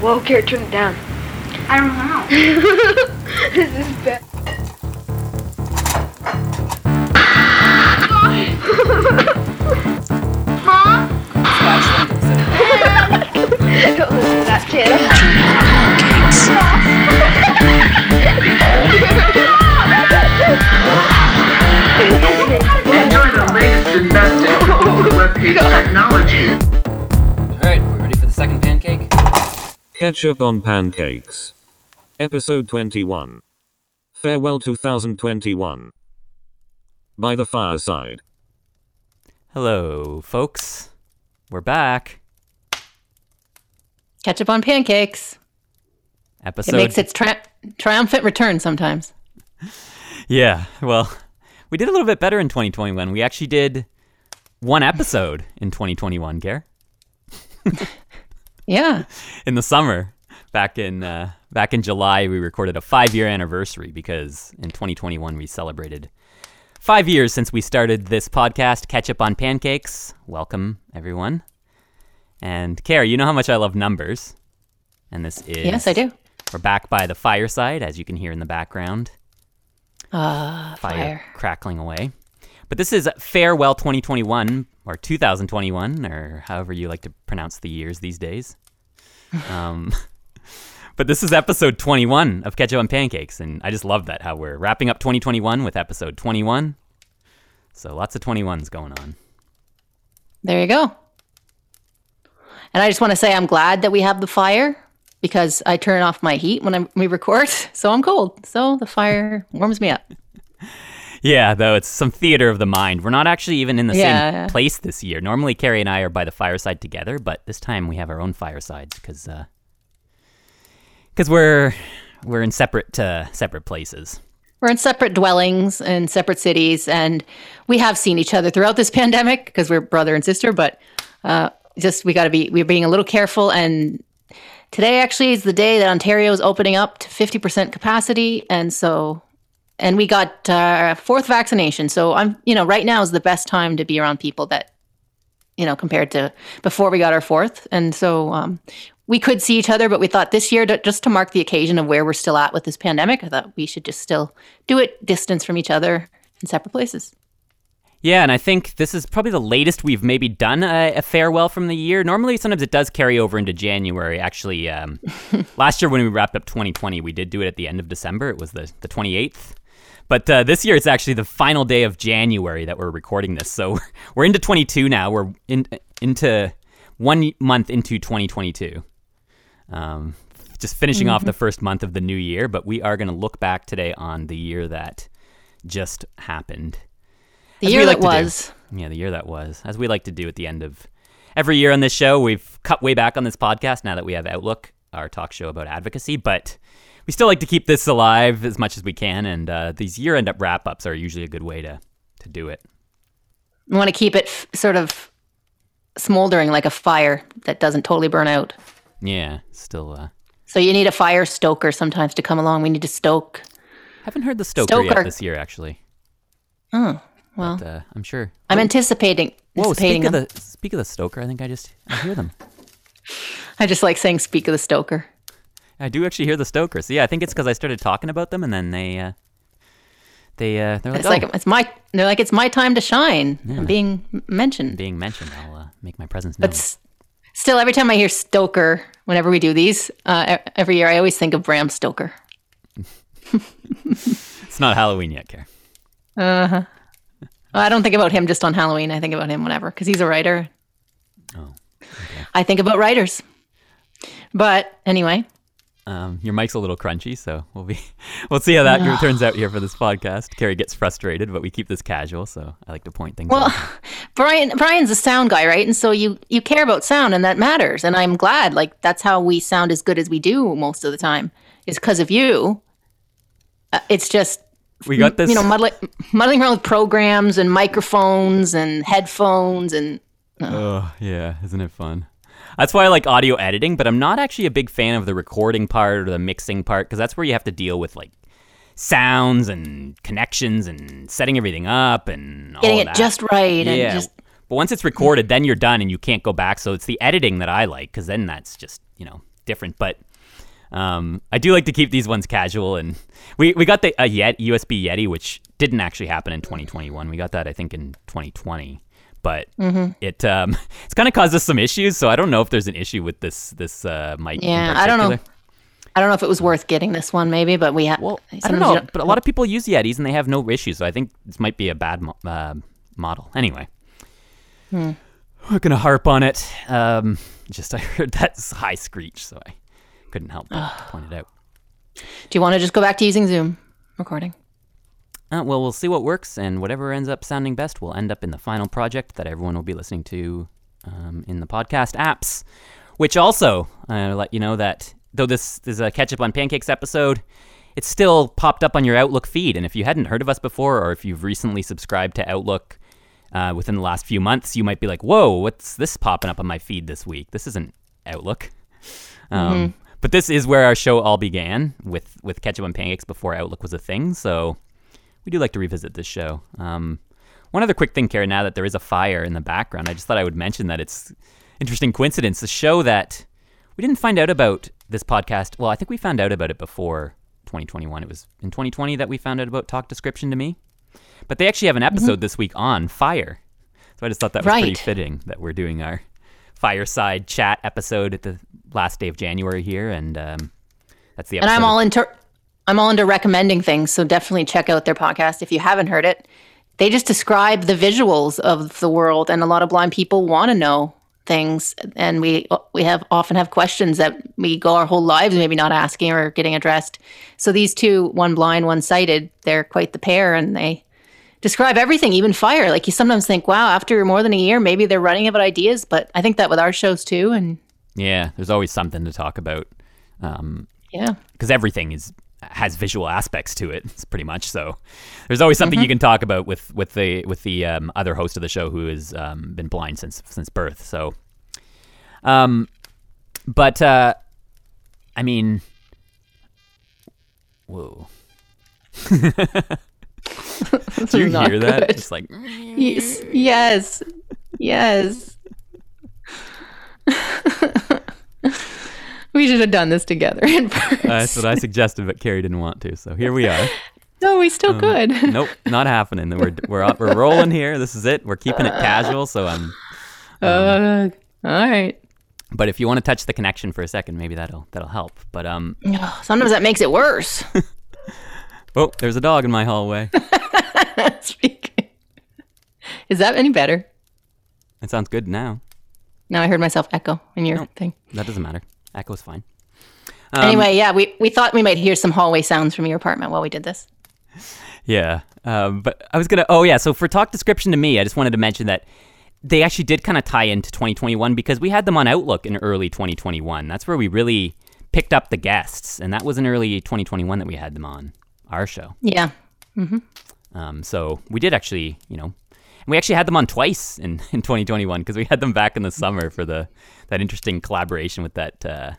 Whoa, Garrett, turn it down. I don't know this is bad. Mom? Don't listen to that channel. Enjoy the latest and best in technology. Ketchup on Pancakes. Episode 21. Farewell 2021. By the fireside. Hello, folks. We're back. Ketchup on pancakes. Episode. It makes its tri- triumphant return sometimes. Yeah. Well, we did a little bit better in 2021. We actually did one episode in 2021, Gare, Yeah. in the summer. Back in uh, back in July, we recorded a five year anniversary because in 2021 we celebrated five years since we started this podcast, Ketchup on Pancakes. Welcome, everyone. And Carrie, you know how much I love numbers, and this is Yes, I do. We're back by the fireside, as you can hear in the background. Ah, Fire, fire. crackling away. But this is Farewell 2021, or 2021, or however you like to pronounce the years these days. Um, but this is episode 21 of Ketchup and Pancakes, and I just love that, how we're wrapping up 2021 with episode 21. So lots of 21s going on. There you go. And I just want to say I'm glad that we have the fire because I turn off my heat when I, we record, so I'm cold. So the fire warms me up. Yeah, though it's some theater of the mind. We're not actually even in the Yeah. same place this year. Normally, Carrie and I are by the fireside together, but this time we have our own firesides because because we're we're in separate uh, separate places. We're in separate dwellings and separate cities, and we have seen each other throughout this pandemic because we're brother and sister. But uh, just we got to be we're being a little careful. And today actually is the day that Ontario is opening up to fifty percent capacity, and so and we got our fourth vaccination. So I'm you know right now is the best time to be around people that you know compared to before we got our fourth, and so. Um, we could see each other, but we thought this year, to, just to mark the occasion of where we're still at with this pandemic, I thought we should just still do it distance from each other in separate places. Yeah, and I think this is probably the latest we've maybe done a, a farewell from the year. Normally, sometimes it does carry over into January. Actually, um, last year when we wrapped up 2020, we did do it at the end of December. It was the, the 28th. But uh, this year, it's actually the final day of January that we're recording this. So we're into 22 now. We're in, into one month into 2022. Um, just finishing off the first month of the new year, but we are going to look back today on the year that just happened. The As year we that like to do. was. Yeah, the year that was. As we like to do at the end of every year on this show, we've cut way back on this podcast now that we have Outlook, our talk show about advocacy, but we still like to keep this alive as much as we can, and uh, these year end up wrap ups are usually a good way to, to do it. We want to keep it f- sort of smoldering like a fire that doesn't totally burn out. Yeah, still. Uh, So you need a fire stoker sometimes to come along. We need to stoke. haven't heard the Stoker, yet Stoker. this year, actually. Oh, well, But, uh, I'm sure. I'm anticipating. Whoa, anticipating speak of the speak of the Stoker. I think I just I hear them. I just like saying "speak of the stoker." I do actually hear the Stokers. So yeah, I think it's because I started talking about them, and then they uh, they uh, they're like, It's oh, like it's my. They're like it's my time to shine. I'm being mentioned. being mentioned. I'll uh, make my presence known. But s- still, every time I hear Stoker, whenever we do these, uh, every year, I always think of Bram Stoker. It's not Halloween yet, Care. Uh huh. Well, I don't think about him just on Halloween. I think about him whenever because he's a writer. Oh, I think about writers. But anyway, Um, your mic's a little crunchy, so we'll be we'll see how that turns out here for this podcast. Carrie gets frustrated, but we keep this casual, so I like to point things well, out. Brian Brian's a sound guy, right? And so you you care about sound, and that matters. And I'm glad, like that's how we sound as good as we do most of the time, is because of you. Uh, it's just We got this. you know muddling muddling around with programs and microphones and headphones and Oh, yeah, isn't it fun? That's why I like audio editing, but I'm not actually a big fan of the recording part or the mixing part because that's where you have to deal with like sounds and connections and setting everything up and all getting it just right yeah. and just but once it's recorded, then you're done and you can't go back. So it's the editing that I like because then that's just you know different, but um, I do like to keep these ones casual. And we, we got the a Yet, USB Yeti, which didn't actually happen in 2021. We got that, I think, in 2020. But Mm-hmm. it um, it's kind of caused us some issues, so I don't know if there's an issue with this this uh, mic. Yeah, I don't know. I don't know if it was worth getting this one, maybe, but we have. Well, I don't know, but a lot of people use the Yetis and they have no issues. So I think this might be a bad mo- uh, model. Anyway, Hmm. we're gonna harp on it. Um, just I heard that high screech, so I couldn't help but point it out. Do you want to just go back to using Zoom recording? Uh, well, we'll see what works, and whatever ends up sounding best will end up in the final project that everyone will be listening to um, in the podcast apps. Which also, I uh, let you know that though this is a Ketchup on Pancakes episode, it's still popped up on your Outlook feed. And if you hadn't heard of us before, or if you've recently subscribed to Outlook uh, within the last few months, you might be like, "Whoa, what's this popping up on my feed this week? This isn't Outlook." Um, But this is where our show all began with with Ketchup and Pancakes before Outlook was a thing. So we do like to revisit this show. Um, one other quick thing, Karen, now that there is a fire in the background, I just thought I would mention that it's interesting coincidence. The show that we didn't find out about this podcast. Well, I think we found out about it before 2021. It was in 2020 that we found out about Talk Description to Me. But they actually have an episode this week on fire. So I just thought that was pretty fitting that we're doing our fireside chat episode at the last day of January here, and um, that's the episode. And. I'm all into I'm all into recommending things, so definitely check out their podcast if you haven't heard it. They just describe the visuals of the world, and a lot of blind people want to know things, and we we have often have questions that we go our whole lives maybe not asking or getting addressed. So these two, one blind, one sighted, they're quite the pair, and they describe everything, even fire. Like you sometimes think, wow, after more than a year, maybe they're running out of ideas, but I think that with our shows too, and yeah, there's always something to talk about. Um, yeah. because everything is has visual aspects to it. It's pretty much so. There's always something you can talk about with with the with the um, other host of the show who has um, been blind since since birth. So, um, but uh, I mean, whoa. Do you hear that? good. It's like Yes. Yes. Yes. we should have done this together in person. that's what I suggested, but Carrie didn't want to. So here we are. no, we still could. nope, not happening. We're we're we're rolling here. This is it. We're keeping it casual. So I'm. Uh, all right. But if you want to touch the connection for a second, maybe that'll that'll help. But um, Sometimes that makes it worse. oh, there's a dog in my hallway. Speaking. Is that any better? it sounds good now. Now I heard myself echo in your No. thing. That doesn't matter. Echo's fine. Um, anyway, yeah, we, we thought we might hear some hallway sounds from your apartment while we did this. Yeah. Um, but I was gonna. Oh yeah. So for talk description to me, I just wanted to mention that they actually did kind of tie into 2021 because we had them on Outlook in early 2021. That's where we really picked up the guests, and that was in early 2021 that we had them on our show. Yeah. Um, so we did actually, you know, and we actually had them on twice in, in 2021 because we had them back in the summer for the that interesting collaboration with that uh,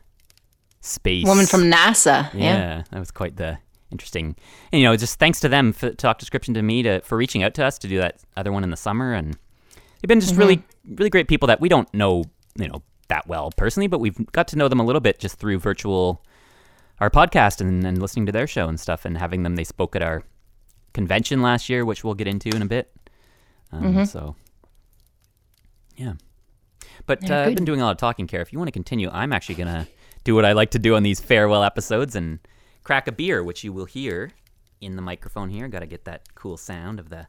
space Woman from NASA. Yeah, Yeah. that was quite the interesting. And you know, just thanks to them for talk description to me to for reaching out to us to do that other one in the summer, and they've been just really really great people that we don't know, you know, that well personally, but we've got to know them a little bit just through virtual our podcast and, and listening to their show and stuff and having them they spoke at our convention last year which we'll get into in a bit um, so yeah but uh, i've been doing a lot of talking care if you want to continue i'm actually gonna do what i like to do on these farewell episodes and crack a beer which you will hear in the microphone here gotta get that cool sound of the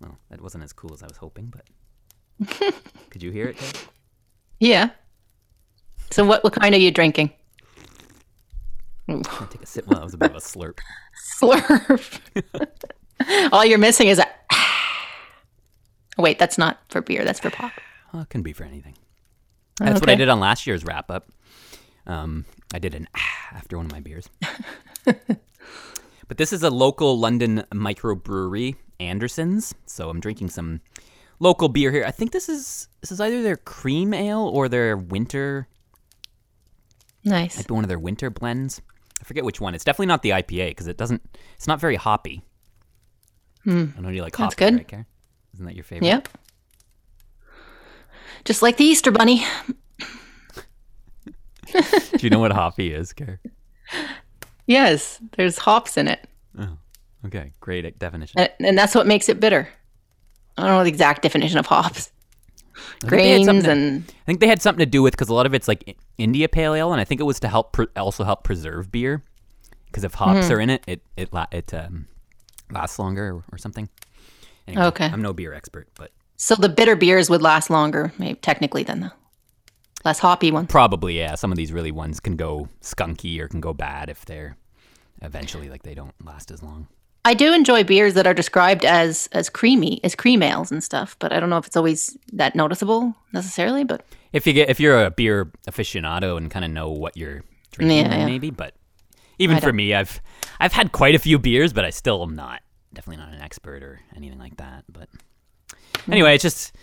well that wasn't as cool as i was hoping but could you hear it? Yeah. So what, what kind are you drinking? I'll take a sip well that was a bit of a slurp Slurp. All you're missing is a. Wait, that's not for beer. That's for pop. Well, it can be for anything. That's what I did on last year's wrap up. Um, I did an ah after one of my beers. but this is a local London microbrewery, Anderson's. So I'm drinking some local beer here. I think this is this is either their cream ale or their winter, Nice. might be one of their winter blends. I forget which one. It's definitely not the IPA because it doesn't. It's not very hoppy. I know you like That's good. right, Karen? Isn't that your favorite? Yep. Just like the Easter Bunny. Do you know what hoppy is, Care? Yes, there's hops in it, Oh, Okay, great definition. and, and that's what makes it bitter. I don't know the exact definition of hops. I Grains something to- and I think they had something to do with because a lot of it's like India Pale Ale, and I think it was to help pre- also help preserve beer because if hops Mm-hmm. are in it, it it it um, lasts longer or, or something. Anyway, Okay. I'm no beer expert, but so the bitter beers would last longer, maybe technically than the less hoppy one. probably yeah. Some of these really ones can go skunky or can go bad if they're eventually like they don't last as long. I do enjoy beers that are described as as creamy, as cream ales and stuff, but I don't know if it's always that noticeable necessarily. But If you get if you're a beer aficionado and kind of know what you're drinking, Yeah, yeah. maybe. But even for me, I've I've had quite a few beers, but I still am not definitely not an expert or anything like that. But anyway, it's just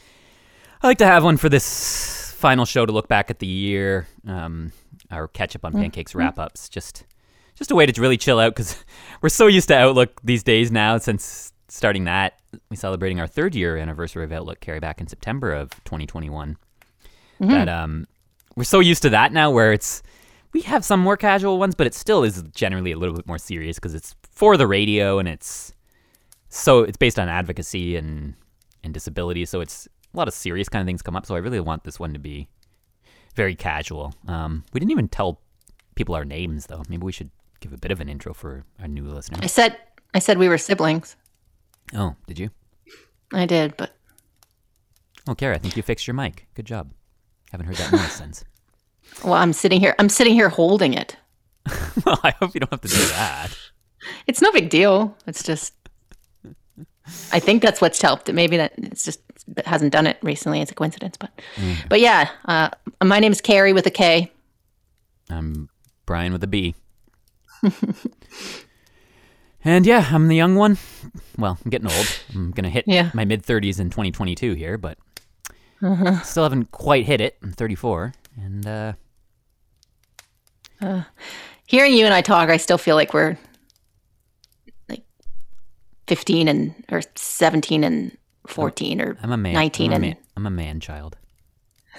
I like to have one for this final show to look back at the year. Um, our up on pancakes wrap ups, just just a way to really chill out because we're so used to Outlook these days now. Since starting that, we celebrating our third year anniversary of Outlook carry back in September of 2021 that um we're so used to that now where it's we have some more casual ones but it still is generally a little bit more serious because it's for the radio and it's so it's based on advocacy and and disability so it's a lot of serious kind of things come up so i really want this one to be very casual. Um we didn't even tell people our names though. Maybe we should give a bit of an intro for our new listeners. I said I said we were siblings. oh did you? I did, but oh Kara, i think you fixed your mic. Good job. Haven't heard that noise since well, I'm sitting here. I'm sitting here holding it. well i hope you don't have to do that It's no big deal. It's just. I think that's what's helped. Maybe that it's just it hasn't done it recently. It's a coincidence, but but yeah. Uh, my name is Carrie with a K. I'm Brian with a B. and yeah, I'm the young one. Well, I'm getting old. I'm gonna hit Yeah. my mid 30s in 2022 here, but still haven't quite hit it. I'm 34, and uh, Hearing you and I talk, I still feel like we're like 15 and or 17 and 14 or I'm a man. 19 I'm a and man, I'm a man child.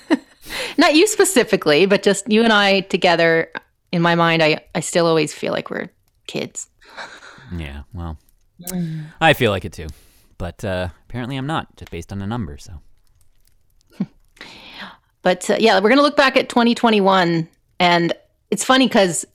not you specifically, but just you and I together. In my mind, I I still always feel like we're kids. Yeah, well, I feel like it too, but uh, apparently I'm not, just based on a number. So But uh, yeah, we're going to look back at 2021. And it's funny because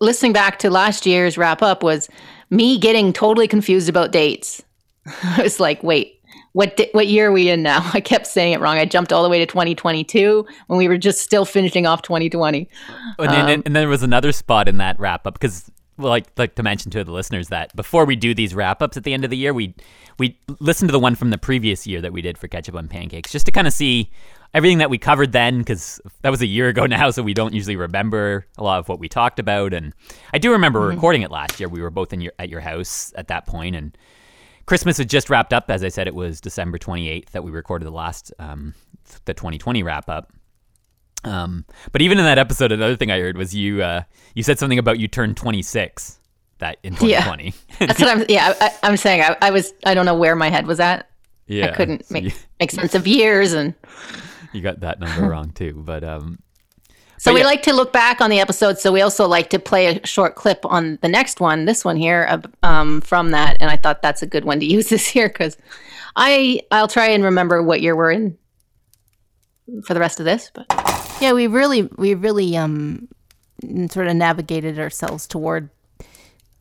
listening back to last year's wrap up was me getting totally confused about dates. I was like, wait, what, di- what year are we in now? I kept saying it wrong. I jumped all the way to 2022 when we were just still finishing off 2020. And then, and then there was another spot in that wrap up because, like, like to mention to the listeners that before we do these wrap ups at the end of the year, we we listen to the one from the previous year that we did for ketchup on pancakes just to kind of see everything that we covered then because that was a year ago now, so we don't usually remember a lot of what we talked about. And I do remember recording it last year. We were both in your at your house at that point, and Christmas had just wrapped up. As I said, it was December 28th that we recorded the last um, the 2020 wrap up. Um, but even in that episode, another thing I heard was you uh, you said something about you turned 26 that in Yeah. That's what I'm, yeah, I, I'm saying. I, I was, I don't know where my head was at. yeah, I couldn't so make, you, make sense of years. And you got that number wrong too. But um, So But we yeah. like to look back on the episode. So we also like to play a short clip on the next one, this one here, um, from that. And I thought that's a good one to use this year because I I'll try and remember what year we're in for the rest of this. But Yeah, we really, we really um, sort of navigated ourselves toward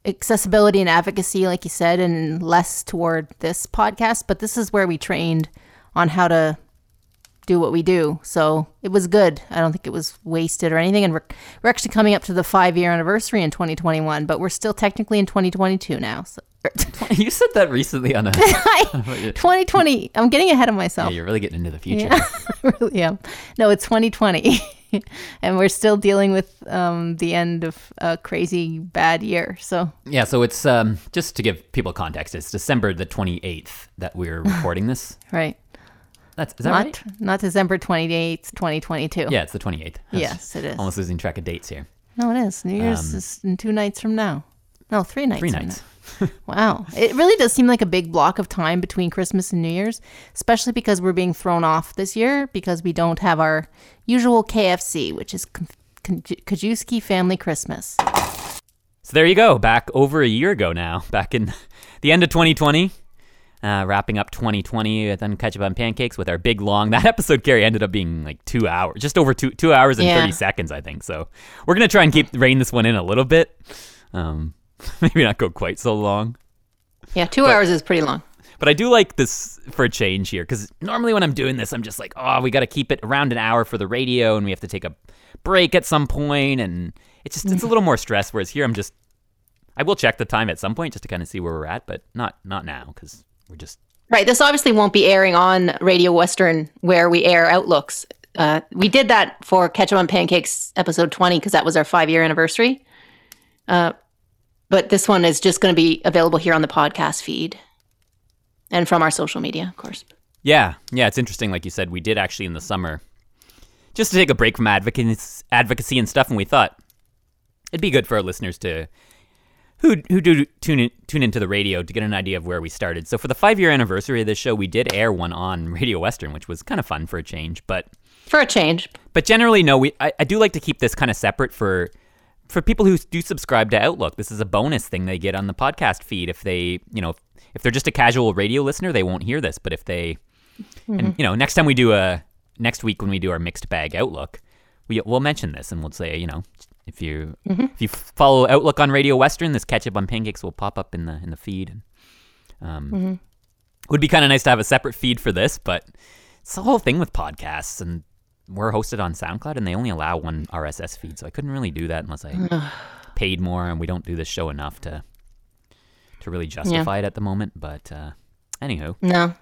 accessibility and advocacy, like you said, and less toward this podcast. But this is where we trained on how to do what we do. So it was good. I don't think it was wasted or anything. And we're, we're actually coming up to the five year anniversary in 2021, but we're still technically in 2022 now. So, you said that recently on a. 2020, I'm getting ahead of myself. yeah, you're really getting into the future. Yeah, I really am. No, it's 2020, and we're still dealing with um, the end of a crazy bad year. So Yeah, so it's um, just to give people context. It's December the 28th that we're recording this. right, That's is that not right? not December 28th, 2022. Yeah, it's the 28th. I Yes, it is. Almost losing track of dates here. No, it is. New Year's is in two nights from now. No, three nights. Three from nights. now. Wow, it really does seem like a big block of time between Christmas and New Year's, especially because we're being thrown off this year because we don't have our usual KFC, which is Kajewski Family Christmas. So there you go. Back over a year ago now. Back in the end of 2020. Uh, wrapping up 2020 with Ketchup on Pancakes with our big long. That episode, Carrie, ended up being like two hours, just over two two hours and Yeah. 30 seconds, I think. So we're gonna try and keep rein this one in a little bit. Um, maybe not go quite so long. Yeah, two hours is pretty long. But I do like this for a change here because normally when I'm doing this, I'm just like, oh, we got to keep it around an hour for the radio, and we have to take a break at some point, and it's just it's a little more stress. Whereas here, I'm just I will check the time at some point just to kind of see where we're at, but not not now because we're just Right. This obviously won't be airing on Radio Western where we air outlooks. Uh, we did that for Ketchup on Pancakes episode 20 because that was our five year anniversary. Uh, but this one is just going to be available here on the podcast feed and from our social media, of course. yeah yeah. It's interesting, like you said, we did actually in the summer just to take a break from advocacy and stuff, and we thought it'd be good for our listeners to who who do tune in, tune into the radio to get an idea of where we started. So for the five year anniversary of this show, we did air one on Radio Western, which was kind of fun for a change. But For a change. but generally, no. We I, I do like to keep this kind of separate for for people who do subscribe to Outlook. This is a bonus thing they get on the podcast feed. If they you know if they're just a casual radio listener, they won't hear this. But if they and mm-hmm. you know next time we do a next week when we do our mixed bag Outlook, we we'll mention this and we'll say you know if you mm-hmm. if you follow Outlook on Radio Western, this ketchup on pancakes will pop up in the in the feed. Um, mm-hmm. Would be kind of nice to have a separate feed for this, but it's the whole thing with podcasts and we're hosted on SoundCloud and they only allow one RSS feed, so I couldn't really do that unless I paid more and we don't do this show enough to to really justify it at the moment. But uh anywho. No.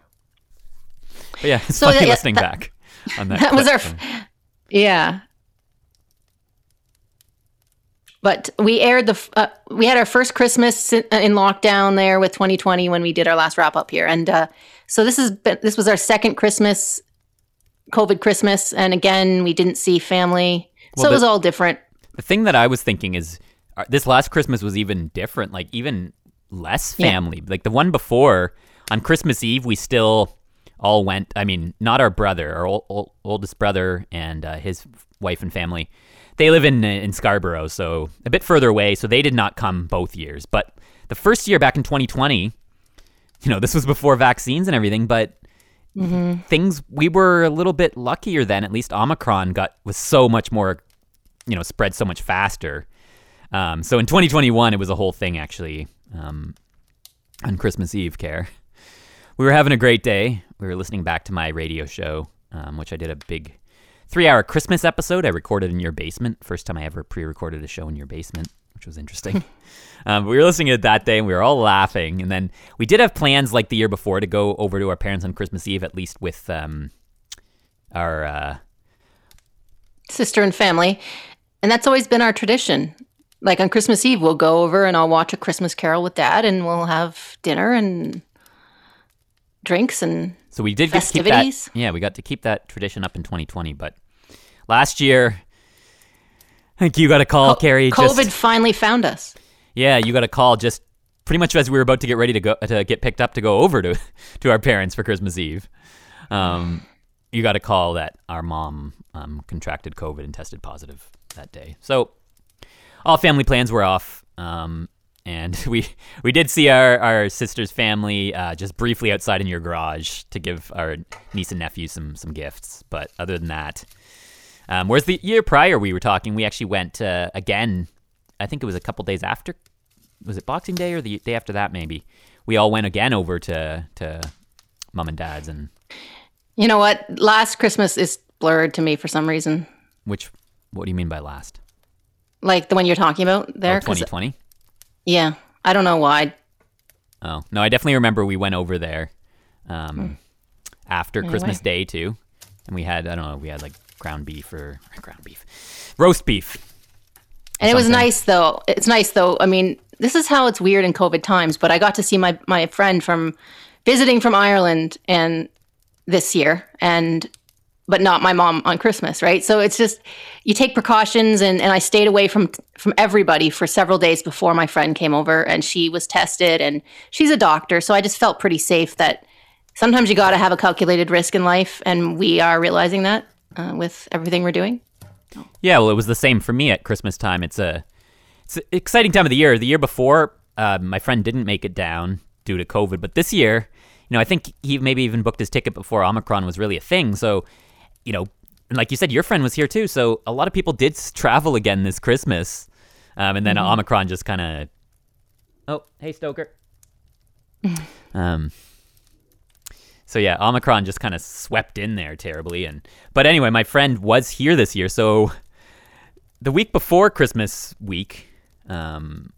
But yeah, it's So funny that- listening that- back on that. That was our. f- Yeah. But we aired the. f- Uh, we had our first Christmas in, in lockdown there with 2020 when we did our last wrap up here, and uh, so this been this was our second Christmas, COVID Christmas, and again we didn't see family, so Well, it was all different. The thing that I was thinking is uh, this last Christmas was even different, like even less Yeah. family. Like the one before on Christmas Eve, we still all went. I mean, not our brother, our ol- ol- oldest brother and uh, his wife and family. They live in in Scarborough, so a bit further away. So they did not come both years. But the first year back in 2020, you know, this was before vaccines and everything, but things we were a little bit luckier then. At least Omicron got was so much more, you know, spread so much faster. Um, so in 2021, it was a whole thing actually. Um, on Christmas Eve, care. We were having a great day. We were listening back to my radio show, um, which I did a big three-hour Christmas episode. I recorded in your basement. First time I ever pre-recorded a show in your basement, which was interesting. um, we were listening to it that day, and we were all laughing. And then we did have plans, like the year before, to go over to our parents on Christmas Eve, at least with um, our. Uh, sister and family. And that's always been our tradition. Like on Christmas Eve, we'll go over and I'll watch a Christmas Carol with dad and we'll have dinner and drinks and So we did keep that. Festivities? Yeah, we got to keep that tradition up in 2020. But last year, I think you got a call, Carrie. COVID Just, finally found us. Yeah, you got a call just pretty much as we were about to get ready to go to get picked up to go over to to our parents for Christmas Eve. Um, you got a call that our mom um, contracted COVID and tested positive that day. So all family plans were off. Um, and we we did see our, our sister's family uh, just briefly outside in your garage to give our niece and nephew some some gifts. But other than that, um, whereas the year prior we were talking, we actually went uh, again. I think it was a couple days after. Was it Boxing Day or the day after that? Maybe we all went again over to to mom and dad's and You know what? Last Christmas is blurred to me for some reason. which. What do you mean by last? Like the one you're talking about there. 2020. yeah. I don't know why. Oh no, I definitely remember we went over there um, after Anyway. Christmas Day too, and we had I don't know we had like ground beef or, or ground beef, roast beef. And it was nice though. It's nice though. I mean, this is how it's weird in COVID times, but I got to see my my friend from visiting from Ireland and this year and but not my mom on Christmas, right? So it's just you take precautions and, and I stayed away from from everybody for several days before my friend came over and she was tested and she's a doctor, so I just felt pretty safe that sometimes you got to have a calculated risk in life and we are realizing that uh, with everything we're doing. Yeah, well, it was the same for me at Christmas time. It's a it's an exciting time of the year. The year before, uh, my friend didn't make it down due to COVID, but this year, you know, I think he maybe even booked his ticket before Omicron was really a thing. So, you know, and like you said, your friend was here too. So a lot of people did travel again this Christmas, um, and then Omicron just kind of. Oh, hey Stoker. um. So yeah, Omicron just kind of swept in there terribly, and but anyway, my friend was here this year, so the week before Christmas week, um,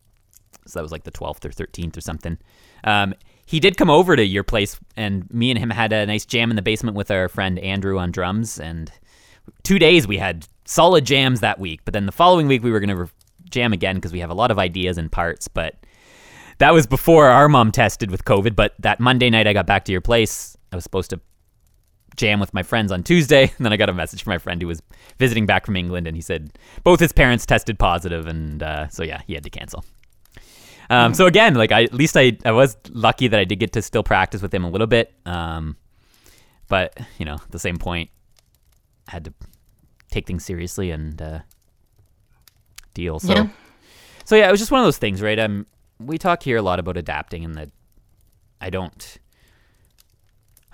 so that was like the 12th or 13th or something. Um, he did come over to your place, and me and him had a nice jam in the basement with our friend Andrew on drums. And two days we had solid jams that week. But then the following week we were going to re- jam again because we have a lot of ideas and parts. But that was before our mom tested with COVID. But that Monday night I got back to your place, I was supposed to jam with my friends on Tuesday. And then I got a message from my friend who was visiting back from England, and he said both his parents tested positive, and uh, so yeah, he had to cancel. Um, so again, like I at least I, I was lucky that I did get to still practice with him a little bit. Um, but you know, at the same point, I had to take things seriously and uh, deal. So Yeah. so yeah, it was just one of those things, right? Um, we talk here a lot about adapting, and that I don't.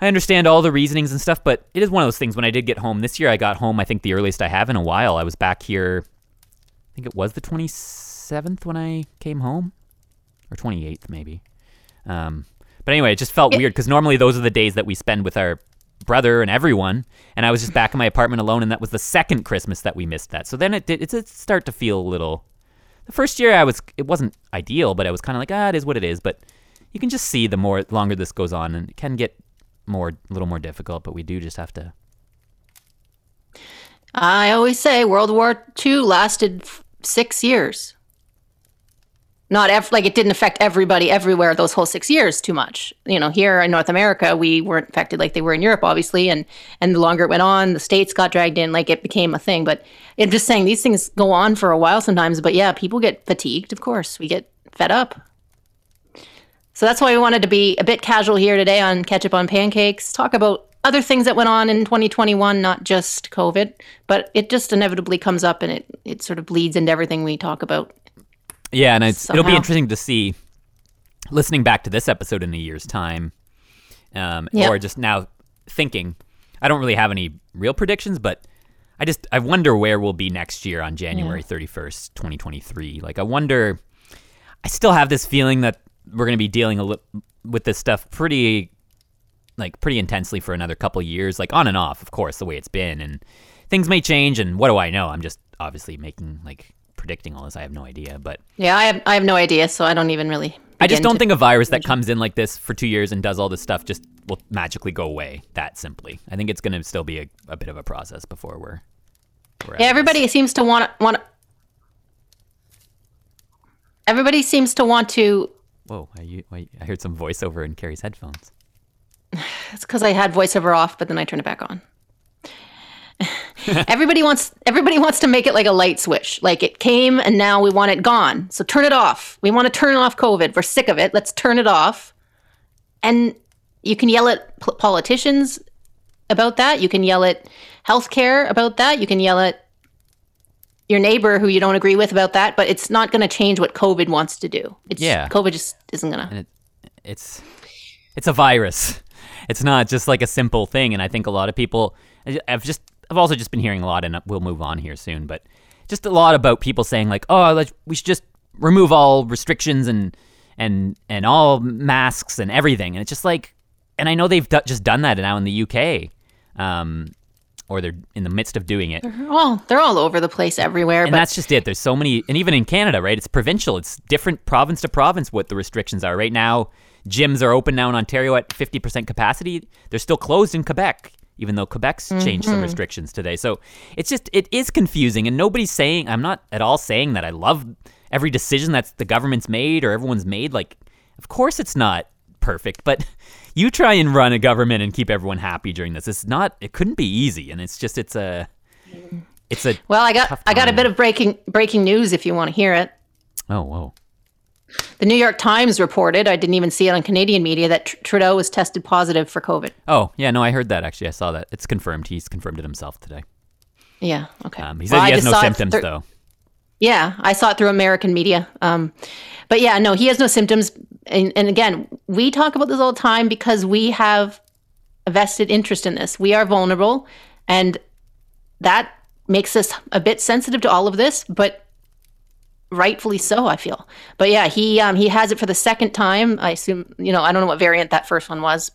I understand all the reasonings and stuff, but it is one of those things. When I did get home this year, I got home. I think the earliest I have in a while. I was back here. I think it was the twenty seventh when I came home, or twenty eighth maybe. Um, but anyway, it just felt weird because normally those are the days that we spend with our brother and everyone, and I was just back in my apartment alone, and that was the second Christmas that we missed that. So then it did. It did start to feel a little. The first year I was, it wasn't ideal, but I was kind of like, ah, it is what it is. But you can just see the more longer this goes on, and it can get more, a little more difficult. But we do just have to. I always say World War II lasted f- six years. Not ev- like it didn't affect everybody everywhere those whole six years too much. You know, here in North America, we weren't affected like they were in Europe, obviously, and and the longer it went on, the states got dragged in, like it became a thing. But I'm just saying these things go on for a while sometimes. But yeah, people get fatigued. Of course, we get fed up. So that's why we wanted to be a bit casual here today on Ketchup on Pancakes, talk about other things that went on in 2021, not just COVID, but it just inevitably comes up and it, it sort of bleeds into everything we talk about. Yeah, and it's, it'll be interesting to see, listening back to this episode in a year's time, um, Yep. or just now thinking. I don't really have any real predictions, but I just I wonder where we'll be next year on January thirty first, twenty twenty three. Like I wonder. I still have this feeling that we're going to be dealing a li- with this stuff pretty, like pretty intensely for another couple years, like on and off, of course, the way it's been, and things may change. And what do I know? I'm just obviously making like predicting all this. I have no idea, but Yeah, I have, I have no idea, so I don't even really. I just don't think a virus that comes in like this for two years and does all this stuff just will magically go away that simply. I think it's going to still be a, a bit of a process before we're. we're Yeah, everybody seems to want want. Everybody seems to want to. Whoa! I I heard some voiceover in Carrie's headphones. It's because I had voiceover off, but then I turned it back on. everybody wants everybody wants to make it like a light switch. Like it came and now we want it gone. So turn it off. We want to turn off COVID. We're sick of it. Let's turn it off. And you can yell at p- politicians about that. You can yell at healthcare about that. You can yell at your neighbor who you don't agree with about that, but it's not going to change what COVID wants to do. It's Yeah. COVID just isn't going to. it it's it's a virus. It's not just like a simple thing, and I think a lot of people. I've just I've also just been hearing a lot, and we'll move on here soon, but just a lot about people saying like, oh, let's, we should just remove all restrictions and and and all masks and everything, and it's just like, and I know they've do- just done that now in the UK, um, or they're in the midst of doing it. Oh, they're all over the place everywhere. And but that's just it. There's so many, and even in Canada, right? It's provincial. It's different province to province what the restrictions are. Right now, gyms are open now in Ontario at 50% capacity. They're still closed in Quebec, even though Quebec's changed some mm-hmm. restrictions today. So it's just, it is confusing. And nobody's saying, I'm not at all saying that I love every decision that the government's made or everyone's made. Like, of course it's not perfect, but you try and run a government and keep everyone happy during this. It's not, it couldn't be easy. And it's just, it's a, it's a, Well, I got I got a bit of breaking breaking news if you want to hear it. oh, whoa. The New York Times reported, I didn't even see it on Canadian media, that Tr- Trudeau was tested positive for COVID. Oh, yeah, no, I heard that actually. I saw that. It's confirmed. He's confirmed it himself today. Yeah. Okay. Um, he Well, said I he has no symptoms through- though. Yeah, I saw it through American media. Um, but yeah, no, he has no symptoms. And, and again, we talk about this all the time because we have a vested interest in this. We are vulnerable, and that makes us a bit sensitive to all of this, but rightfully so, I feel. But yeah, he um, he has it for the second time. I assume you know I don't know what variant that first one was.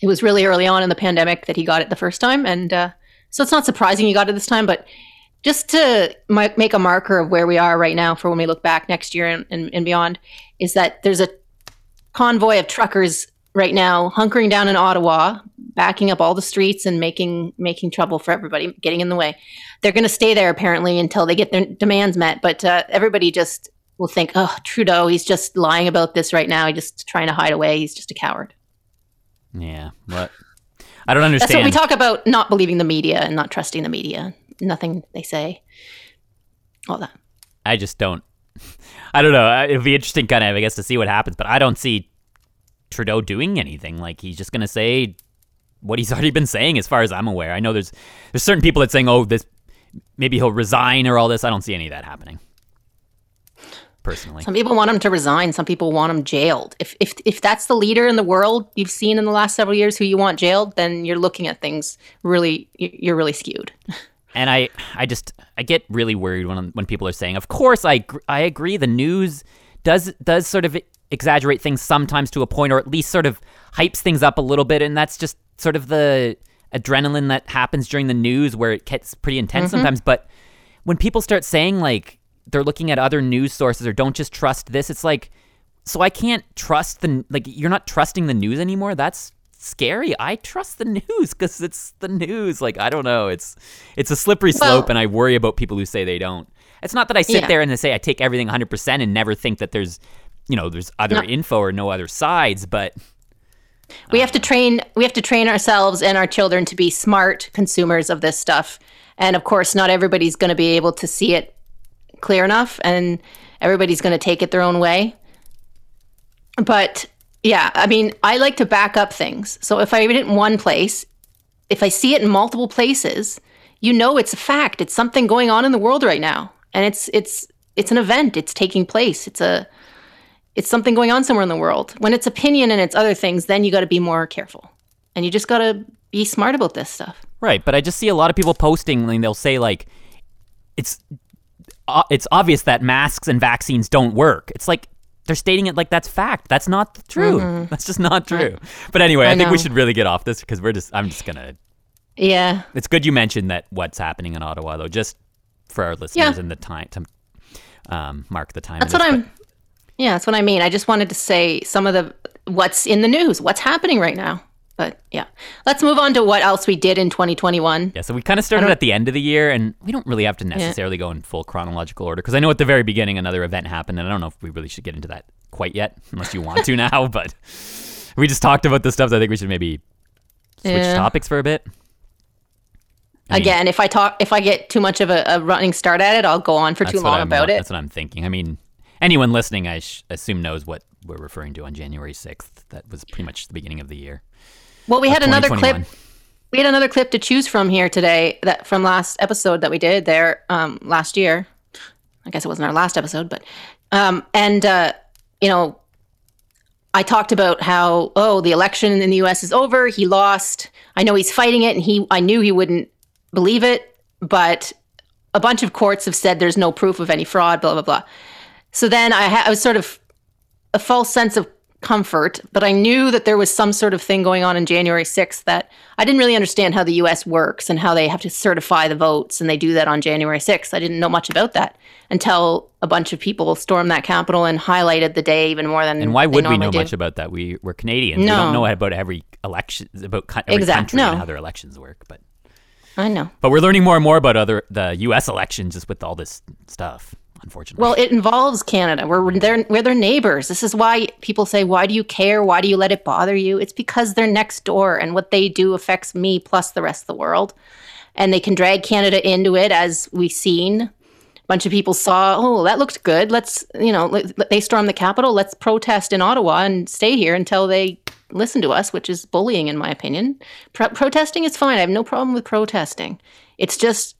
It was really early on in the pandemic that he got it the first time, and uh, so it's not surprising he got it this time. But just to mi- make a marker of where we are right now for when we look back next year and, and, and beyond, is that there's a convoy of truckers right now hunkering down in Ottawa, backing up all the streets and making making trouble for everybody, getting in the way. They're going to stay there apparently until they get their demands met. But uh, everybody just will think, oh, Trudeau, he's just lying about this right now. He's just trying to hide away. He's just a coward. Yeah. What? I don't understand. That's what we talk about: not believing the media and not trusting the media. Nothing they say. All that. I just don't. I don't know. It'd be interesting, kind of, I guess, to see what happens. But I don't see Trudeau doing anything. Like he's just gonna say what he's already been saying, as far as I'm aware. I know there's there's certain people that saying, oh, this maybe he'll resign or all this. I don't see any of that happening. Personally, Some people want him to resign. Some people want him jailed. If if if that's the leader in the world you've seen in the last several years who you want jailed, then you're looking at things really. you- You're really skewed. and I I just I get really worried when when people are saying, of course I gr- I agree the news does does sort of exaggerate things sometimes to a point or at least sort of hypes things up a little bit. And that's just sort of the adrenaline that happens during the news where it gets pretty intense mm-hmm. sometimes. But when people start saying like they're looking at other news sources or don't just trust this it's like so I can't trust the like you're not trusting the news anymore? That's scary I trust the news cuz it's the news like I don't know it's it's a slippery slope Well- and I worry about people who say they don't it's not that I sit Yeah. there and say I take everything 100% and never think that there's you know there's other No. info or no other sides but We uh, have to train. We have to train ourselves and our children to be smart consumers of this stuff. And of course, not everybody's going to be able to see it clear enough, and everybody's going to take it their own way. But yeah, I mean, I like to back up things. So if I read it in one place, if I see it in multiple places, you know it's a fact. It's something going on in the world right now, and it's it's it's an event. It's taking place. It's a it's something going on somewhere in the world. When it's opinion and it's other things, then you got to be more careful, and you just got to be smart about this stuff. Right, but I just see a lot of people posting and they'll say like it's uh, it's obvious that masks and vaccines don't work. It's like they're stating it like that's fact. That's not true. That's just not true. But anyway, I, Mm-hmm. I think we should really get off this because we're just I'm just to Yeah, It's good you mentioned that what's happening in Ottawa though just for our listeners Yeah. and the time to um, mark the time. that's what I'm. Yeah, that's what I mean. I just wanted to say some of the what's in the news, what's happening right now. But yeah, let's move on to what else we did in 2021. Yeah, so we kind of started at the end of the year, and we don't really have to necessarily go in full chronological order because I know at the very beginning another event happened, and I don't know if we really should get into that quite yet, unless you want to now. But we just talked about the stuff. So I think we should maybe switch Yeah. topics for a bit. I mean, Again, if I talk, if I get too much of a, a running start at it, I'll go on for too long about it. That's what I'm thinking. I mean, anyone listening, I sh- assume knows what we're referring to on January 6th. That was pretty much the beginning of the year. Well, we had another clip we had another clip to choose from here today that from last episode that we did there um, last year. I guess it wasn't our last episode, but um, and uh, you know, I talked about how oh the election in the U.S. is over. He lost. I know he's fighting it, and he I knew he wouldn't believe it, but a bunch of courts have said there's no proof of any fraud. Blah blah blah. So then I, ha- I was sort of a false sense of comfort, but I knew that there was some sort of thing going on in January 6th that I didn't really understand how the US works and how they have to certify the votes and they do that on January 6th. I didn't know much about that until a bunch of people stormed that Capitol and highlighted the day even more than And why would we know do. much about that? We we're Canadians. We No. don't know about every election about every Exact- country no. and how their elections work. But I know. but we're learning more and more about other the U.S. elections just with all this stuff. Unfortunately, Well, it involves Canada. We're their we're their neighbors. This is why people say, "Why do you care? Why do you let it bother you?" It's because they're next door, and what they do affects me plus the rest of the world. And they can drag Canada into it, as we've seen. A bunch of people saw, "Oh, that looked good. Let's, you know, they stormed the Capitol. Let's protest in Ottawa and stay here until they listen to us, which is bullying, in my opinion. Pro- protesting is fine. I have no problem with protesting. It's just,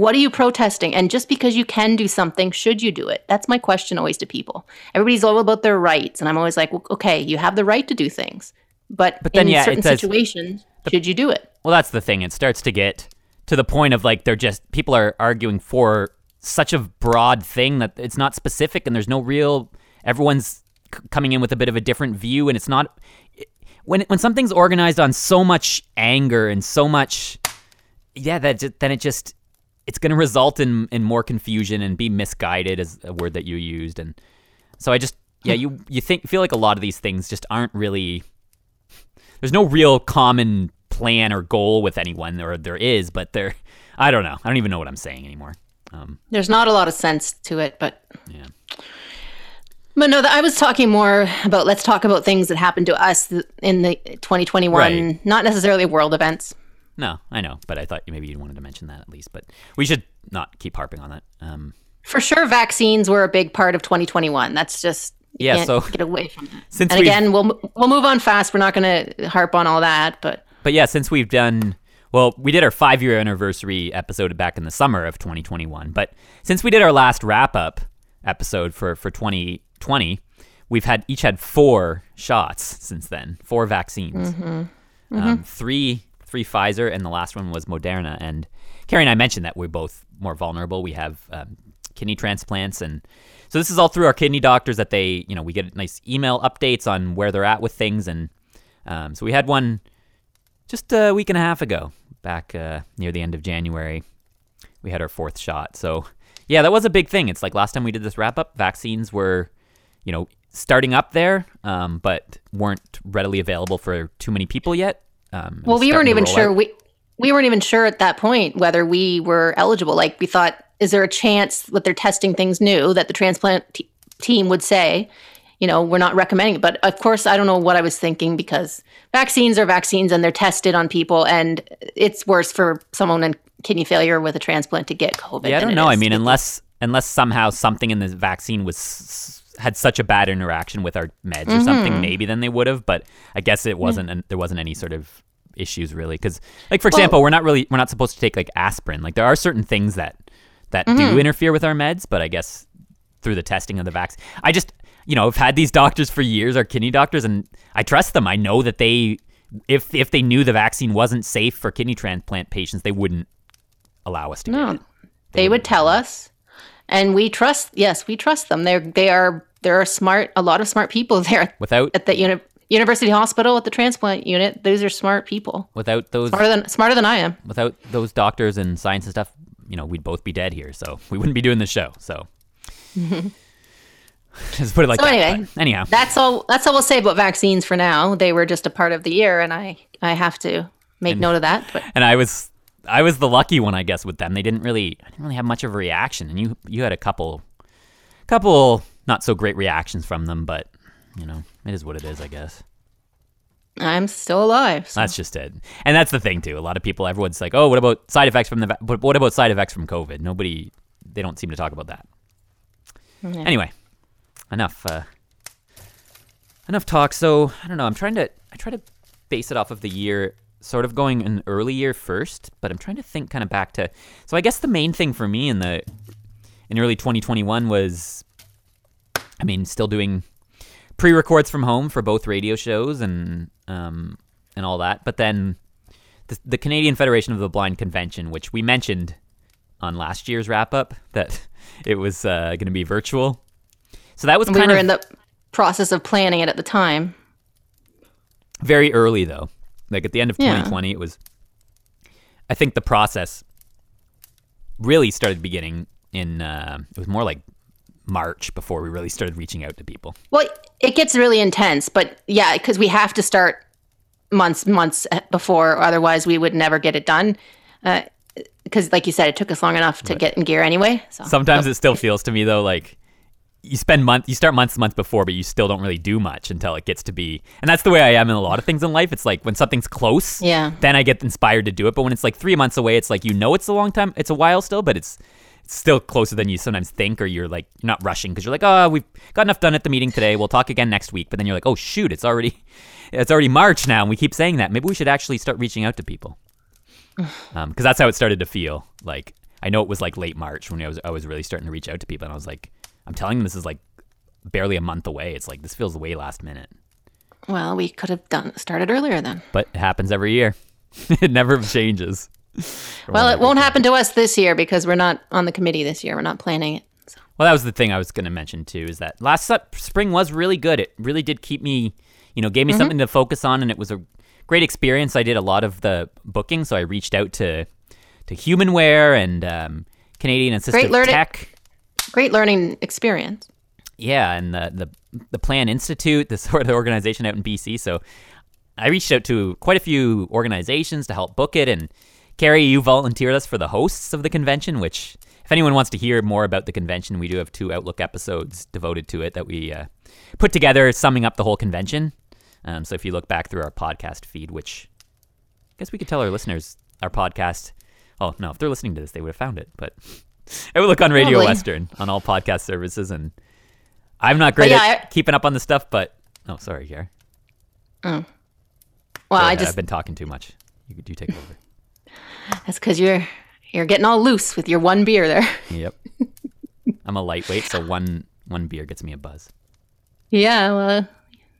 what are you protesting? And just because you can do something, should you do it? That's my question always to people. Everybody's all about their rights, and I'm always like, well, okay, you have the right to do things, but, But then, in yeah, certain does- situations, should you do it? Well, that's the thing. It starts to get to the point of like they're just people are arguing for such a broad thing that it's not specific and there's no real. Everyone's c- coming in with a bit of a different view, and it's not when when something's organized on so much anger and so much. Yeah, that then it just it's going to result in in more confusion and be misguided is a word that you used, and so I just yeah you you think feel like a lot of these things just aren't really there's no real common plan or goal with anyone, or there is, but there, I don't know. I don't even know what I'm saying anymore. Um, There's not a lot of sense to it, but yeah. But no, I was talking more about let's talk about things that happened to us th- in the 2021, Right. not necessarily world events. No, I know, but I thought maybe you wanted to mention that at least. But we should not keep harping on that. Um, For sure, vaccines were a big part of 2021. That's just Yeah, so- get away from that. since and again, we'll we'll move on fast. We're not going to harp on all that, but but yeah, since we've done, well, we did our five year anniversary episode back in the summer of 2021. But since we did our last wrap up episode for for 2020, we've had each had four shots since then, four vaccines, Um, three three Pfizer, and the last one was Moderna. And Carrie and I mentioned that we're both more vulnerable. We have um, kidney transplants, and so this is all through our kidney doctors that they, you know, we get nice email updates on where they're at with things, and um, so we had one just a week and a half ago, back uh, near the end of January, we had our fourth shot. So, yeah, that was a big thing. It's like last time we did this wrap up, vaccines were, you know, starting up there, um, but weren't readily available for too many people yet. Um, well, we weren't even sure we we weren't even sure at that point whether we were eligible. Like we thought, is there a chance that they're testing things new that the transplant t- team would say? You know, we're not recommending it. But of course, I don't know what I was thinking because vaccines are vaccines and they're tested on people, and it's worse for someone in kidney failure with a transplant to get COVID. Yeah, I don't know. I mean, unless unless somehow something in the vaccine was had such a bad interaction with our meds or something, mm-hmm. maybe then they would have. But I guess it wasn't. And there wasn't any sort of issues really. Because, like for example, we're not really we're not supposed to take like aspirin. Like there are certain things that that do mm-hmm. interfere with our meds, but I guess through the testing of the vaccine, I just you know I've had these doctors for years, our kidney doctors, and I trust them. I know that they. If, if they knew the vaccine wasn't safe for kidney transplant patients, they wouldn't allow us to get No, it. they would tell us, and we trust. Yes, we trust them. They're they are there are smart a lot of smart people there Without at the uni- university hospital at the transplant unit. Those are smart people, without those smarter than smarter than I am. without those doctors and science and stuff, you know, we'd both be dead here. So we wouldn't be doing the show. So just put it like So that. anyway, But anyhow, That's all. That's all we'll say about vaccines for now. They were just a part of the year, and I I have to make note of that. But and I was I was the lucky one, I guess, with them. They didn't really I didn't really have much of a reaction, and you you had a couple couple not so great reactions from them, but you know, it is what it is, I guess. I'm still alive. So. That's just it. And that's the thing too. A lot of people, everyone's like, "Oh, what about side effects from the? Va- but what about side effects from COVID?" Nobody, they don't seem to talk about that. Anyway, enough. Uh, enough talk. So I don't know. I'm trying to. I try to base it off of the year, sort of going an early year first, but I'm trying to think kind of back to. So I guess the main thing for me in the in early 2021 was, I mean, still doing pre-records from home for both radio shows and um, and all that. But then the, the Canadian Federation of the Blind convention, which we mentioned on last year's wrap up, that it was uh, going to be virtual. So that was we kind were of in the process of planning it at the time. very early though. Like at the end of Yeah. 2020, it was. I think the process really started beginning in. Uh, it was more like March before we really started reaching out to people. Well, it gets really intense, but yeah, because we have to start months months before, otherwise we would never get it done. Uh, because, like you said, it took us long enough to get in gear anyway. So Sometimes it still feels to me though like you spend month you start months months before, but you still don't really do much until it gets to be. And that's the way I am in a lot of things in life. It's like when something's close, Yeah. then I get inspired to do it. But when it's like three months away, it's like you know it's a long time, it's a while still, but it's still closer than you sometimes think, or you're like you're not rushing because you're like, oh, we've got enough done at the meeting today. We'll talk again next week. But then you're like, oh shoot, it's already it's already March now, and we keep saying that. Maybe we should actually start reaching out to people um, because that's how it started to feel. Like I know it was like late March when I was I was really starting to reach out to people, and I was like, I'm telling them this is like barely a month away. It's like this feels way last minute, Well, we could have done started earlier then. but it happens every year. it never changes. Well, it won't happen to us this year because we're not on the committee this year. We're not planning it. So. Well, that was the thing I was going to mention too. Is that last spring was really good. It really did keep me, you know, gave me something to focus on, and it was a great experience. I did a lot of the booking, so I reached out to to Humanware and um, Canadian Assistive Great learning- Tech. Great learning experience. Yeah, and the the the Plan Institute, the sort of organization out in BC. So I reached out to quite a few organizations to help book it. And Carrie, you volunteered us for the hosts of the convention. Which, if anyone wants to hear more about the convention, we do have two Outlook episodes devoted to it that we uh, put together, summing up the whole convention. Um, so if you look back through our podcast feed, which I guess we could tell our listeners our podcast. Oh no, if they're listening to this, they would have found it. But it would look on Radio Probably. Western on all podcast services, and I'm not great yeah, at I- keeping up on the stuff. But oh, sorry, Gary. Well, Go I just I've been talking too much. You you take over. That's because you're you're getting all loose with your one beer there. yep. I'm a lightweight, so one one beer gets me a buzz. Yeah, well,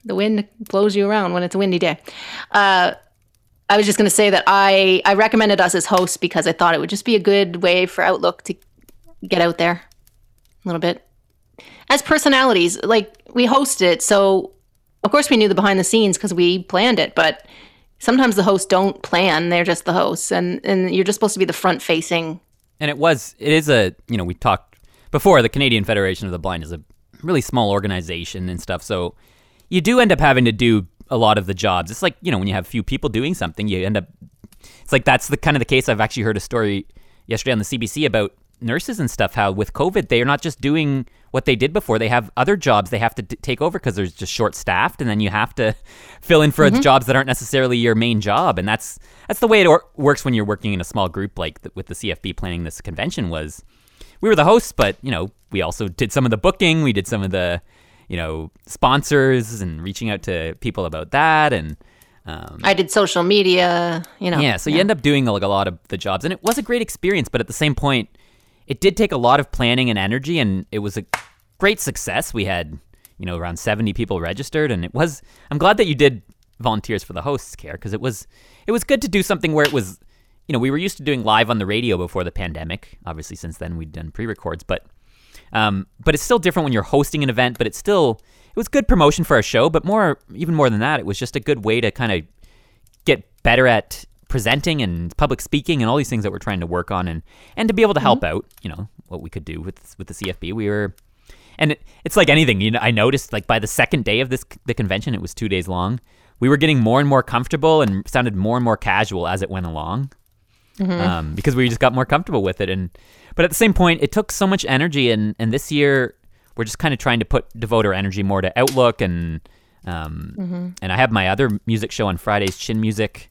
the wind blows you around when it's a windy day. Uh, I was just going to say that I, I recommended us as hosts because I thought it would just be a good way for Outlook to get out there a little bit. As personalities, like we hosted it, so of course we knew the behind the scenes because we planned it, but sometimes the hosts don't plan, they're just the hosts, and, and you're just supposed to be the front facing. And it was it is a you know we talked before the Canadian Federation of the Blind is a really small organization and stuff, so you do end up having to do a lot of the jobs. It's like you know when you have few people doing something, you end up. It's like that's the kind of the case. I've actually heard a story yesterday on the CBC about nurses and stuff. How with COVID, they are not just doing what they did before. They have other jobs they have to d- take over because there's just short staffed, and then you have to fill in for jobs that aren't necessarily your main job. And that's that's the way it or- works when you're working in a small group like the, with the CFB planning this convention. Was we were the hosts, but you know we also did some of the booking. We did some of the you know sponsors and reaching out to people about that and. Um, I did social media, you know. yeah, so you end up doing like a lot of the jobs, and it was a great experience. But at the same point, it did take a lot of planning and energy, and it was a great success. We had you know around seventy people registered, and it was. I'm glad that you did volunteers for the hosts care because it was it was good to do something where it was. You know, we were used to doing live on the radio before the pandemic. Obviously, since then we'd done pre-records, but um, but it's still different when you're hosting an event. But it's still it was good promotion for our show. But more, even more than that, it was just a good way to kind of get better at presenting and public speaking and all these things that we're trying to work on and and to be able to help out you know what we could do with with the CFB we were and it, it's like anything you know I noticed like by the second day of this the convention it was 2 days long. We were getting more and more comfortable and sounded more and more casual as it went along um, because we just got more comfortable with it. And but at the same point it took so much energy. And and this year we're just kind of trying to put devote our energy more to outlook and um, and I have my other music show on Fridays, Chin Music,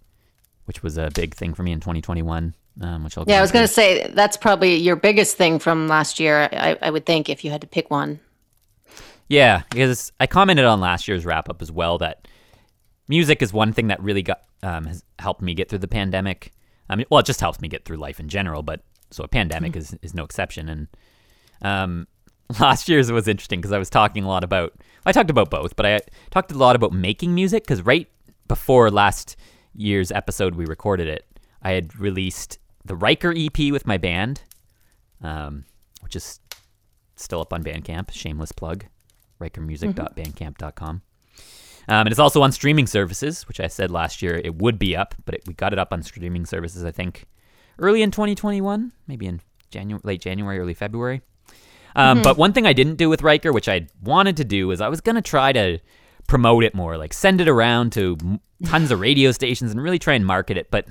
which was a big thing for me in 2021. Um, which I'll Yeah, I was going to say that's probably your biggest thing from last year. I, I would think if you had to pick one. Yeah, because I commented on last year's wrap up as well that music is one thing that really got um, has helped me get through the pandemic. I mean, well, it just helps me get through life in general, but so a pandemic is is no exception. And um, last year's was interesting because I was talking a lot about I talked about both, but I talked a lot about making music because right before last year's episode we recorded it, I had released the Riker EP with my band, um, which is still up on Bandcamp. Shameless plug, rikermusic.bandcamp.com. Um, and it's also on streaming services, which I said last year it would be up, but it, we got it up on streaming services. I think early in 2021, maybe in January, late January, early February. Um, But one thing I didn't do with Riker, which I wanted to do, is I was gonna try to promote it more, like send it around to tons of radio stations and really try and market it. But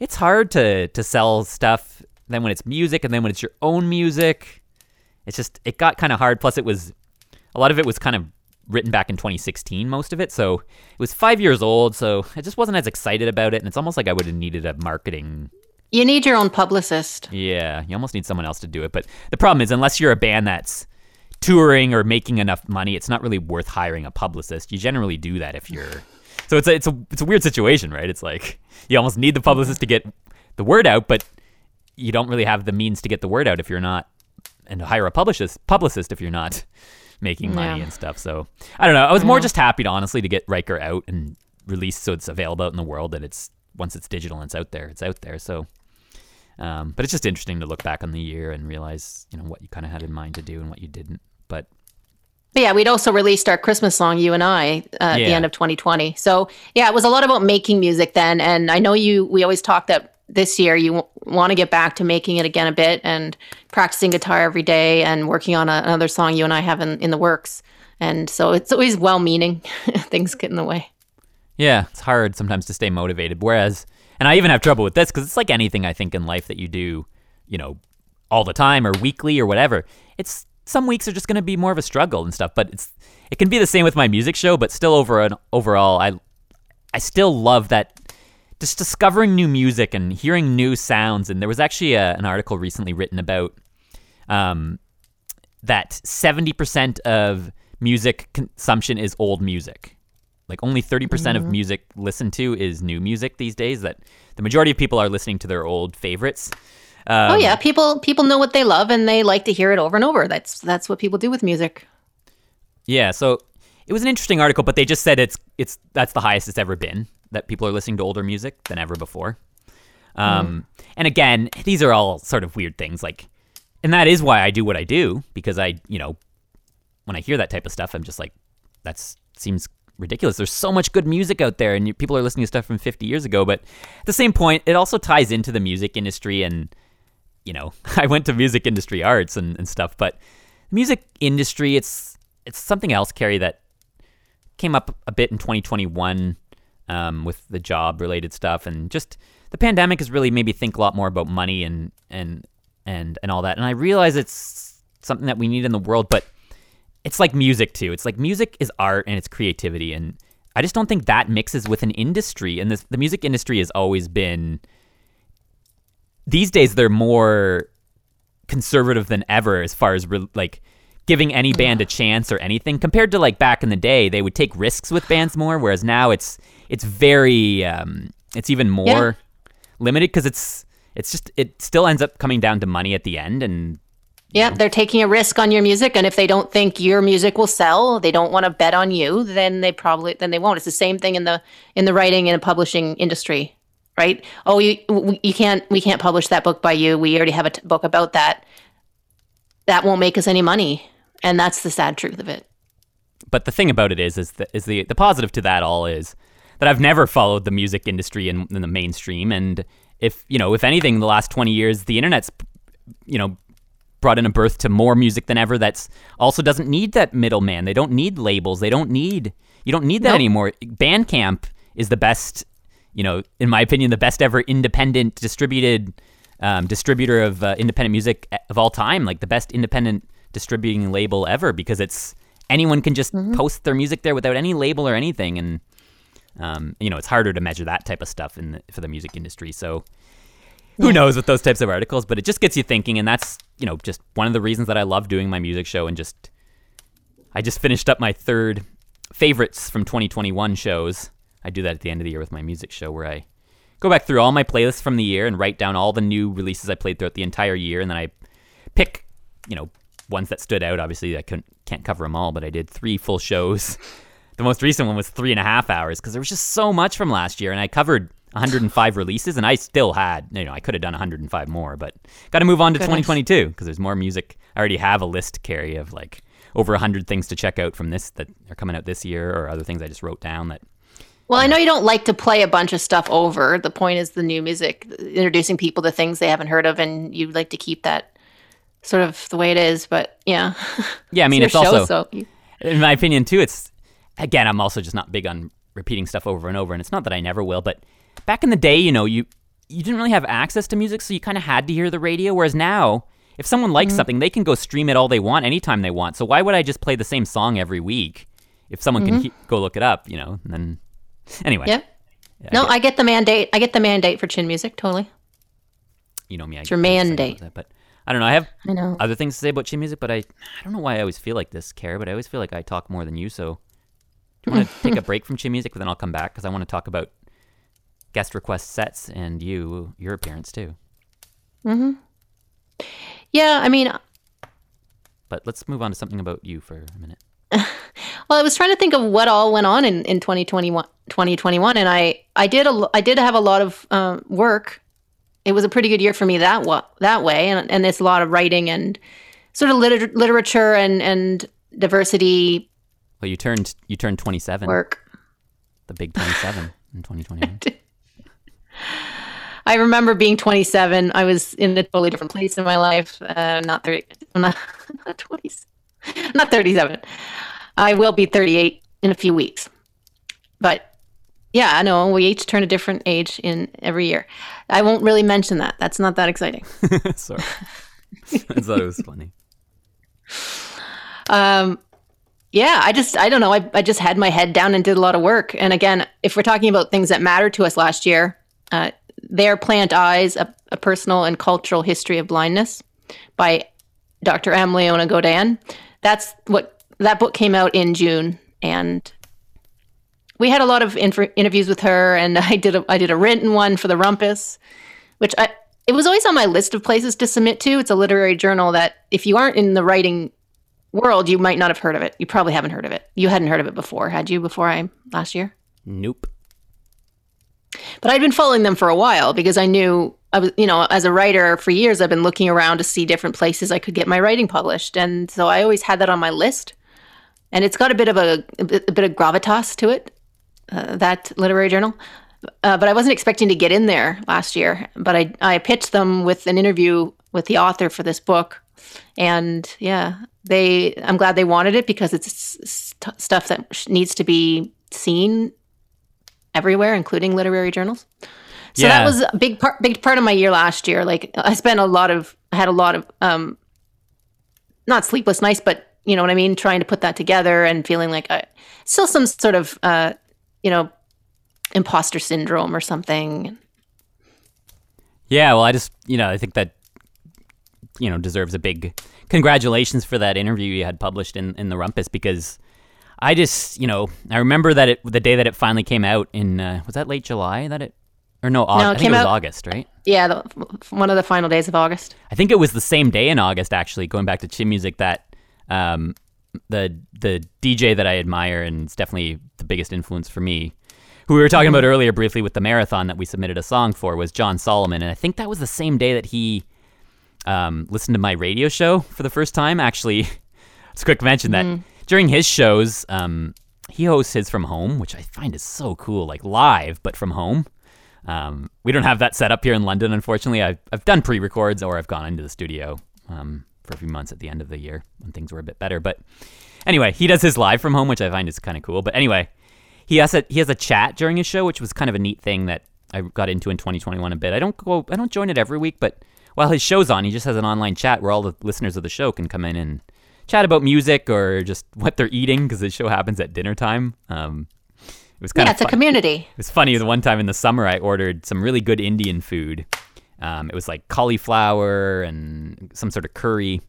it's hard to to sell stuff. Then when it's music, and then when it's your own music, it's just it got kind of hard. Plus, it was a lot of it was kind of written back in 2016, most of it. So it was five years old. So I just wasn't as excited about it, and it's almost like I would have needed a marketing You need your own publicist. Yeah, you almost need someone else to do it. But the problem is, unless you're a band that's touring or making enough money, it's not really worth hiring a publicist. You generally do that if you're. So it's a it's a it's a weird situation, right? It's like you almost need the publicist to get the word out, but you don't really have the means to get the word out if you're not, and to hire a publicist publicist if you're not making money Yeah. and stuff. So I don't know. I was more just happy to honestly to get Riker out and released so it's available out in the world that it's once it's digital and it's out there, it's out there. So um, but it's just interesting to look back on the year and realize, you know, what you kind of had in mind to do and what you didn't. But yeah, we'd also released our Christmas song, you and I, uh, at the end of 2020. So yeah, it was a lot about making music then. And I know you, we always talk that this year you w- want to get back to making it again a bit and practicing guitar every day and working on a, another song you and I have in, in the works. And so it's always well meaning. Things get in the way. yeah, it's hard sometimes to stay motivated. Whereas, and I even have trouble with this because it's like anything I think in life that you do, you know, all the time or weekly or whatever. It's some weeks are just going to be more of a struggle and stuff. But it's it can be the same with my music show. But still, over an overall, I I still love that just discovering new music and hearing new sounds. And there was actually a, an article recently written about um, that 70% of music consumption is old music. Like only 30% of music listened to is new music these days. That the majority of people are listening to their old favorites. Um, oh yeah, people people know what they love and they like to hear it over and over. That's that's what people do with music. Yeah, so it was an interesting article, but they just said it's it's that's the highest it's ever been that people are listening to older music than ever before. Um, And again, these are all sort of weird things, like, and that is why I do what I do because I, you know, when I hear that type of stuff, I'm just like, that seems ridiculous. There's so much good music out there, and people are listening to stuff from 50 years ago. But at the same point, it also ties into the music industry, and you know, I went to music industry arts and, and stuff, but music industry, it's it's something else, Carrie, that came up a bit in 2021 um, with the job related stuff, and just the pandemic has really made me think a lot more about money and and and and all that. And I realize it's something that we need in the world, but it's like music too. It's like music is art and it's creativity, and I just don't think that mixes with an industry. And this, the music industry has always been. These days, they're more conservative than ever as far as re- like giving any band a chance or anything compared to like back in the day they would take risks with bands more whereas now it's it's very um it's even more limited because it's it's just it still ends up coming down to money at the end and Yeah, they're taking a risk on your music, and if they don't think your music will sell, they don't want to bet on you. Then they probably then they won't. It's the same thing in the in the writing and publishing industry, right? Oh, you you can't we can't publish that book by you. We already have a t- book about that. That won't make us any money, and that's the sad truth of it. but the thing about it is is the, is the the positive to that all is that I've never followed the music industry in, in the mainstream and if you know if anything in the last 20 years the internet's you know brought in a birth to more music than ever that's also doesn't need that middleman they don't need labels they don't need you don't need that Nope. anymore bandcamp is the best you know in my opinion the best ever independent distributed um, distributor of uh, independent music of all time like the best independent distributing label ever because it's anyone can just post their music there without any label or anything and um, you know it's harder to measure that type of stuff in the, for the music industry so who knows with those types of articles but it just gets you thinking and that's you know just one of the reasons that i love doing my music show and just i just finished up my third favorites from 2021 shows i do that at the end of the year with my music show where i go back through all my playlists from the year and write down all the new releases i played throughout the entire year and then i pick you know ones that stood out obviously i couldn't can't cover them all but i did three full shows the most recent one was three and a half hours because there was just so much from last year, and I covered 105 releases, and I still had, you know, I could have done 105 more, but got to move on to 2022 because there's more music. I already have a list to carry of like over 100 things to check out from this that are coming out this year, or other things I just wrote down that. Well, I know you don't like to play a bunch of stuff over. The point is the new music, introducing people to things they haven't heard of, and you like to keep that sort of the way it is. But yeah, Yeah, I mean, it's it's, show, also, so you- in my opinion, too. It's again, I'm also just not big on repeating stuff over and over, and it's not that I never will, but back in the day, you know, you you didn't really have access to music, so you kind of had to hear the radio. Whereas now, if someone likes mm-hmm. something, they can go stream it all they want anytime they want. So why would I just play the same song every week if someone can mm-hmm. he- go look it up? You know, and then anyway, yeah. No, I get the mandate. I get the mandate for chin music. Totally. you know me. I your mandate. that, But I don't know. I have I know. other things to say about chin music, but I I don't know why I always feel like this, Kara. But I always feel like I talk more than you. So do you want to take a break from chin music, but then I'll come back because I want to talk about guest request sets and you your appearance too. Mm-hmm. Yeah, I mean, But let's move on to something about you for a minute. Well, I was trying to think of what all went on in, in 2021, 2021, and I, I did a, I did have a lot of um, work. It was a pretty good year for me that wa- that way, and, and it's a lot of writing and sort of liter- literature and, and diversity Well, you turned you turned 27, work. the big 27 in 2021. I remember being 27. I was in a totally different place in my life. Uh, not 30, not, not 20, not 37. I will be 38 in a few weeks. But yeah, I know we each turn a different age in every year. I won't really mention that. That's not that exciting. Sorry, I thought it was funny. Um, yeah, I just, I don't know. I, I just had my head down and did a lot of work. And again, if we're talking about things that mattered to us last year, uh, There Plant Eyes, a, a Personal and Cultural History of Blindness by Dr. M. Leona Godin. That's what, that book came out in June. And we had a lot of inf- interviews with her, and I did a, I did a written one for the Rumpus, which I, it was always on my list of places to submit to. It's a literary journal that if you aren't in the writing world, you might not have heard of it. You probably haven't heard of it. You hadn't heard of it before, had you? Before I last year, Nope. but I'd been following them for a while because I knew I was, you know, as a writer for years, I've been looking around to see different places I could get my writing published, and so I always had that on my list. And it's got a bit of a, a bit of gravitas to it, uh, that literary journal. Uh, but I wasn't expecting to get in there last year. But I I pitched them with an interview with the author for this book, and yeah, they I'm glad they wanted it because it's st- stuff that needs to be seen everywhere, including literary journals. So Yeah. that was a big part big part of my year last year. Like I spent a lot of I had a lot of um not sleepless nights, but you know what I mean, trying to put that together and feeling like I still some sort of uh you know imposter syndrome or something. Yeah, well, I just, you know, I think that, you know, deserves a big congratulations for that interview you had published in, in the Rumpus because I just, you know, I remember that it, the day that it finally came out in, uh, was that late July that it, or no, August, it I think came it was out- August, right? Yeah, the, one of the final days of August. I think it was the same day in August, actually, going back to chin music that um, the the DJ that I admire and it's definitely the biggest influence for me, who we were talking about earlier briefly with the marathon that we submitted a song for, was John Solomon, and I think that was the same day that he um, listened to my radio show for the first time. Actually, it's a quick mention that during his shows, um, he hosts his from home, which I find is so cool, like live but from home. Um, we don't have that set up here in London, unfortunately. I've, I've done pre records or I've gone into the studio um, for a few months at the end of the year when things were a bit better. But anyway, he does his live from home, which I find is kind of cool. But anyway, he has a he has a chat during his show, which was kind of a neat thing that I got into in 2021 a bit. I don't go I don't join it every week, but while his show's on, he just has an online chat where all the listeners of the show can come in and chat about music or just what they're eating because the show happens at dinner time. Um, it was kind Yeah, of it's a community. It was funny. The one time in the summer, I ordered some really good Indian food. Um, it was like cauliflower and some sort of curry,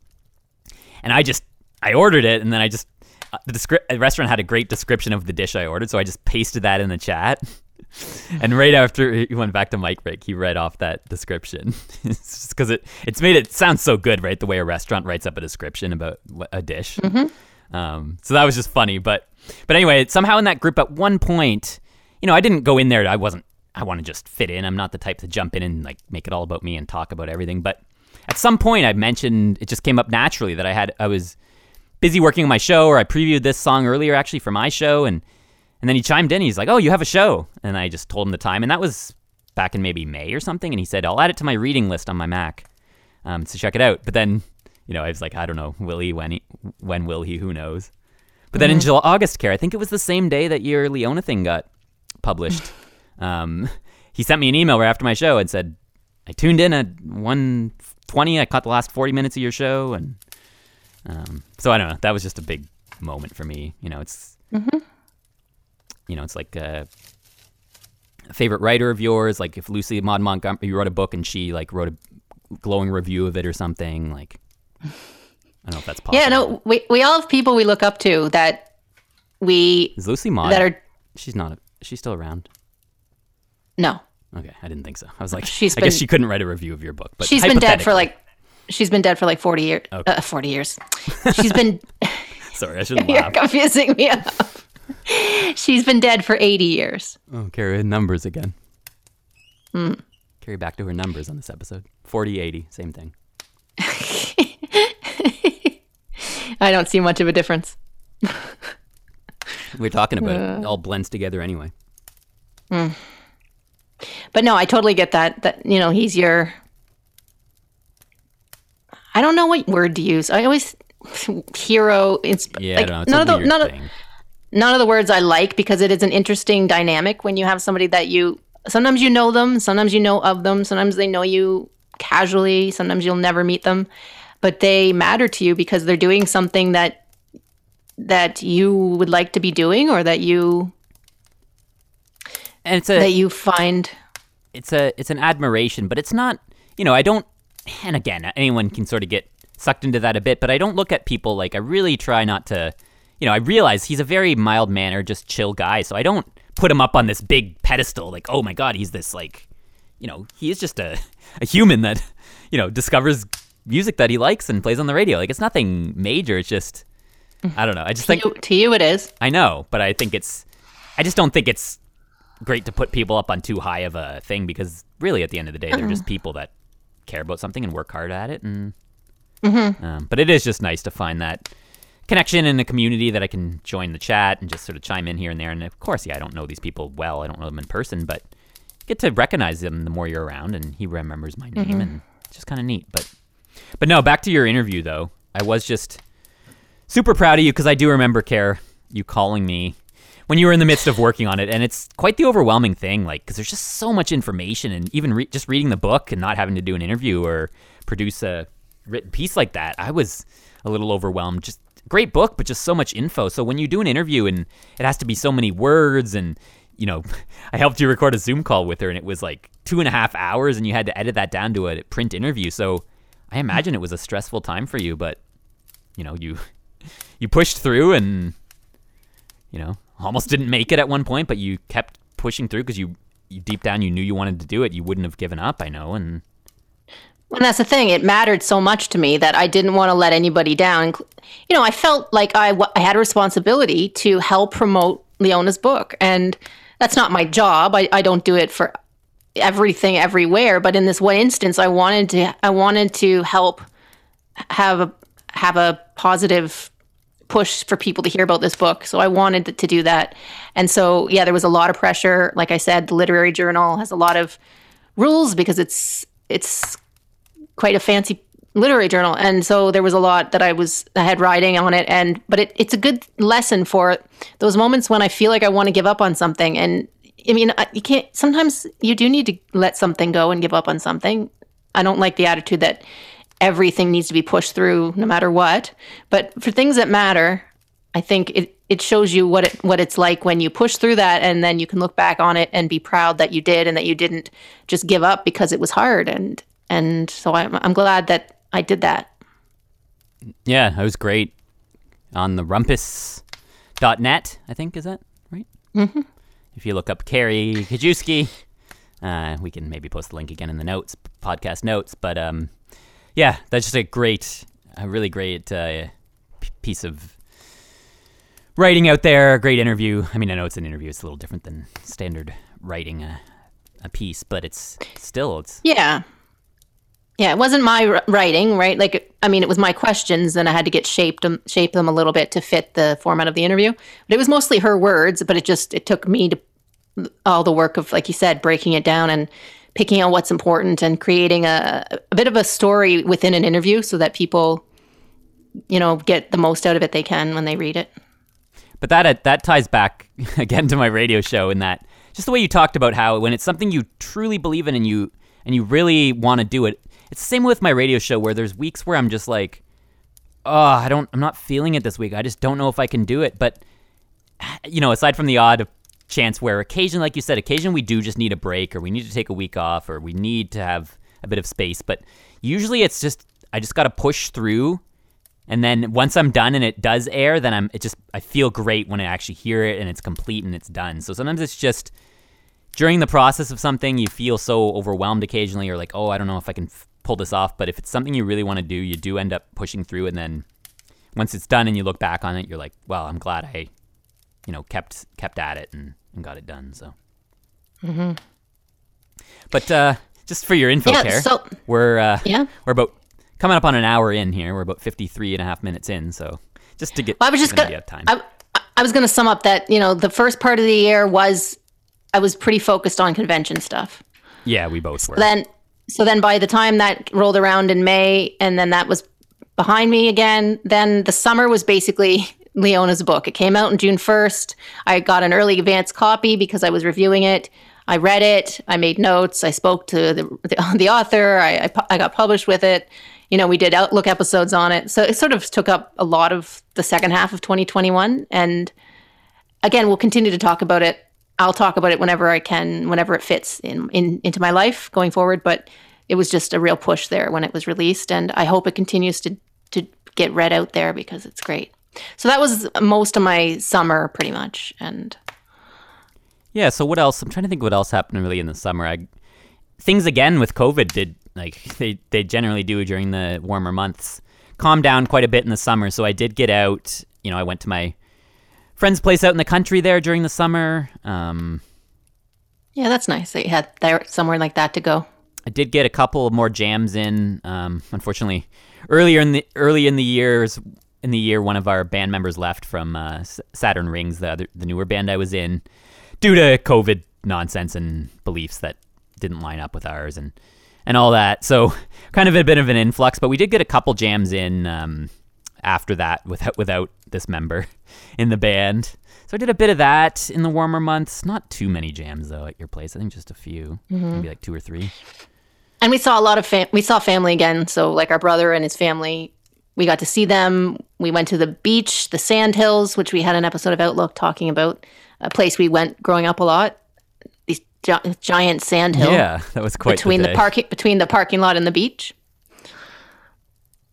and I just I ordered it, and then I just uh, the, descri- restaurant had a great description of the dish I ordered, so I just pasted that in the chat. and right after he went back to mic break, he read off that description. it's just because it it's made it sound so good, right? The way a restaurant writes up a description about a dish. Um, so that was just funny, but but anyway, somehow in that group at one point, you know, I didn't go in there. I wasn't. I want to just fit in. I'm not the type to jump in and like make it all about me and talk about everything. But at some point, I mentioned it just came up naturally that I had I was busy working on my show, or I previewed this song earlier actually for my show, and and then he chimed in. He's like, "Oh, you have a show," and I just told him the time, and that was back in maybe May or something. And he said, "I'll add it to my reading list on my Mac um, to check it out." But then, you know, I was like, "I don't know, will he? When he? When will he? Who knows?" But then in July, August, care, I think it was the same day that your Leona thing got published. um, he sent me an email right after my show and said, "I tuned in at 1:20. I caught the last 40 minutes of your show," and um, so I don't know. That was just a big moment for me. You know, it's you know, it's like uh, a favorite writer of yours. Like if Lucy Maud Montgomery, you wrote a book and she like wrote a glowing review of it or something. Like, I don't know if that's possible. Yeah, no, we we all have people we look up to that we Is Lucy Maud? that are She's not. Is she still around? no. Okay, I didn't think so. I was like, She's I guess she couldn't write a review of your book. But she's been dead for like she's been dead for like 40 years uh, 40 years she's been Sorry, I shouldn't you're laugh. confusing me up she's been dead for 80 years Oh, Carrie numbers again. Hmm. Carrie back to her numbers on this episode. 40, 80, same thing. i don't see much of a difference We're talking about it. It all blends together anyway. Mm. but no i totally get that that you know he's your i don't know what word to use i always hero insp- Yeah, like, I don't know. It's none of the none of, none of the words I like because it is an interesting dynamic when you have somebody that you sometimes you know them, sometimes you know of them, sometimes they know you casually, sometimes you'll never meet them, but they matter to you because they're doing something that that you would like to be doing or that you and it's a that you find it's a it's an admiration, but it's not. You know, I don't. And again, anyone can sort of get sucked into that a bit, but I don't look at people like I really try not to. You know, I realize he's a very mild mannered, just chill guy, so I don't put him up on this big pedestal. Like, oh my god, he's this like, you know, he is just a a human that you know discovers music that he likes and plays on the radio. Like, it's nothing major. It's just. I don't know. I just to think you, to you it is. I know, but I think it's. I just don't think it's great to put people up on too high of a thing because really, at the end of the day, they're just uh-huh. people that care about something and work hard at it. And mm-hmm. um, but it is just nice to find that connection in a community that I can join the chat and just sort of chime in here and there. And of course, yeah, I don't know these people well. I don't know them in person, but get to recognize them the more you're around, and he remembers my name, mm-hmm. and it's just kind of neat. But but no, back to your interview though. I was just super proud of you because I do remember care you calling me when you were in the midst of working on it, and it's quite the overwhelming thing. Like because there's just so much information, and even re- just reading the book and not having to do an interview or produce a written piece like that, I was a little overwhelmed. Just great book, but just so much info. So when you do an interview and it has to be so many words and you know, I helped you record a Zoom call with her, and it was like two and a half hours, and you had to edit that down to a print interview. So I imagine it was a stressful time for you, but you know, you you pushed through, and you know, almost didn't make it at one point, but you kept pushing through because you, you deep down you knew you wanted to do it. You wouldn't have given up, I know, and And that's the thing. It mattered so much to me that I didn't want to let anybody down. You know, I felt like I, w- I had a responsibility to help promote Leona's book. And that's not my job. I, I don't do it for everything everywhere. But in this one instance, I wanted to I wanted to help have a have a positive push for people to hear about this book. So I wanted to, do that. And so yeah, there was a lot of pressure. Like I said, the literary journal has a lot of rules because it's it's quite a fancy literary journal and so there was a lot that i was i had writing on it and but it, it's a good lesson for those moments when i feel like i want to give up on something and i mean you can't sometimes you do need to let something go and give up on something i don't like the attitude that everything needs to be pushed through no matter what but for things that matter i think it it shows you what it what it's like when you push through that and then you can look back on it and be proud that you did and that you didn't just give up because it was hard and and so I'm, I'm glad that I did that. yeah, it was great on the rumpus.net, I think, is that right? Mm-hmm. If you look up Carrie Kajewski, uh, we can maybe post the link again in the notes, podcast notes. But um, yeah, that's just a great, a really great uh, piece of writing out there. A great interview. I mean, I know it's an interview; it's a little different than standard writing a, a piece, but it's still it's Yeah. Yeah, it wasn't my writing, right? Like, I mean, it was my questions, and I had to get shaped them, shape them a little bit to fit the format of the interview. But it was mostly her words. But it just it took me to all the work of, like you said, breaking it down and picking out what's important and creating a, a bit of a story within an interview, so that people, you know, get the most out of it they can when they read it. But that uh, that ties back again to my radio show in that just the way you talked about how when it's something you truly believe in and you and you really want to do it. It's the same with my radio show where there's weeks where I'm just like, oh, I don't, I'm not feeling it this week. I just don't know if I can do it. But you know, aside from the odd chance where occasion, like you said, occasion we do just need a break or we need to take a week off or we need to have a bit of space. But usually it's just I just got to push through, and then once I'm done and it does air, then I'm it just I feel great when I actually hear it and it's complete and it's done. So sometimes it's just during the process of something you feel so overwhelmed occasionally or like oh I don't know if I can f- pull this off. But if it's something you really want to do, you do end up pushing through, and then once it's done and you look back on it, you're like, well, I'm glad I, you know, kept kept at it and, and got it done. So. Mhm. But uh, just for your info, Yeah, care, so- we're uh, Yeah. we're about coming up on an hour in here. We're about 53 and a half minutes in. So just to get Well, I was just gonna. idea of time. I, I was gonna sum up that you know the first part of the year was I was pretty focused on convention stuff. yeah, we both were. Then so then by the time that rolled around in May and then that was behind me again, then the summer was basically Leona's book. It came out on June 1st. I got an early advance copy because I was reviewing it. I read it. I made notes. I spoke to the the, the author. I, I I got published with it. You know, we did Outlook episodes on it. So it sort of took up a lot of the second half of 2021. And again, we'll continue to talk about it. I'll talk about it whenever I can, whenever it fits in, in into my life going forward. But it was just a real push there when it was released, and I hope it continues to to get read out there because it's great. So that was most of my summer, pretty much. And Yeah. So what else? I'm trying to think what else happened really in the summer. I things again with COVID did like they they generally do during the warmer months. Calm down quite a bit in the summer. So I did get out. You know, I went to my friend's place out in the country there during the summer. Um, yeah, that's nice that you had there somewhere like that to go. I did get a couple of more jams in. Um, unfortunately, earlier in the early in the years in the year, one of our band members left from uh, Saturn Rings, the other, the newer band I was in, due to COVID nonsense and beliefs that didn't line up with ours and and all that. So kind of a bit of an influx, but we did get a couple jams in um, after that without without this member in the band. So I did a bit of that in the warmer months. Not too many jams though at your place. I think just a few, mm-hmm. maybe like two or three. And we saw a lot of fam- we saw family again. So like our brother and his family, we got to see them. We went to the beach, the Sand Hills, which we had an episode of Outlook talking about, a place we went growing up a lot. These gi- giant sand hills Yeah, that was quite between the, the, parking between the parking lot and the beach.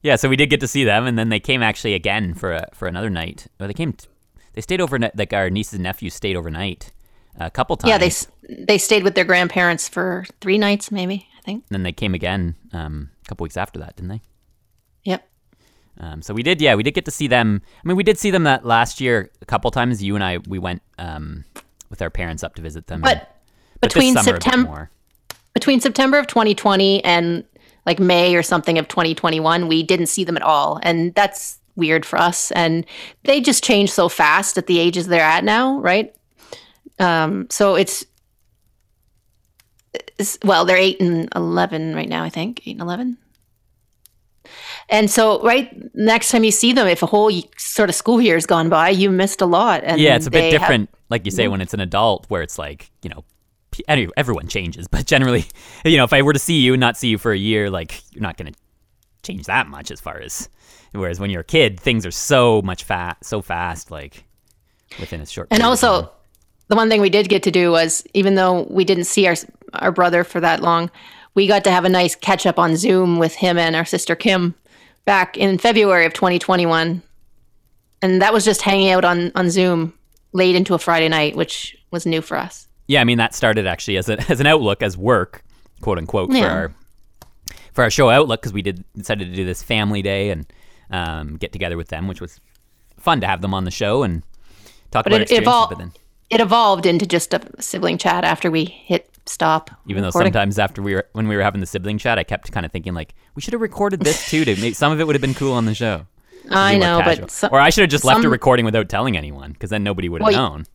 Yeah, so we did get to see them, and then they came actually again for a, for another night. Well, they came, t- they stayed overnight. Like our nieces and nephews stayed overnight a couple times. Yeah, they they stayed with their grandparents for three nights, maybe I think. And then they came again um, a couple weeks after that, didn't they? Yep. Um, so we did, yeah, we did get to see them. I mean, we did see them that last year a couple times. You and I, we went um, with our parents up to visit them. But But between summer a bit September between September of 2020 and like May or something of 2021, we didn't see them at all, and that's weird for us. And they just change so fast at the ages they're at now, right? Um, so it's, it's well, they're eight and eleven right now, I think eight and eleven. And so, right next time you see them, if a whole sort of school year has gone by, you missed a lot. And Yeah, it's a bit they have- different, like you say, when it's an adult, where it's like you know, p- any- everyone changes, but generally, you know, if I were to see you and not see you for a year, like you're not gonna change that much as far as. Whereas when you're a kid, things are so much fast, so fast, like within a short. And period of time. And also, the one thing we did get to do was, even though we didn't see our our brother for that long, we got to have a nice catch up on Zoom with him and our sister Kim back in February of 2021, and that was just hanging out on on Zoom late into a Friday night, which was new for us. Yeah, I mean that started actually as a, as an outlook as work, quote unquote, for our for our show Outlook because we did decided to do this family day and um, get together with them, which was fun to have them on the show and talk But about it evolved. but then, It evolved into just a sibling chat after we hit stop. even though recording. sometimes after we were when we were having the sibling chat, I kept kind of thinking like we should have recorded this too. To make, some of it would have been cool on the show. I know, but some, or I should have just left a recording without telling anyone because then nobody would have Well, known,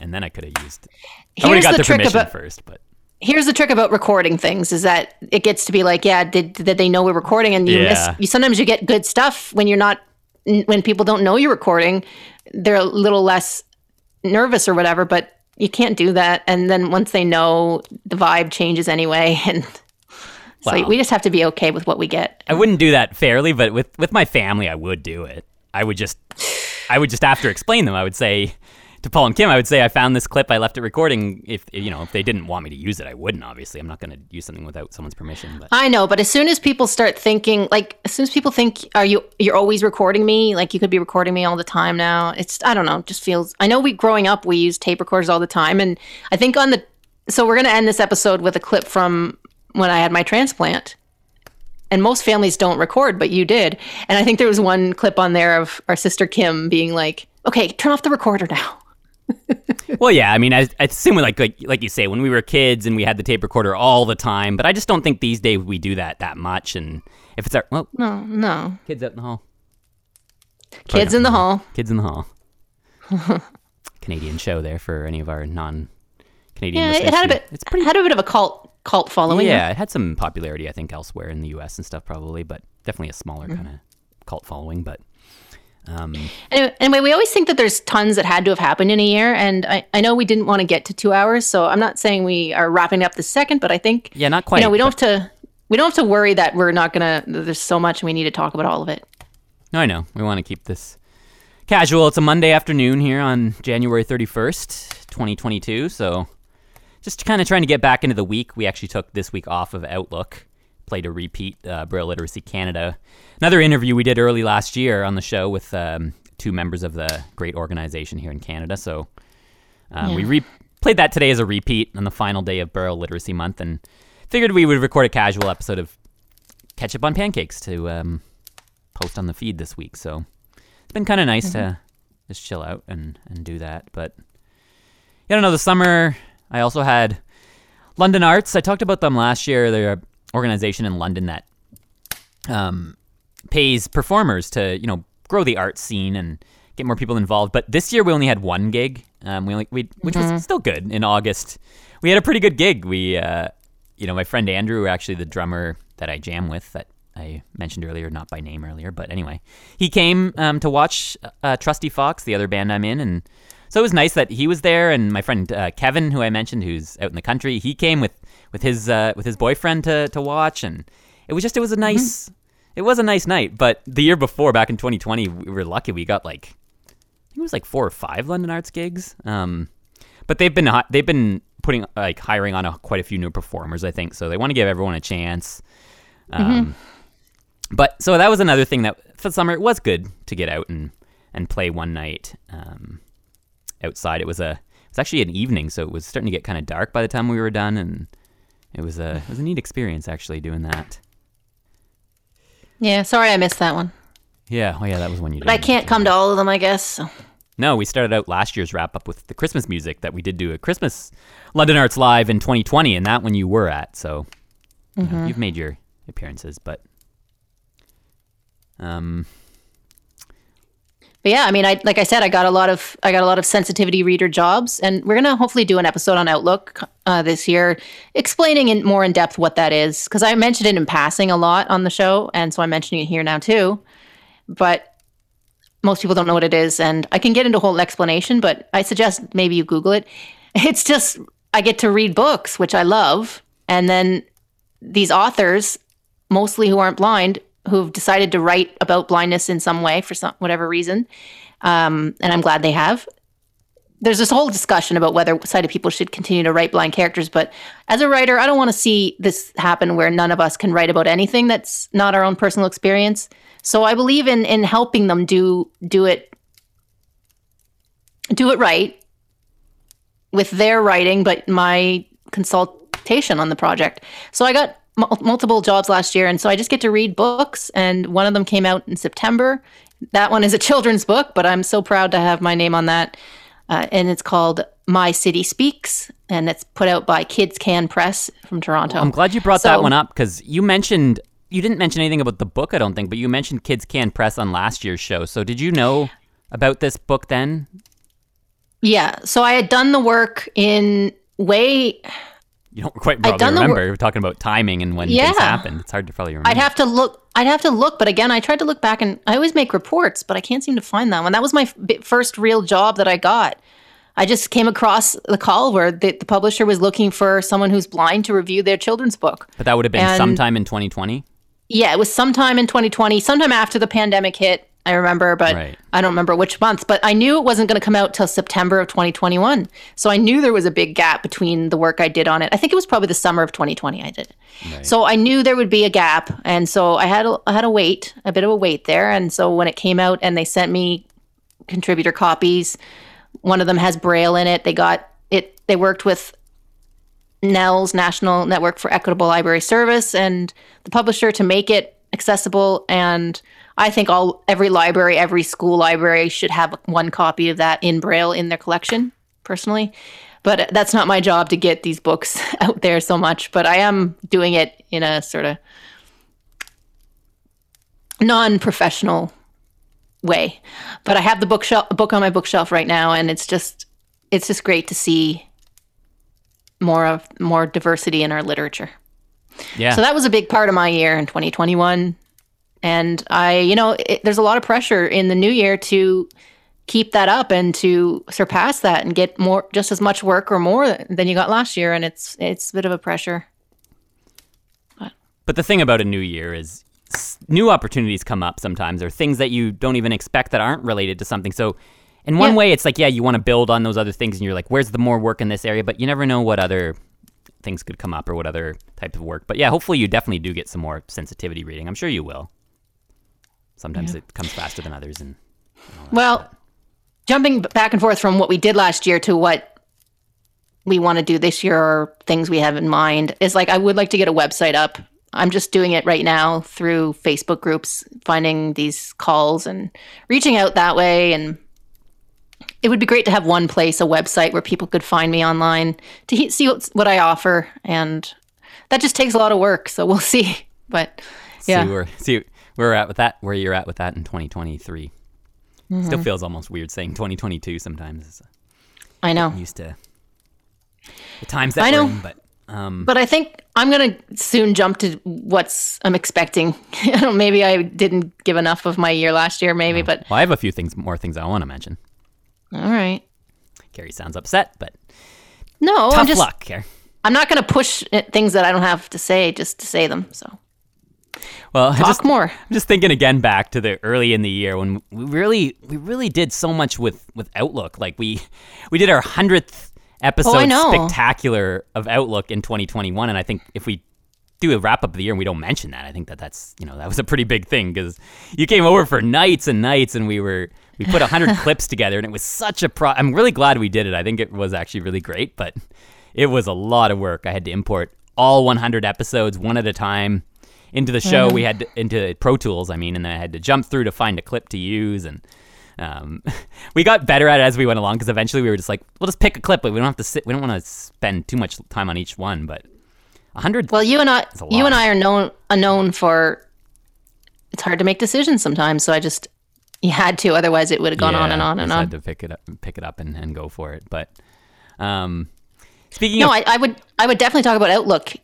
and then I could have used. I would have got the their trick permission about first, but here's the trick about recording things is that it gets to be like, yeah, did did they know we're recording? And you Yeah. miss. You sometimes you get good stuff when you're not when people don't know you're recording. They're a little less nervous or whatever, but you can't do that. And then once they know, the vibe changes anyway, and so we just have to be okay with what we get. I wouldn't do that fairly, but with with my family, I would do it. I would just, I would just after explain them, I would say, to Paul and Kim, I would say I found this clip. I left it recording. If you know, if they didn't want me to use it, I wouldn't. Obviously, I'm not going to use something without someone's permission. But I know, but as soon as people start thinking, like, as soon as people think, "Are you? You're always recording me? Like, you could be recording me all the time now." It's, I don't know, just feels. I know we growing up, we used tape recorders all the time, and I think on the. So we're gonna end this episode with a clip from when I had my transplant, and most families don't record, but you did, and I think there was one clip on there of our sister Kim being like, "Okay, turn off the recorder now." well, yeah. I mean, I, I assume like like like you say, when we were kids and we had the tape recorder all the time. But I just don't think these days we do that that much. And if it's our well, No, no, kids out in the hall, kids in the hall. kids in the hall. Canadian show there for any of our non-Canadian Yeah, it had a bit. It's pretty. had a bit of a cult cult following. yeah, it had some popularity, I think, elsewhere in the U.S. and stuff, probably, but definitely a smaller Mm-hmm. kind of cult following. But um, Anyway, anyway, we always think that there's tons that had to have happened in a year, and I, I know we didn't want to get to two hours, so I'm not saying we are wrapping up the second, but I think yeah, not quite. you know we don't but- have to we don't have to worry that we're not gonna. There's so much and we need to talk about all of it. No, I know. We want to keep this casual. It's a Monday afternoon here on January 31st, 2022. So just kind of trying to get back into the week. We actually took this week off of Outlook, played a repeat uh, Braille Literacy Canada. Another interview we did early last year on the show with um, two members of the great organization here in Canada. So um, we re- played that today as a repeat on the final day of Braille Literacy Month and figured we would record a casual episode of Ketchup on Pancakes to um, post on the feed this week. So it's been kind of nice to just chill out and, and do that. But yeah, I don't know. The summer, I also had London Arts. I talked about them last year. They're organization in London that um, pays performers to you know grow the art scene and get more people involved. But this year we only had one gig. Um, we only we which was still good in August. We had a pretty good gig. We uh, you know my friend Andrew, actually the drummer that I jam with that I mentioned earlier, not by name earlier, but anyway, he came um, to watch uh, Trusty Fox, the other band I'm in, and so it was nice that he was there. And my friend uh, Kevin, who I mentioned, who's out in the country, he came with with his uh, with his boyfriend to to watch, and it was just it was a nice it was a nice night. But the year before, back in 2020, we were lucky we got like I think it was like four or five London Arts gigs. Um, but they've been they've been putting like hiring on a, quite a few new performers, I think. So they want to give everyone a chance. Um, But so that was another thing that for the summer it was good to get out and and play one night um, outside. It was a it was actually an evening, so it was starting to get kind of dark by the time we were done, and it was a it was a neat experience actually doing that. Yeah, sorry I missed that one, Yeah, oh yeah, that was one you. Did. But I can't come to all of them, I guess. So. No, we started out last year's wrap up with the Christmas music that we did do a Christmas London Arts Live in 2020, and that one you were at. So you know, you've made your appearances, but um, But yeah, I mean, I like I said, I got a lot of I got a lot of sensitivity reader jobs, and we're gonna hopefully do an episode on Outlook uh, this year, explaining in more in depth what that is, because I mentioned it in passing a lot on the show, and so I'm mentioning it here now too. But most people don't know what it is, and I can get into a whole explanation, but I suggest maybe you Google it. It's just I get to read books, which I love, and then these authors, mostly who aren't blind, who've decided to write about blindness in some way for some whatever reason, um, and I'm glad they have. There's this whole discussion about whether sighted people should continue to write blind characters, but as a writer, I don't want to see this happen where none of us can write about anything that's not our own personal experience. So I believe in in helping them do do it do it right with their writing, but my consultation on the project. So I got multiple jobs last year, and so I just get to read books. And one of them came out in September. That one is a children's book, but I'm so proud to have my name on that. Uh, and it's called My City Speaks, and it's put out by Kids Can Press from Toronto. I'm glad you brought that one up because you mentioned you didn't mention anything about the book, I don't think, but you mentioned Kids Can Press on last year's show. So did you know about this book then? Yeah. So I had done the work in way. You don't quite probably remember. wor- We're talking about timing and when Yeah. things happened. It's hard to probably remember. I'd have to look. I'd have to look. But again, I tried to look back, and I always make reports, but I can't seem to find that one. That was my f- first real job that I got. I just came across the call where the, the publisher was looking for someone who's blind to review their children's book. but that would have been and- sometime in 2020. Yeah, it was sometime in 2020, sometime after the pandemic hit. I remember, but Right. I don't remember which month. But I knew it wasn't going to come out till September of 2021. So I knew there was a big gap between the work I did on it. I think it was probably the summer of 2020 I did it. So I knew there would be a gap, and so I had a, I had a wait, a bit of a wait there. And so when it came out, and they sent me contributor copies, one of them has Braille in it. They got it. They worked with NNELS, National Network for Equitable Library Service, and the publisher to make it accessible. And I think all every library, every school library should have one copy of that in Braille in their collection, personally. But that's not my job to get these books out there so much. But I am doing it in a sort of non-professional way. But I have the bookshelf book on my bookshelf right now, and it's just it's just great to see more of more diversity in our literature. Yeah. So that was a big part of my year in 2021. And I, you know, it, there's a lot of pressure in the new year to keep that up and to surpass that and get more, just as much work or more than you got last year. And it's it's a bit of a pressure. But but the thing about a new year is new opportunities come up sometimes, or things that you don't even expect that aren't related to something. So, in one Yeah. way, it's like, yeah, you want to build on those other things, and you're like, where's the more work in this area? But you never know what other things could come up or what other type of work. But yeah, hopefully you definitely do get some more sensitivity reading. I'm sure you will. Sometimes it comes faster than others, and Well, jumping back and forth from what we did last year to what we want to do this year or things we have in mind is like I would like to get a website up. I'm just doing it right now through Facebook groups, finding these calls and reaching out that way. And it would be great to have one place, a website where people could find me online to he- see what's, what I offer. And that just takes a lot of work. So we'll see. But yeah. see where see where we're at with that. Where you're at with that in 2023. Still mm-hmm. feels almost weird saying 2022 sometimes. Uh, I know. used to the times that I know. in, but um, But I think I'm gonna soon jump to what's I'm expecting. I don't- maybe I didn't give enough of my year last year, maybe, mm. but well, I have a few things, more things I want to mention. all right. Carrie sounds upset, but No, tough I'm just luck, Carrie. I'm not gonna push things that I don't have to say just to say them. So Well, talk just, more. I'm just thinking again back to the early in the year when we really we really did so much with with Outlook. Like we we did our hundredth episode Oh, spectacular of Outlook in 2021, and I think if we do a wrap up of the year and we don't mention that, I think that that's you know that was a pretty big thing because you came over for nights and nights, and we were we put hundred clips together, and it was such a pro. I'm really glad we did it. I think it was actually really great, but it was a lot of work. I had to import all 100 episodes one at a time into the show. We had to, into Pro Tools, I mean, and then I had to jump through to find a clip to use, and um, we got better at it as we went along because eventually we were just like, we'll just pick a clip, but we don't have to sit. We don't want to spend too much time on each one, but 100. Well, you and I, you and. I are known are known for. It's hard to make decisions sometimes, so I just you had to, otherwise it would have gone on and on and just on. Had to pick it up, pick it up, and, and go for it. But um, speaking No, of, I, I would I would definitely talk about Outlook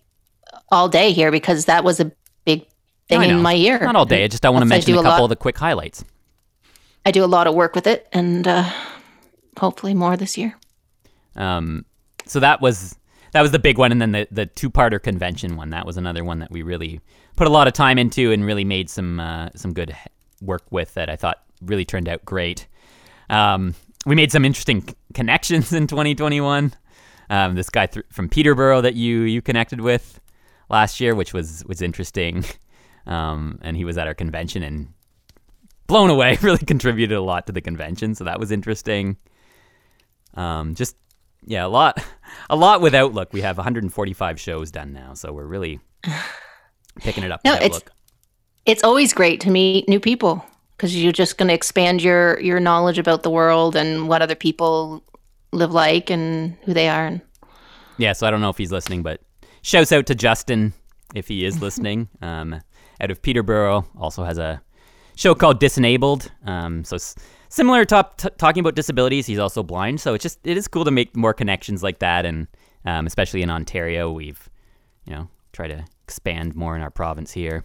all day here because that was a big thing in my year. not all day. I just I want to mention a a couple lot- of the quick highlights. I do a lot of work with it, and uh, hopefully more this year. Um, so that was that was the big one, and then the the two parter convention one. That was another one that we really put a lot of time into and really made some uh, some good work with that I thought really turned out great. Um, we made some interesting c- connections in 2021. Um, this guy th- from Peterborough that you you connected with last year, which was was interesting. Um, and he was at our convention and blown away. Really contributed a lot to the convention, so that was interesting. Um, just yeah, a lot, a lot with Outlook. We have 145 shows done now, so we're really picking it up. No, with it's- It's always great to meet new people because you're just going to expand your your knowledge about the world and what other people live like and who they are. And Yeah, so I don't know if he's listening, but shouts out to Justin if he is listening. Um, out of Peterborough, also has a show called Disenabled. Um, so s- similar top t- talking about disabilities. He's also blind, so it's just it is cool to make more connections like that, and um, especially in Ontario, we've you know try to expand more in our province here.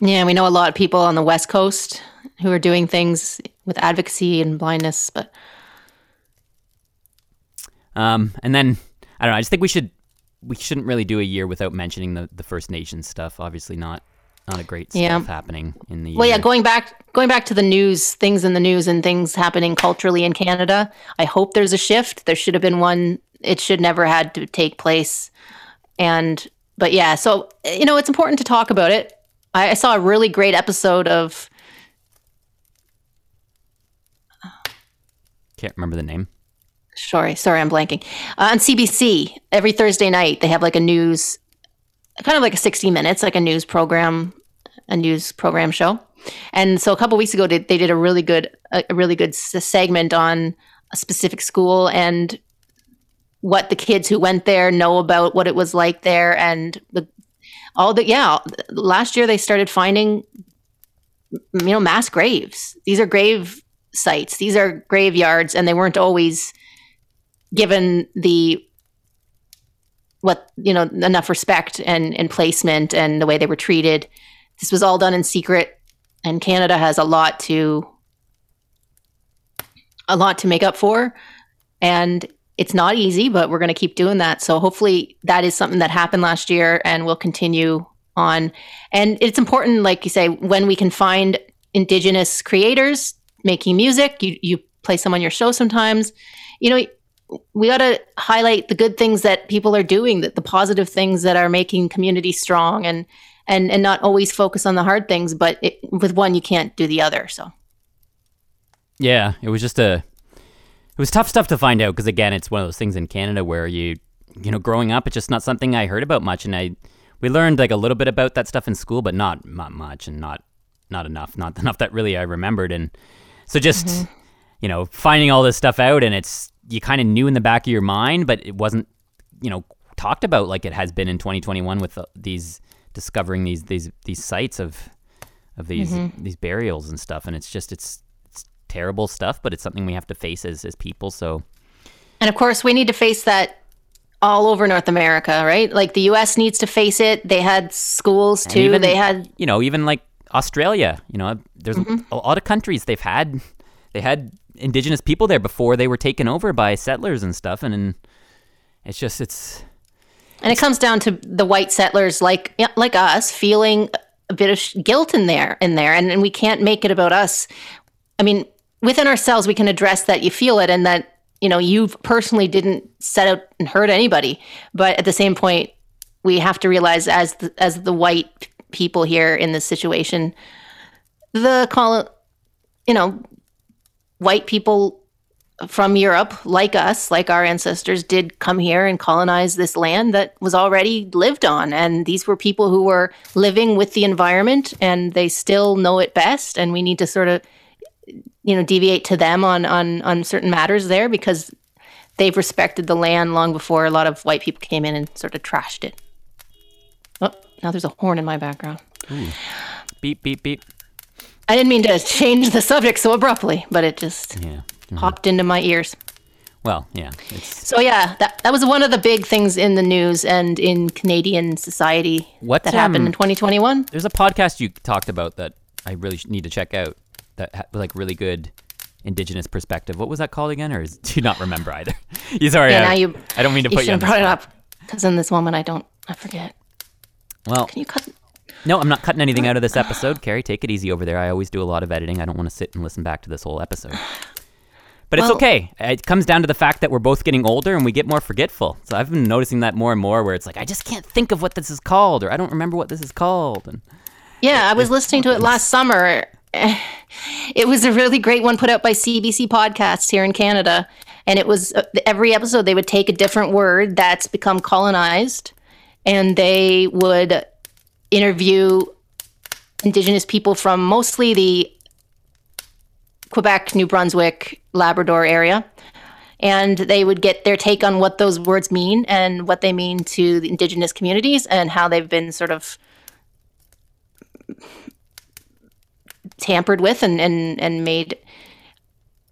yeah, we know a lot of people on the West Coast who are doing things with advocacy and blindness, but Um, and then I don't know. I just think we should we shouldn't really do a year without mentioning the the First Nations stuff. Obviously, not not a great Yeah. stuff happening in the. Year. Well, yeah, going back going back to the news, things in the news and things happening culturally in Canada. I hope there's a shift. There should have been one. It should never had to take place. And but yeah, so you know, it's important to talk about it. I, I saw a really great episode of Can't remember the name. Sorry, sorry, I'm blanking. Uh, on CBC, every Thursday night, they have like a news, kind of like a 60 minutes, like a news program, a news program show. And so a couple weeks ago, they, they did a really good, a, really good segment on a specific school and what the kids who went there know about what it was like there and the all the yeah last year they started finding you know mass graves these are grave sites these are graveyards and they weren't always given the what you know enough respect and, and placement and the way they were treated. This was all done in secret and canada has a lot to a lot to make up for. And it's not easy but we're going to keep doing that. So hopefully that is something that happened last year and we'll continue on. And it's important like you say when we can find indigenous creators making music you, you play some on your show sometimes. You know we got to highlight the good things that people are doing that the positive things that are making communities strong and and and not always focus on the hard things but it, with one you can't do the other so Yeah, it was just a. It was tough stuff to find out because again, it's one of those things in Canada where you, you know, growing up, it's just not something I heard about much, and I, we learned like a little bit about that stuff in school, but not not much, and not not enough, not enough that really I remembered, and so just, mm-hmm. you know, finding all this stuff out, and it's you kind of knew in the back of your mind, but it wasn't, you know, talked about like it has been in 2021 with uh, these discovering these these these sites of of these these burials and stuff, and it's just it's it's terrible stuff, but it's something we have to face as as people. So And of course, we need to face that all over North America, right? Like the US needs to face it. They had schools too. even- they had you know, even like Australia, you know, there's a lot of countries they've had they had indigenous people there before they were taken over by settlers and stuff, and, and it's just it's and it comes down to the white settlers like like us feeling a bit of guilt in there in there and, and we can't make it about us. I mean, within ourselves we can address that you feel it and that you know you personally didn't set out and hurt anybody, but at the same point we have to realize as the, as the white people here in this situation the call you know white people from Europe, like us, like our ancestors, did come here and colonize this land that was already lived on. And these were people who were living with the environment and they still know it best. And we need to sort of, you know, deviate to them on, on, on certain matters there because they've respected the land long before a lot of white people came in and sort of trashed it. Oh, now there's a horn in my background. beep beep beep. I didn't mean to change the subject so abruptly, but it just Yeah. popped into my ears. Well, yeah, it's So yeah, that that was one of the big things in the news and in Canadian society What, that happened um, in 2021. there's a podcast you talked about that I really need to check out that ha- like really good indigenous perspective. What was that called again, or is, do you not remember either? you sorry, Yeah, I, now you I don't mean to you put you the brought it up because in this moment I don't I forget. Well, Can you cut? No, I'm not cutting anything out of this episode. Carrie, take it easy over there. I always do a lot of editing. I don't want to sit and listen back to this whole episode. But it's Well- okay. It comes down to the fact that we're both getting older and we get more forgetful. So I've been noticing that more and more where it's like, I just can't think of what this is called or I don't remember what this is called. And Yeah, I was listening to it last summer. It was a really great one put out by CBC Podcasts here in Canada, and it was uh, every episode they would take a different word that's become colonized, and they would interview Indigenous people from mostly the Quebec, New Brunswick, Labrador area. And they would get their take on what those words mean and what they mean to the Indigenous communities and how they've been sort of tampered with and, and, and made.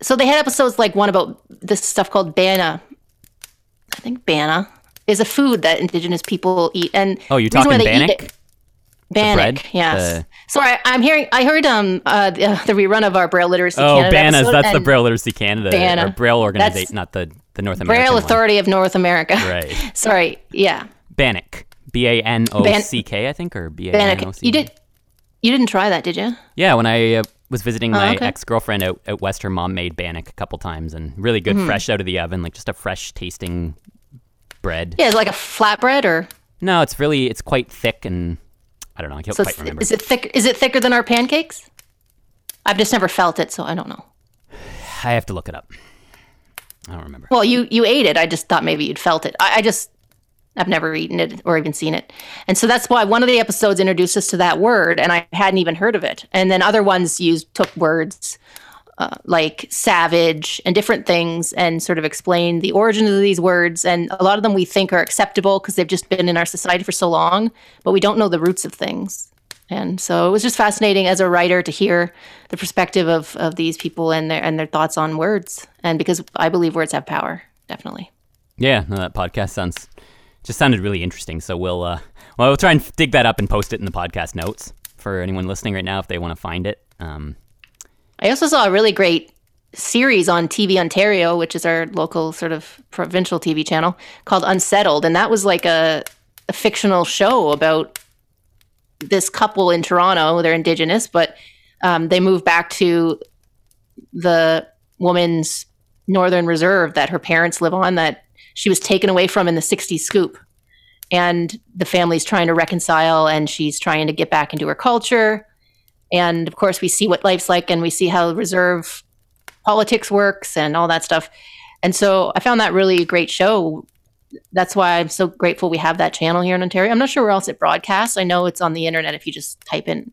So they had episodes like one about this stuff called Bana. I think Bana is a food that Indigenous people eat. And Oh, you're the reason why talking bannock? Bannock, bread? yes. The- Sorry, I'm hearing. I heard um uh, the, the rerun of our Braille Literacy oh, Canada BANAs. episode, That's the Braille Literacy Canada Bana. or Braille organization, not the, the North American Braille one. Authority of North America. Right. Sorry, yeah, Bannock. B A N O C K, I think, or B A N O Bannock. You did. You didn't try that, did you? Yeah, when I uh, was visiting my Oh, okay. ex girlfriend out, out west, her mom made bannock a couple times and really good, Mm-hmm. fresh out of the oven, like just a fresh tasting bread. Yeah, it's like a flatbread, or No, it's really it's quite thick and I don't know. I can't so quite remember. is it thick? Is it thicker than our pancakes? I've just never felt it, so I don't know. I have to look it up. I don't remember. Well, you you ate it. I just thought maybe you'd felt it. I, I just I've never eaten it or even seen it, and so that's why one of the episodes introduced us to that word, and I hadn't even heard of it. And then other ones used took words uh, like savage and different things, and sort of explain the origin of these words. And a lot of them we think are acceptable because they've just been in our society for so long, but we don't know the roots of things. And so it was just fascinating as a writer to hear the perspective of, of these people and their and their thoughts on words. And because I believe words have power, definitely. Yeah, no, that podcast sounds just sounded really interesting. So we'll uh, well we'll try and dig that up and post it in the podcast notes for anyone listening right now if they want to find it. Um, I also saw a really great series on TV Ontario, which is our local sort of provincial TV channel, called Unsettled, and that was like a, a fictional show about this couple in Toronto. They're Indigenous, but um, they moved back to the woman's Northern Reserve that her parents live on that she was taken away from in the 60s scoop. And the family's trying to reconcile and she's trying to get back into her culture. And of course, we see what life's like and we see how reserve politics works and all that stuff. And so I found that really a great show. That's why I'm so grateful we have that channel here in Ontario. I'm not sure where else it broadcasts. I know it's on the internet if you just type in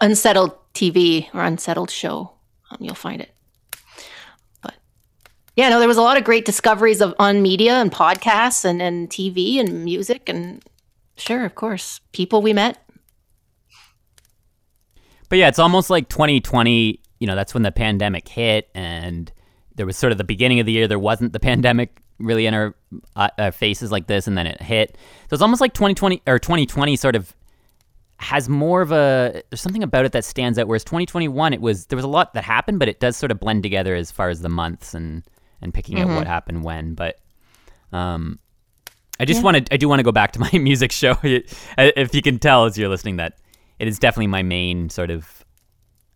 unsettled TV or unsettled show, um, you'll find it. But yeah, no, there was a lot of great discoveries of on media and podcasts and, and TV and music and sure, of course, people we met. But yeah, it's almost like 2020. You know, that's when the pandemic hit, and there was sort of the beginning of the year. There wasn't the pandemic really in our, uh, our faces like this, and then it hit. So it's almost like 2020 or 2020 sort of has more of a there's something about it that stands out. Whereas 2021, it was there was a lot that happened, but it does sort of blend together as far as the months and and picking out what happened when. But um, I just wanted I do want to go back to my music show. if you can tell as you're listening that it is definitely my main sort of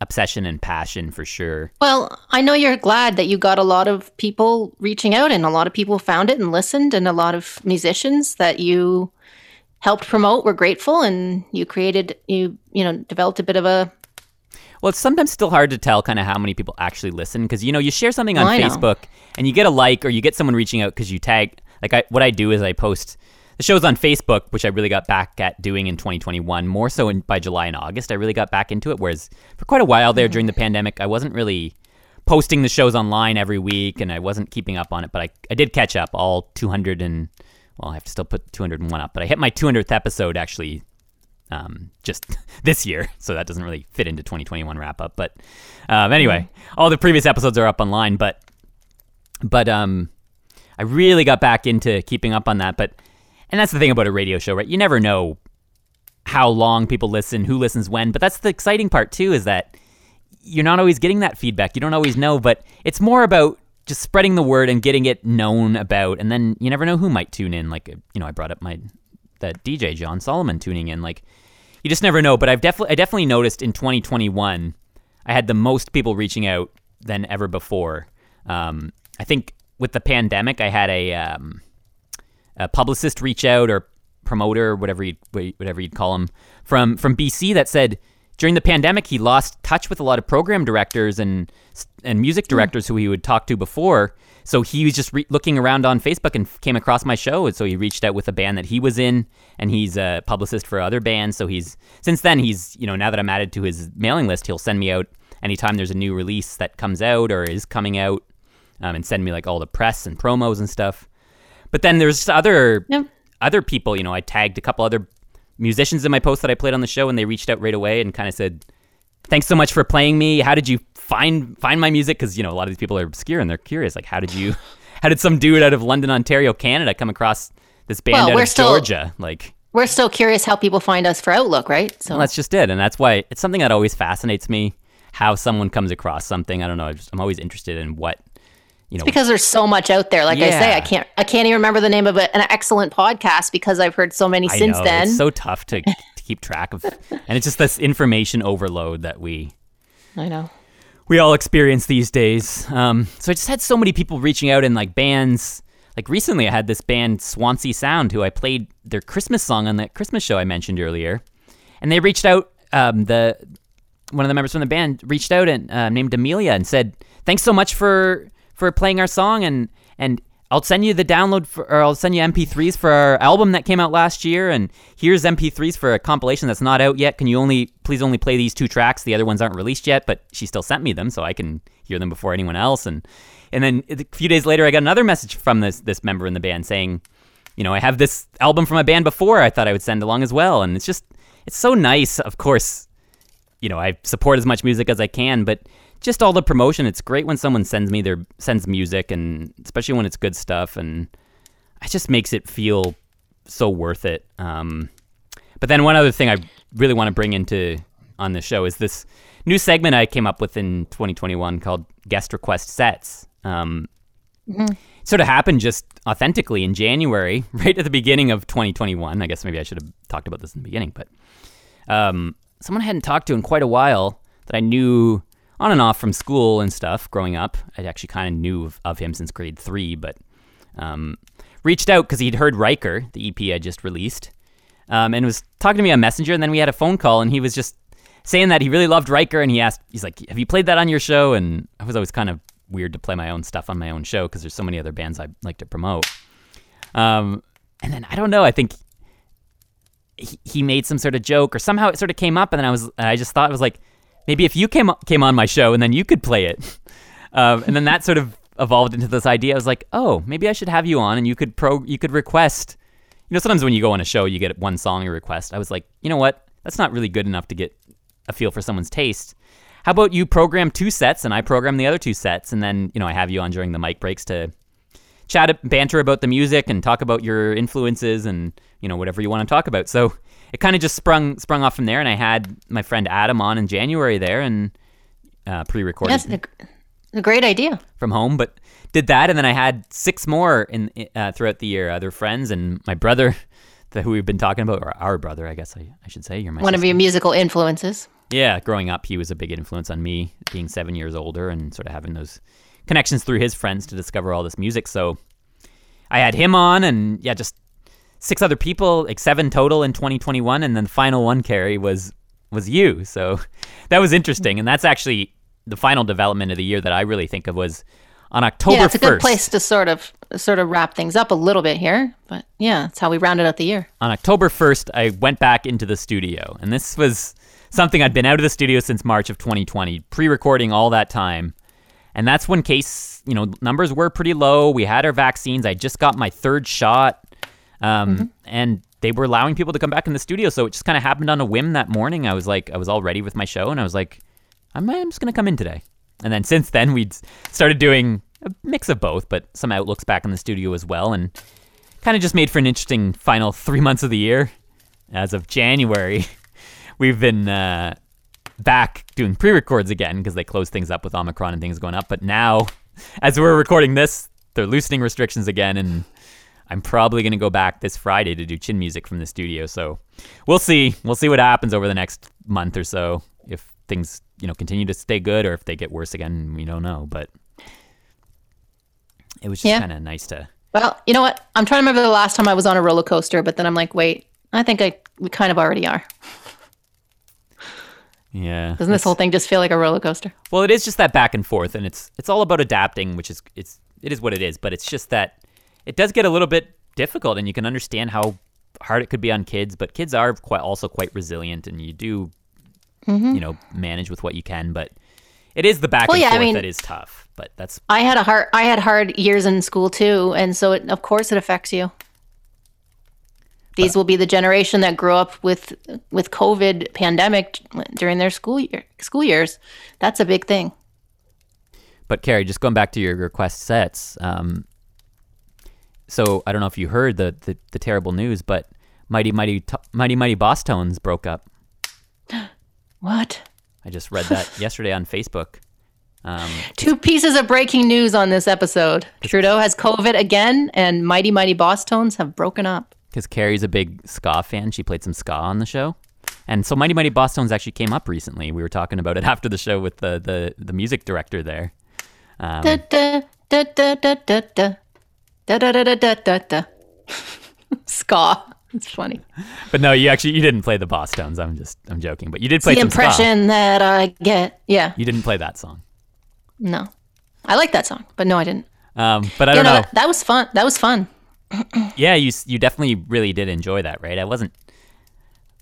obsession and passion for sure. Well, I know you're glad that you got a lot of people reaching out and a lot of people found it and listened and a lot of musicians that you helped promote were grateful and you created you you know developed a bit of a Well, it's sometimes still hard to tell kind of how many people actually listen because you know you share something on know. Facebook and you get a like or you get someone reaching out because you tag like I, what I do is I post the shows on Facebook, which I really got back at doing in 2021, more so in by July and August. I really got back into it. Whereas for quite a while there during the pandemic, I wasn't really posting the shows online every week and I wasn't keeping up on it. But I, I did catch up all 200 and well, I have to still put 201 up, but I hit my 200th episode actually um, just this year, so that doesn't really fit into 2021 wrap up. But um, anyway, all the previous episodes are up online. But but um, I really got back into keeping up on that. But and that's the thing about a radio show, right? You never know how long people listen, who listens when. But that's the exciting part too, is that you're not always getting that feedback. You don't always know, but it's more about just spreading the word and getting it known about. And then you never know who might tune in. Like you know, I brought up my that DJ John Solomon tuning in. Like you just never know. But I've definitely I definitely noticed in 2021 I had the most people reaching out than ever before. Um, I think with the pandemic, I had a um, a publicist reach out or promoter, whatever you whatever you'd call him, from from BC that said during the pandemic he lost touch with a lot of program directors and and music directors who he would talk to before. So he was just re- looking around on Facebook and came across my show, and so he reached out with a band that he was in, and he's a publicist for other bands. So he's since then he's you know now that I'm added to his mailing list, he'll send me out anytime there's a new release that comes out or is coming out, um, and send me like all the press and promos and stuff. But then there's other Yep. other people. You know, I tagged a couple other musicians in my post that I played on the show, and they reached out right away and kind of said, "Thanks so much for playing me. How did you find find my music?" Because you know, a lot of these people are obscure and they're curious. Like, how did you, how did some dude out of London, Ontario, Canada, come across this band Well, out we're of still- Georgia? Like, we're still curious how people find us for Outlook, right? So well, that's just it, and that's why it's something that always fascinates me. How someone comes across something. I don't know. I just, I'm always interested in what you know. because there's so much out there. Like I say, I can't I can't even remember the name of a, an excellent podcast because I've heard so many I since know, then. it's so tough to, to keep track of, and it's just this information overload that we I know. we all experience these days. Um, so I just had so many people reaching out in like bands. Like recently, I had this band Swansea Sound, who I played their Christmas song on that Christmas show I mentioned earlier, and they reached out. Um, the one of the members from the band reached out and uh, named Amelia and said, "Thanks so much for for playing our song and and." I'll send you the download for, or I'll send you MP3s for our album that came out last year, and here's MP3s for a compilation that's not out yet. Can you only please only play these two tracks? The other ones aren't released yet, but she still sent me them, so I can hear them before anyone else. And and then a few days later, I got another message from this this member in the band saying, you know, I have this album from a band before. I thought I would send along as well, and it's just it's so nice. Of course, you know, I support as much music as I can, but just all the promotion. It's great when someone sends me their sends music, and especially when it's good stuff, and it just makes it feel so worth it. Um, but then one other thing I really want to bring into on the show is this new segment I came up with in 2021 called guest request sets. Um, Sort of happened just authentically in January, right at the beginning of 2021. I guess maybe I should have talked about this in the beginning, but um, someone I hadn't talked to in quite a while that I knew on and off from school and stuff growing up. I actually kind of knew of, of him since grade three, but um, reached out because he'd heard Riker, the EP I just released, um, and was talking to me on Messenger. And then we had a phone call, and he was just saying that he really loved Riker, and he asked, he's like, "Have you played that on your show?" And I was always kind of weird to play my own stuff on my own show because there's so many other bands I like to promote. Um, and then I don't know. I think he, he made some sort of joke or somehow it sort of came up, and then I was I just thought it was like maybe if you came came on my show and then you could play it, um, and then that sort of evolved into this idea. I was like, oh, maybe I should have you on, and you could pro you could request. You know, sometimes when you go on a show, you get one song you request. I was like, you know what? That's not really good enough to get a feel for someone's taste. How about you program two sets and I program the other two sets, and then you know I have you on during the mic breaks to chat, banter about the music, and talk about your influences and you know whatever you want to talk about. So it kind of just sprung sprung off from there, and I had my friend Adam on in January there and uh, pre-recorded Yes, a, a great idea. from home, but did that, and then I had six more in uh, throughout the year. Other friends and my brother, the, who we've been talking about, or our brother, I guess I, I should say. You're my One of your musical influences. Yeah, growing up, he was a big influence on me, being seven years older and sort of having those connections through his friends to discover all this music. So I had him on, and yeah, just six other people, like seven total in 2021, and then the final one, Carrie, was was you. So that was interesting, and that's actually the final development of the year that I really think of was on October yeah, it's a 1st. good place to sort of sort of wrap things up a little bit here. But yeah, that's how we rounded out the year. on October 1st, I went back into the studio. And this was something I'd been out of the studio since March of 2020, pre recording all that time. And that's when case, you know, numbers were pretty low. We had our vaccines. I just got my third shot. Um, And they were allowing people to come back in the studio. So it just kind of happened on a whim that morning. I was like, I was all ready with my show. And I was like, I'm, I'm just going to come in today. And then since then, we'd started doing a mix of both, but some outlooks back in the studio as well. And kind of just made for an interesting final three months of the year. As of January, we've been uh, back doing pre-records again because they closed things up with Omicron and things going up. But now, as we're recording this, they're loosening restrictions again, and I'm probably going to go back this Friday to do chin music from the studio. So we'll see. We'll see what happens over the next month or so. If things, you know, continue to stay good or if they get worse again, we don't know. But it was just Yeah. kind of nice to. Well, you know what? I'm trying to remember the last time I was on a roller coaster, but then I'm like, wait, I think I we kind of already are. Yeah. Doesn't this whole thing just feel like a roller coaster? Well, it is just that back and forth, and it's it's all about adapting, which is it's it is what it is. But it's just that it does get a little bit difficult, and you can understand how hard it could be on kids. But kids are quite also quite resilient, and you do Mm-hmm. you know manage with what you can. But it is the back Well, and yeah, I forth mean- that is tough. But that's I had a hard I had hard years in school too, and so it, of course it affects you. These will be the generation that grew up with with COVID pandemic during their school year school years. That's a big thing. But Carrie, just going back to your request sets. Um, so I don't know if you heard the the, the terrible news, but Mighty Mighty T- Mighty Mighty Bosstones broke up. What? I just read that yesterday on Facebook. Um, Two pieces of breaking news on this episode. Trudeau has COVID again, and Mighty Mighty Bosstones have broken up. because Carrie's a big ska fan. She played some ska on the show. And so Mighty Mighty Bosstones actually came up recently. We were talking about it after the show with the the, the music director there. Um, Da, da, da, da, da, da, da. Da, da, da. Ska. It's funny. but no, you actually you didn't play the Bosstones. I'm just I'm joking, but you did play the some ska. The impression that I get. Yeah. You didn't play that song. No. I like that song, but no, I didn't. Um, but I don't know, know. that, that was fun. That was fun. yeah, you you definitely really did enjoy that, right? I wasn't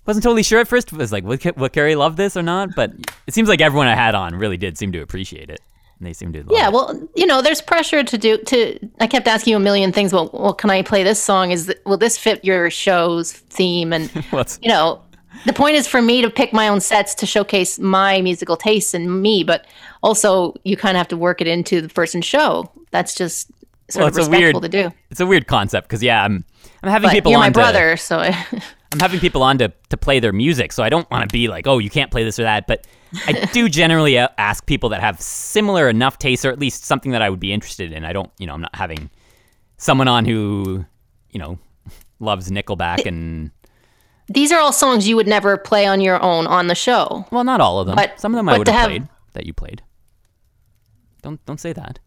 wasn't totally sure at first. Was like, would, would Carrie love this or not? But it seems like everyone I had on really did seem to appreciate it. And they seemed to Yeah, it. well, you know, there's pressure to do to. I kept asking you a million things. Well, well, can I play this song? Is th- will this fit your show's theme? And you know, the point is for me to pick my own sets to showcase my musical tastes and me, but also you kind of have to work it into the person's show. That's just sort Well, of it's a weird- respectful to do. it's a weird concept because yeah, I'm I'm having But people you're on my to- brother, so I, I'm having people on to, to play their music, so I don't want to be like, oh, you can't play this or that. But I do generally uh, ask people that have similar enough tastes, or at least something that I would be interested in. I don't, you know, I'm not having someone on who, you know, loves Nickelback and these are all songs you would never play on your own on the show. well, not all of them. But- Some of them I would have have- played that you played. Don't don't say that.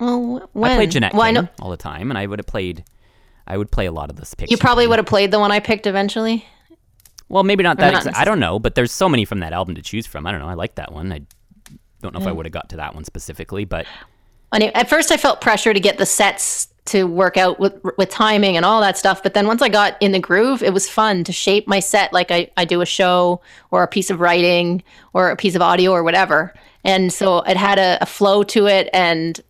Well, when? I played Jeanette well, King all the time, and I would have played. I would play a lot of this picture. you probably would have played the one I picked eventually. Well, maybe not that. not exa- I don't know, but there's so many from that album to choose from. I don't know. I like that one. I don't know if I mm. would have got to that one specifically, but at first I felt pressure to get the sets to work out with with timing and all that stuff. But then once I got in the groove, it was fun to shape my set like I, I do a show or a piece of writing or a piece of audio or whatever. And so it had a, a flow to it and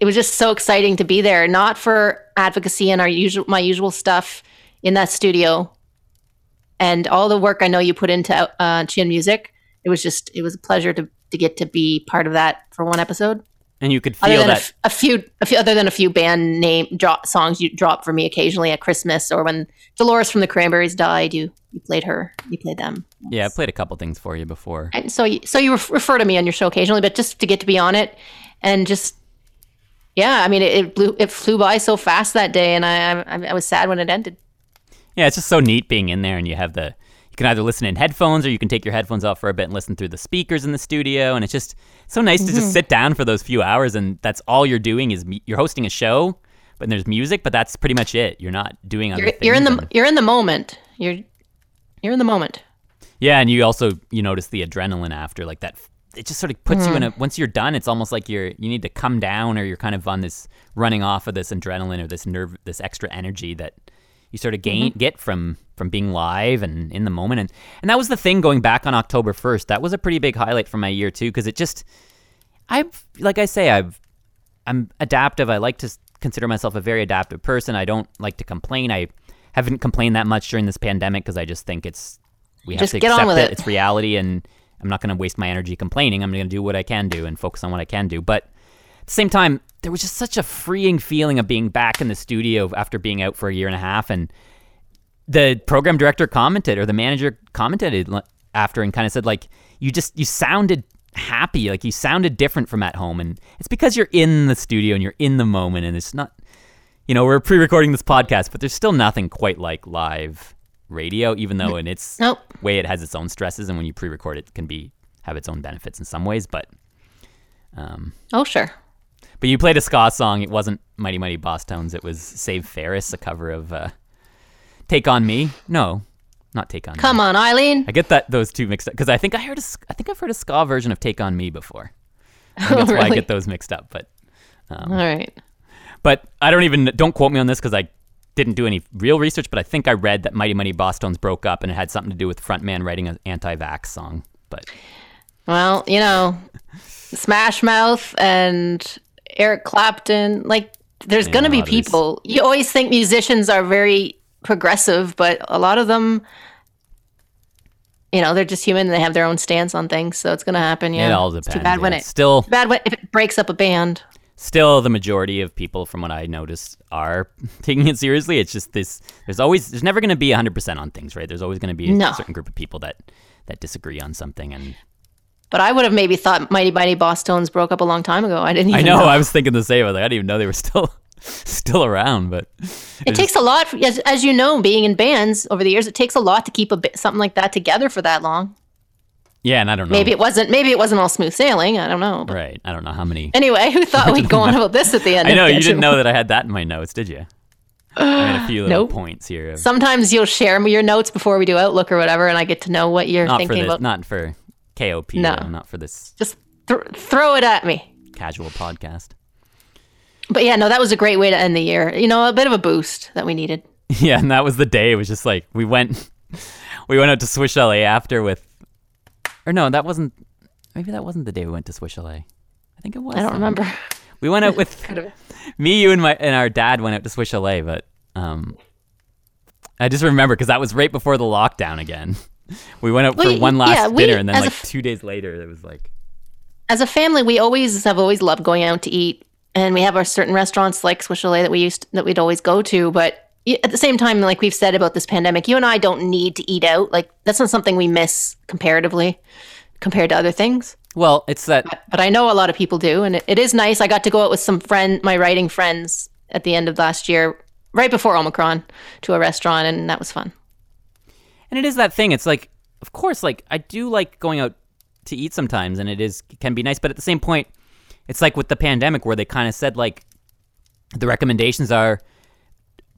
it was just so exciting to be there, not for advocacy and our usual my usual stuff in that studio and all the work I know you put into uh, Chin Music. It was just it was a pleasure to to get to be part of that for one episode and you could feel than a, that. f- a few, a few, other than a few band name drop songs you drop for me occasionally at Christmas or when Dolores from the Cranberries died, you you played her, you played them, yeah, I played a couple things for you before. and so you, so you ref- refer to me on your show occasionally, but just to get to be on it and just yeah, I mean it, it blew it flew by so fast that day, and I, I I was sad when it ended. Yeah, it's just so neat being in there, and you have the. You can either listen in headphones, or you can take your headphones off for a bit and listen through the speakers in the studio, and it's just so nice to Mm-hmm. just sit down for those few hours, and that's all you're doing is you're hosting a show, but there's music, but that's pretty much it. You're not doing other You're, you're in the and- you're in the moment. You're you're in the moment. Yeah, and you also you notice the adrenaline after like that. It just sort of puts you in a. Once you're done, it's almost like you're you need to come down, or you're kind of on this running off of this adrenaline or this nerve, this extra energy that you sort of gain mm-hmm. get from from being live and in the moment. And and that was the thing going back on October first. That was a pretty big highlight for my year too, because it just I've like I say I've I'm adaptive. I like to consider myself a very adaptive person. I don't like to complain. I haven't complained that much during this pandemic because I just think it's we have Just to get on accept with it. it. It's reality, and I'm not going to waste my energy complaining. I'm going to do what I can do and focus on what I can do. But same time, there was just such a freeing feeling of being back in the studio after being out for a year and a half. And the program director commented, or the manager commented after, and kind of said, like, you just you sounded happy, like you sounded different from at home, and it's because you're in the studio and you're in the moment, and it's not. You know, we're pre-recording this podcast, but there's still nothing quite like live radio, even though in its Nope. way it has its own stresses, and when you pre-record it, it can be have its own benefits in some ways. But um, Oh sure. But you played a ska song. It wasn't Mighty Mighty Bosstones. It was Save Ferris, a cover of uh, Take on Me. No, not Take on Me. Come on, Eileen. I get that those two mixed up because I think I heard a, I think I've heard a ska version of Take on Me before. I think that's why I get those mixed up. But All right. but I don't even don't quote me on this because I didn't do any real research. But I think I read that Mighty Mighty Bosstones broke up and it had something to do with frontman writing an anti-vax song. But Well, you know, Smash Mouth and Eric Clapton, like there's Yeah, going to be people. You always think musicians are very progressive, but a lot of them you know, they're just human and they have their own stance on things, so it's going to happen, yeah. it all It's depends. too bad when yeah. it still bad when, if it breaks up a band. still the majority of people from what i noticed are taking it seriously it's just this there's always there's never going to be 100% on things right there's always going to be a No. certain group of people that that disagree on something and But I would have maybe thought Mighty Mighty Bosstones broke up a long time ago. I didn't even i know, i was thinking the same I didn't even know they were still still around, but It takes a lot, as, as you know, being in bands over the years. It takes a lot to keep a bit, something like that together for that long. yeah, and I don't know. Maybe it wasn't. Maybe it wasn't all smooth sailing. I don't know. But right. I don't know how many. anyway, who thought we'd go on about this at the end? I know you didn't know that I had that in my notes, did you? I had a few little Nope. points here. Of, Sometimes you'll share your notes before we do Outlook or whatever, and I get to know what you're not for thinking this, about. not for KOP. No. though, not for this Just th- throw it at me. casual podcast. But yeah, no, that was a great way to end the year. You know, a bit of a boost that we needed. Yeah, and that was the day. It was just like we went, we went out to Swiss Chalet after with, or no, that wasn't. Maybe that wasn't the day we went to Swiss Chalet. I think it was. I don't remember. We went out with me, you, and my and our dad went out to Swiss Chalet, but um, I just remember because that was right before the lockdown again. We went out Well, for one last yeah, we- dinner, and then a like two days later, it was like, As a family, we always have always loved going out to eat, and we have our certain restaurants like Swiss Chalet that we used that we'd always go to. But at the same time, like we've said about this pandemic, you and I don't need to eat out. Like that's not something we miss comparatively compared to other things. well, it's that But I know a lot of people do, and it, it is nice. I got to go out with some friend, my writing friends, at the end of last year, right before Omicron, to a restaurant, and that was fun. And it is that thing. It's like, of course, like I do like going out to eat sometimes, and it is can be nice. But at the same point, it's like with the pandemic, where they kind of said like the recommendations are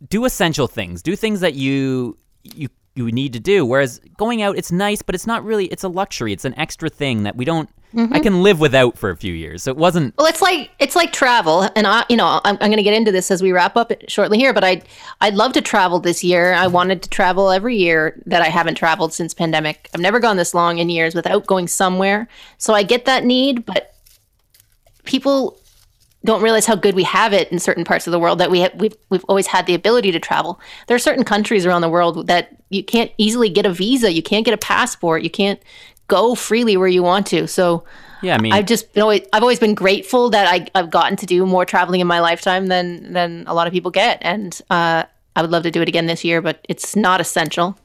do essential things, do things that you you you need to do. Whereas going out, it's nice, but it's not really. It's a luxury. It's an extra thing that we don't. I mm-hmm. can live without for a few years. So it wasn't. Well, it's like it's like travel, and I, you know, I'm, I'm going to get into this as we wrap up shortly here. But I, I'd love to travel this year. I wanted to travel every year that I haven't traveled since pandemic. I've never gone this long in years without going somewhere. So I get that need, but people don't realize how good we have it in certain parts of the world that we have, we've we've always had the ability to travel. There are certain countries around the world that you can't easily get a visa, you can't get a passport, you can't go freely where you want to. So Yeah, I mean, I've just been always, I've always been grateful that I, I've gotten to do more traveling in my lifetime than than a lot of people get, and uh, I would love to do it again this year, but it's not essential.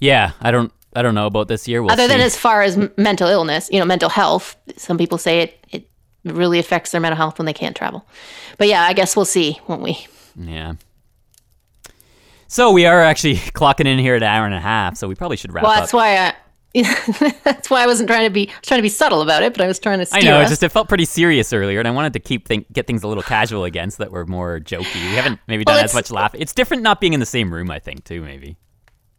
yeah. I don't. I don't know about this year. We'll Other than as far as m- mental illness, you know, mental health. Some people say it it really affects their mental health when they can't travel. But yeah, I guess we'll see, won't we? Yeah. So we are actually clocking in here at an hour and a half, so we probably should wrap up. Well, up. that's why I. that's why I wasn't trying to be I was trying to be subtle about it, but I was trying to steer I know, it us. just it felt pretty serious earlier, and I wanted to keep think, get things a little casual again, so that we're more jokey. We haven't maybe done Well, as much laugh. It's different not being in the same room, I think, too. Maybe.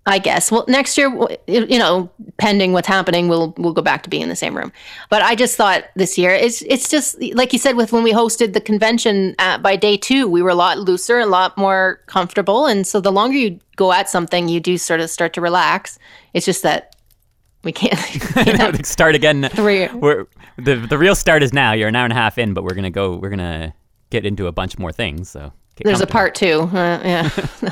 I guess. Well, next year, you know, pending what's happening, we'll we'll go back to being in the same room. But I just thought this year, it's it's just like you said with when we hosted the convention uh, by day two, we were a lot looser, and a lot more comfortable, and so the longer you go at something, you do sort of start to relax. It's just that we can't. start again. three. We're the the real start is now. You're an hour and a half in, but we're gonna go. We're gonna get into a bunch more things. So There's a part two. Uh, yeah.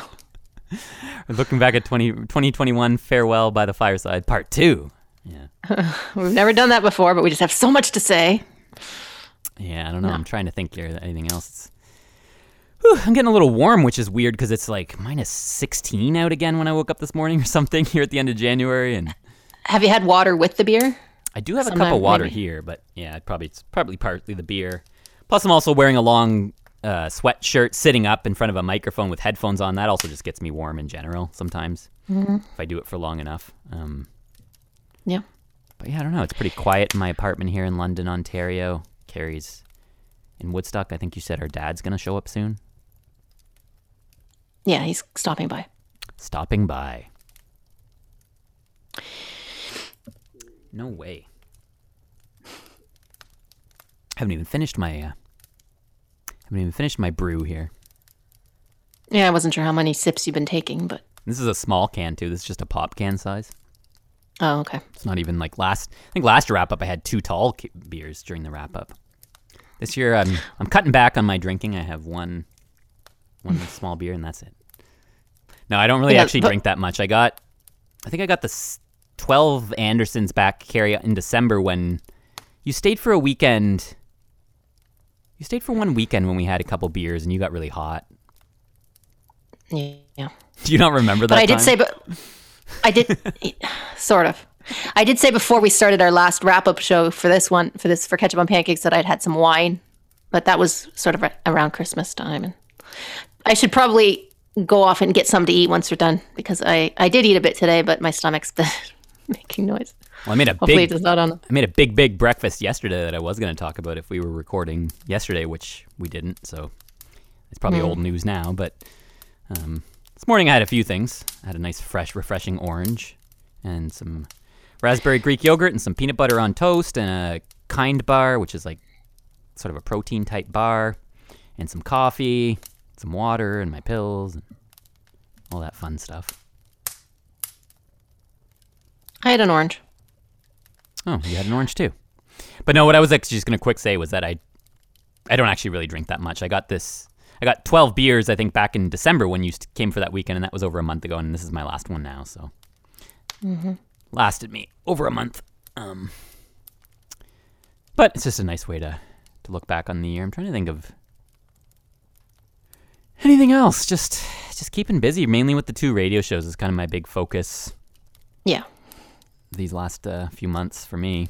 Looking back at 20, 2021, farewell by the fireside, part two. Yeah. We've never done that before, but we just have so much to say. Yeah, I don't know. I'm trying to think here. Anything else? Whew, I'm getting a little warm, which is weird because it's like minus 16 out again when I woke up this morning or something here at the end of January, and Have you had water with the beer? I do have a cup of water maybe. here, but yeah, probably it's probably partly the beer. Plus, I'm also wearing a long uh, sweatshirt, sitting up in front of a microphone with headphones on. That also just gets me warm in general sometimes Mm-hmm. if I do it for long enough. Um, Yeah. but yeah, I don't know. It's pretty quiet in my apartment here in London, Ontario. Carrie's in Woodstock. I think you said her dad's gonna show up soon. Yeah, he's stopping by. Stopping by. No way. I haven't even finished my uh, haven't even finished my brew here. Yeah, I wasn't sure how many sips you've been taking, but This is a small can too. This is just a pop can size. oh, okay. It's not even like last. I think last wrap up I had two tall beers during the wrap up. This year I'm I'm cutting back on my drinking. I have one one small beer and that's it. No, I don't really Yeah, actually but- drink that much. I got I think I got the 12 Andersons back Carrie in December when you stayed for a weekend. You stayed for one weekend when we had a couple beers and you got really hot. Yeah. Do you not remember that? But I did time? say, but I did sort of. I did say before we started our last wrap up show for this one, for this for ketchup on pancakes, that I'd had some wine but that was sort of around Christmas time. And I should probably go off and get some to eat once we're done because I, I did eat a bit today, but my stomach's been making noise. Well, I made a Hopefully big it's not on. I made a big, big breakfast yesterday that I was going to talk about if we were recording yesterday, which we didn't. So it's probably old news now. But um, this morning I had a few things. I had a nice, fresh, refreshing orange and some raspberry Greek yogurt and some peanut butter on toast and a kind bar, which is like sort of a protein type bar, and some coffee, some water, and my pills, and all that fun stuff. I had an orange. Oh, you had an orange too. But no, what I was actually just gonna quick say was that I, I don't actually really drink that much. I got this, I got 12 beers I think back in December when you came for that weekend, and that was over a month ago, and this is my last one now. So, Mm-hmm. lasted me over a month. Um, but it's just a nice way to to look back on the year. I'm trying to think of anything else. Just just keeping busy, mainly with the two radio shows is kind of my big focus Yeah. These last uh, few months for me.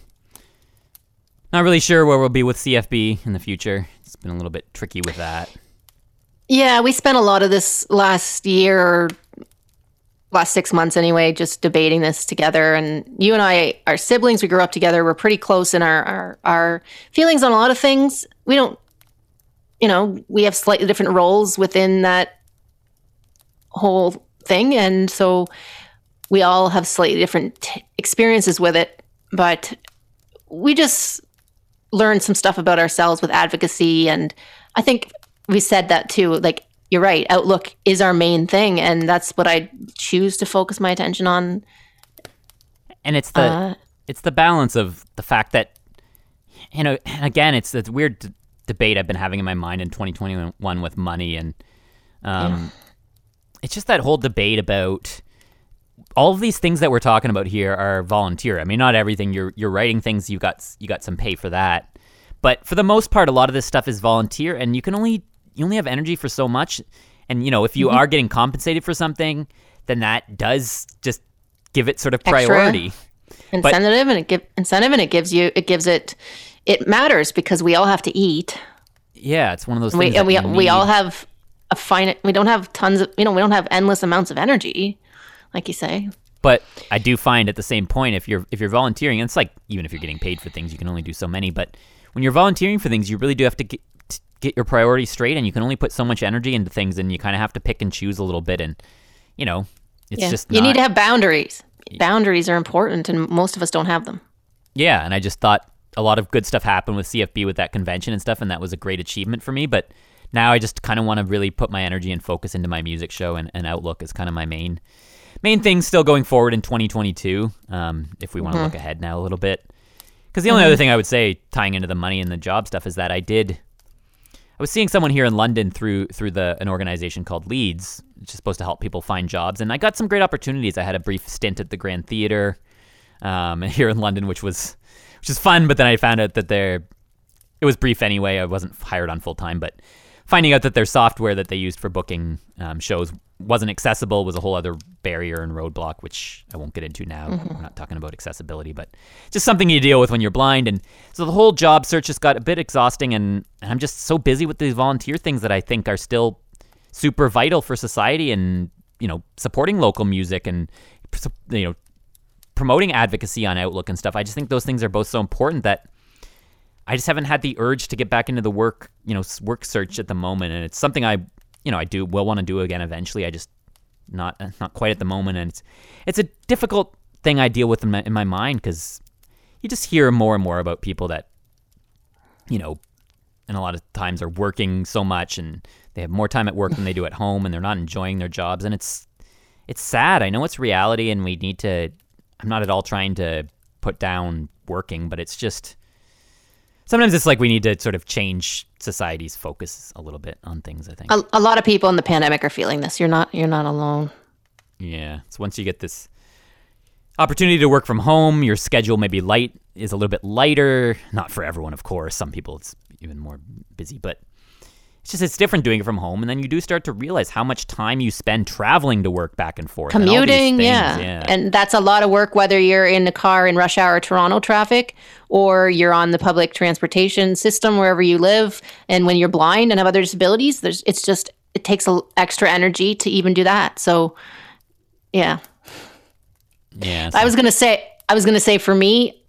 Not really sure where we'll be with CFB in the future. It's been a little bit tricky with that. Yeah, we spent a lot of this last year, last six months anyway, just debating this together. And you and I are siblings. We grew up together. We're pretty close in our, our, our feelings on a lot of things. We don't, you know, we have slightly different roles within that whole thing. And so we all have slightly different t- experiences with it. But we just learned some stuff about ourselves with advocacy. And I think we said that too. Like, you're right. Outlook is our main thing. And that's what I choose to focus my attention on. And it's the Uh, it's the balance of the fact that you know, and again, it's this weird d- debate I've been having in my mind in 2021 with money and um it's just that whole debate about all of these things that we're talking about here are volunteer. I mean, not everything you're you're writing things you got you got some pay for that. But for the most part a lot of this stuff is volunteer and you can only you only have energy for so much and you know, if you mm-hmm. are getting compensated for something, then that does just give it sort of Extra. priority. incentive and it give incentive and it gives you it gives it it matters because we all have to eat. Yeah, it's one of those We, things. and we you we all have a finite. We don't have tons of you know we don't have endless amounts of energy, like you say. But I do find at the same point, if you're if you're volunteering, it's like even if you're getting paid for things, you can only do so many. But when you're volunteering for things, you really do have to get to get your priorities straight, and you can only put so much energy into things, and you kind of have to pick and choose a little bit. And you know, it's Yeah. just you need to have boundaries. Boundaries are important, and most of us don't have them. Yeah, and I just thought a lot of good stuff happened with CFB with that convention and stuff, and that was a great achievement for me. But now I just kind of want to really put my energy and focus into my music show, and, and Outlook is kind of my main main thing still going forward in 2022. Um, if we want to look ahead now a little bit, because the only other thing I would say tying into the money and the job stuff is that I did. I was seeing someone here in London through through the an organization called Leads, which is supposed to help people find jobs, and I got some great opportunities. I had a brief stint at the Grand Theatre um, here in London, which was which is fun. But then I found out that they're it was brief anyway. I wasn't hired on full time, but finding out that their software that they used for booking um, shows wasn't accessible was a whole other barrier and roadblock, which I won't get into now. Mm-hmm. We're not talking about accessibility, but just something you deal with when you're blind. And so the whole job search just got a bit exhausting, and, and I'm just so busy with these volunteer things that I think are still super vital for society and you know supporting local music and you know promoting advocacy on Outlook and stuff. I just think those things are both so important that I just haven't had the urge to get back into the work, you know, work search at the moment. And it's something I, you know, I do will want to do again eventually. I just not not quite at the moment, and it's it's a difficult thing I deal with in my, in my mind because you just hear more and more about people that, you know, and a lot of times are working so much and they have more time at work than they do at home, and they're not enjoying their jobs, and it's it's sad. I know it's reality, and we need to. I'm not at all trying to put down working, but it's just sometimes it's like we need to sort of change society's focus a little bit on things. I think. A, a lot of people in the pandemic are feeling this. You're not. You're not alone. Yeah. So once you get this opportunity to work from home, your schedule maybe light is a little bit lighter. Not for everyone, of course. Some people it's even more busy, but it's just it's different doing it from home, and then you do start to realize how much time you spend traveling to work back and forth, and commuting things, yeah. and that's a lot of work whether you're in a car in rush hour toronto traffic or you're on the public transportation system wherever you live and when you're blind and have other disabilities there's it's just it takes a l- extra energy to even do that. So yeah. Yeah, i was going to say i was going to say for me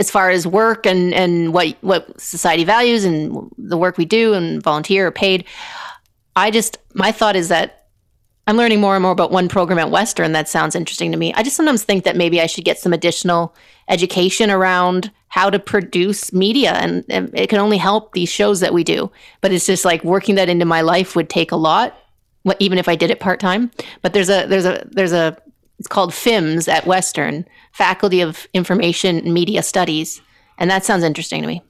as far as work and and what what society values and the work we do and volunteer or paid i just my thought is that I'm learning more and more about one program at Western that sounds interesting to me. I just sometimes think that maybe I should get some additional education around how to produce media, and, and it can only help these shows that we do. But it's just like working that into my life would take a lot, even if I did it part time. But there's a there's a there's a it's called FIMS at Western Faculty of Information and Media Studies, and that sounds interesting to me.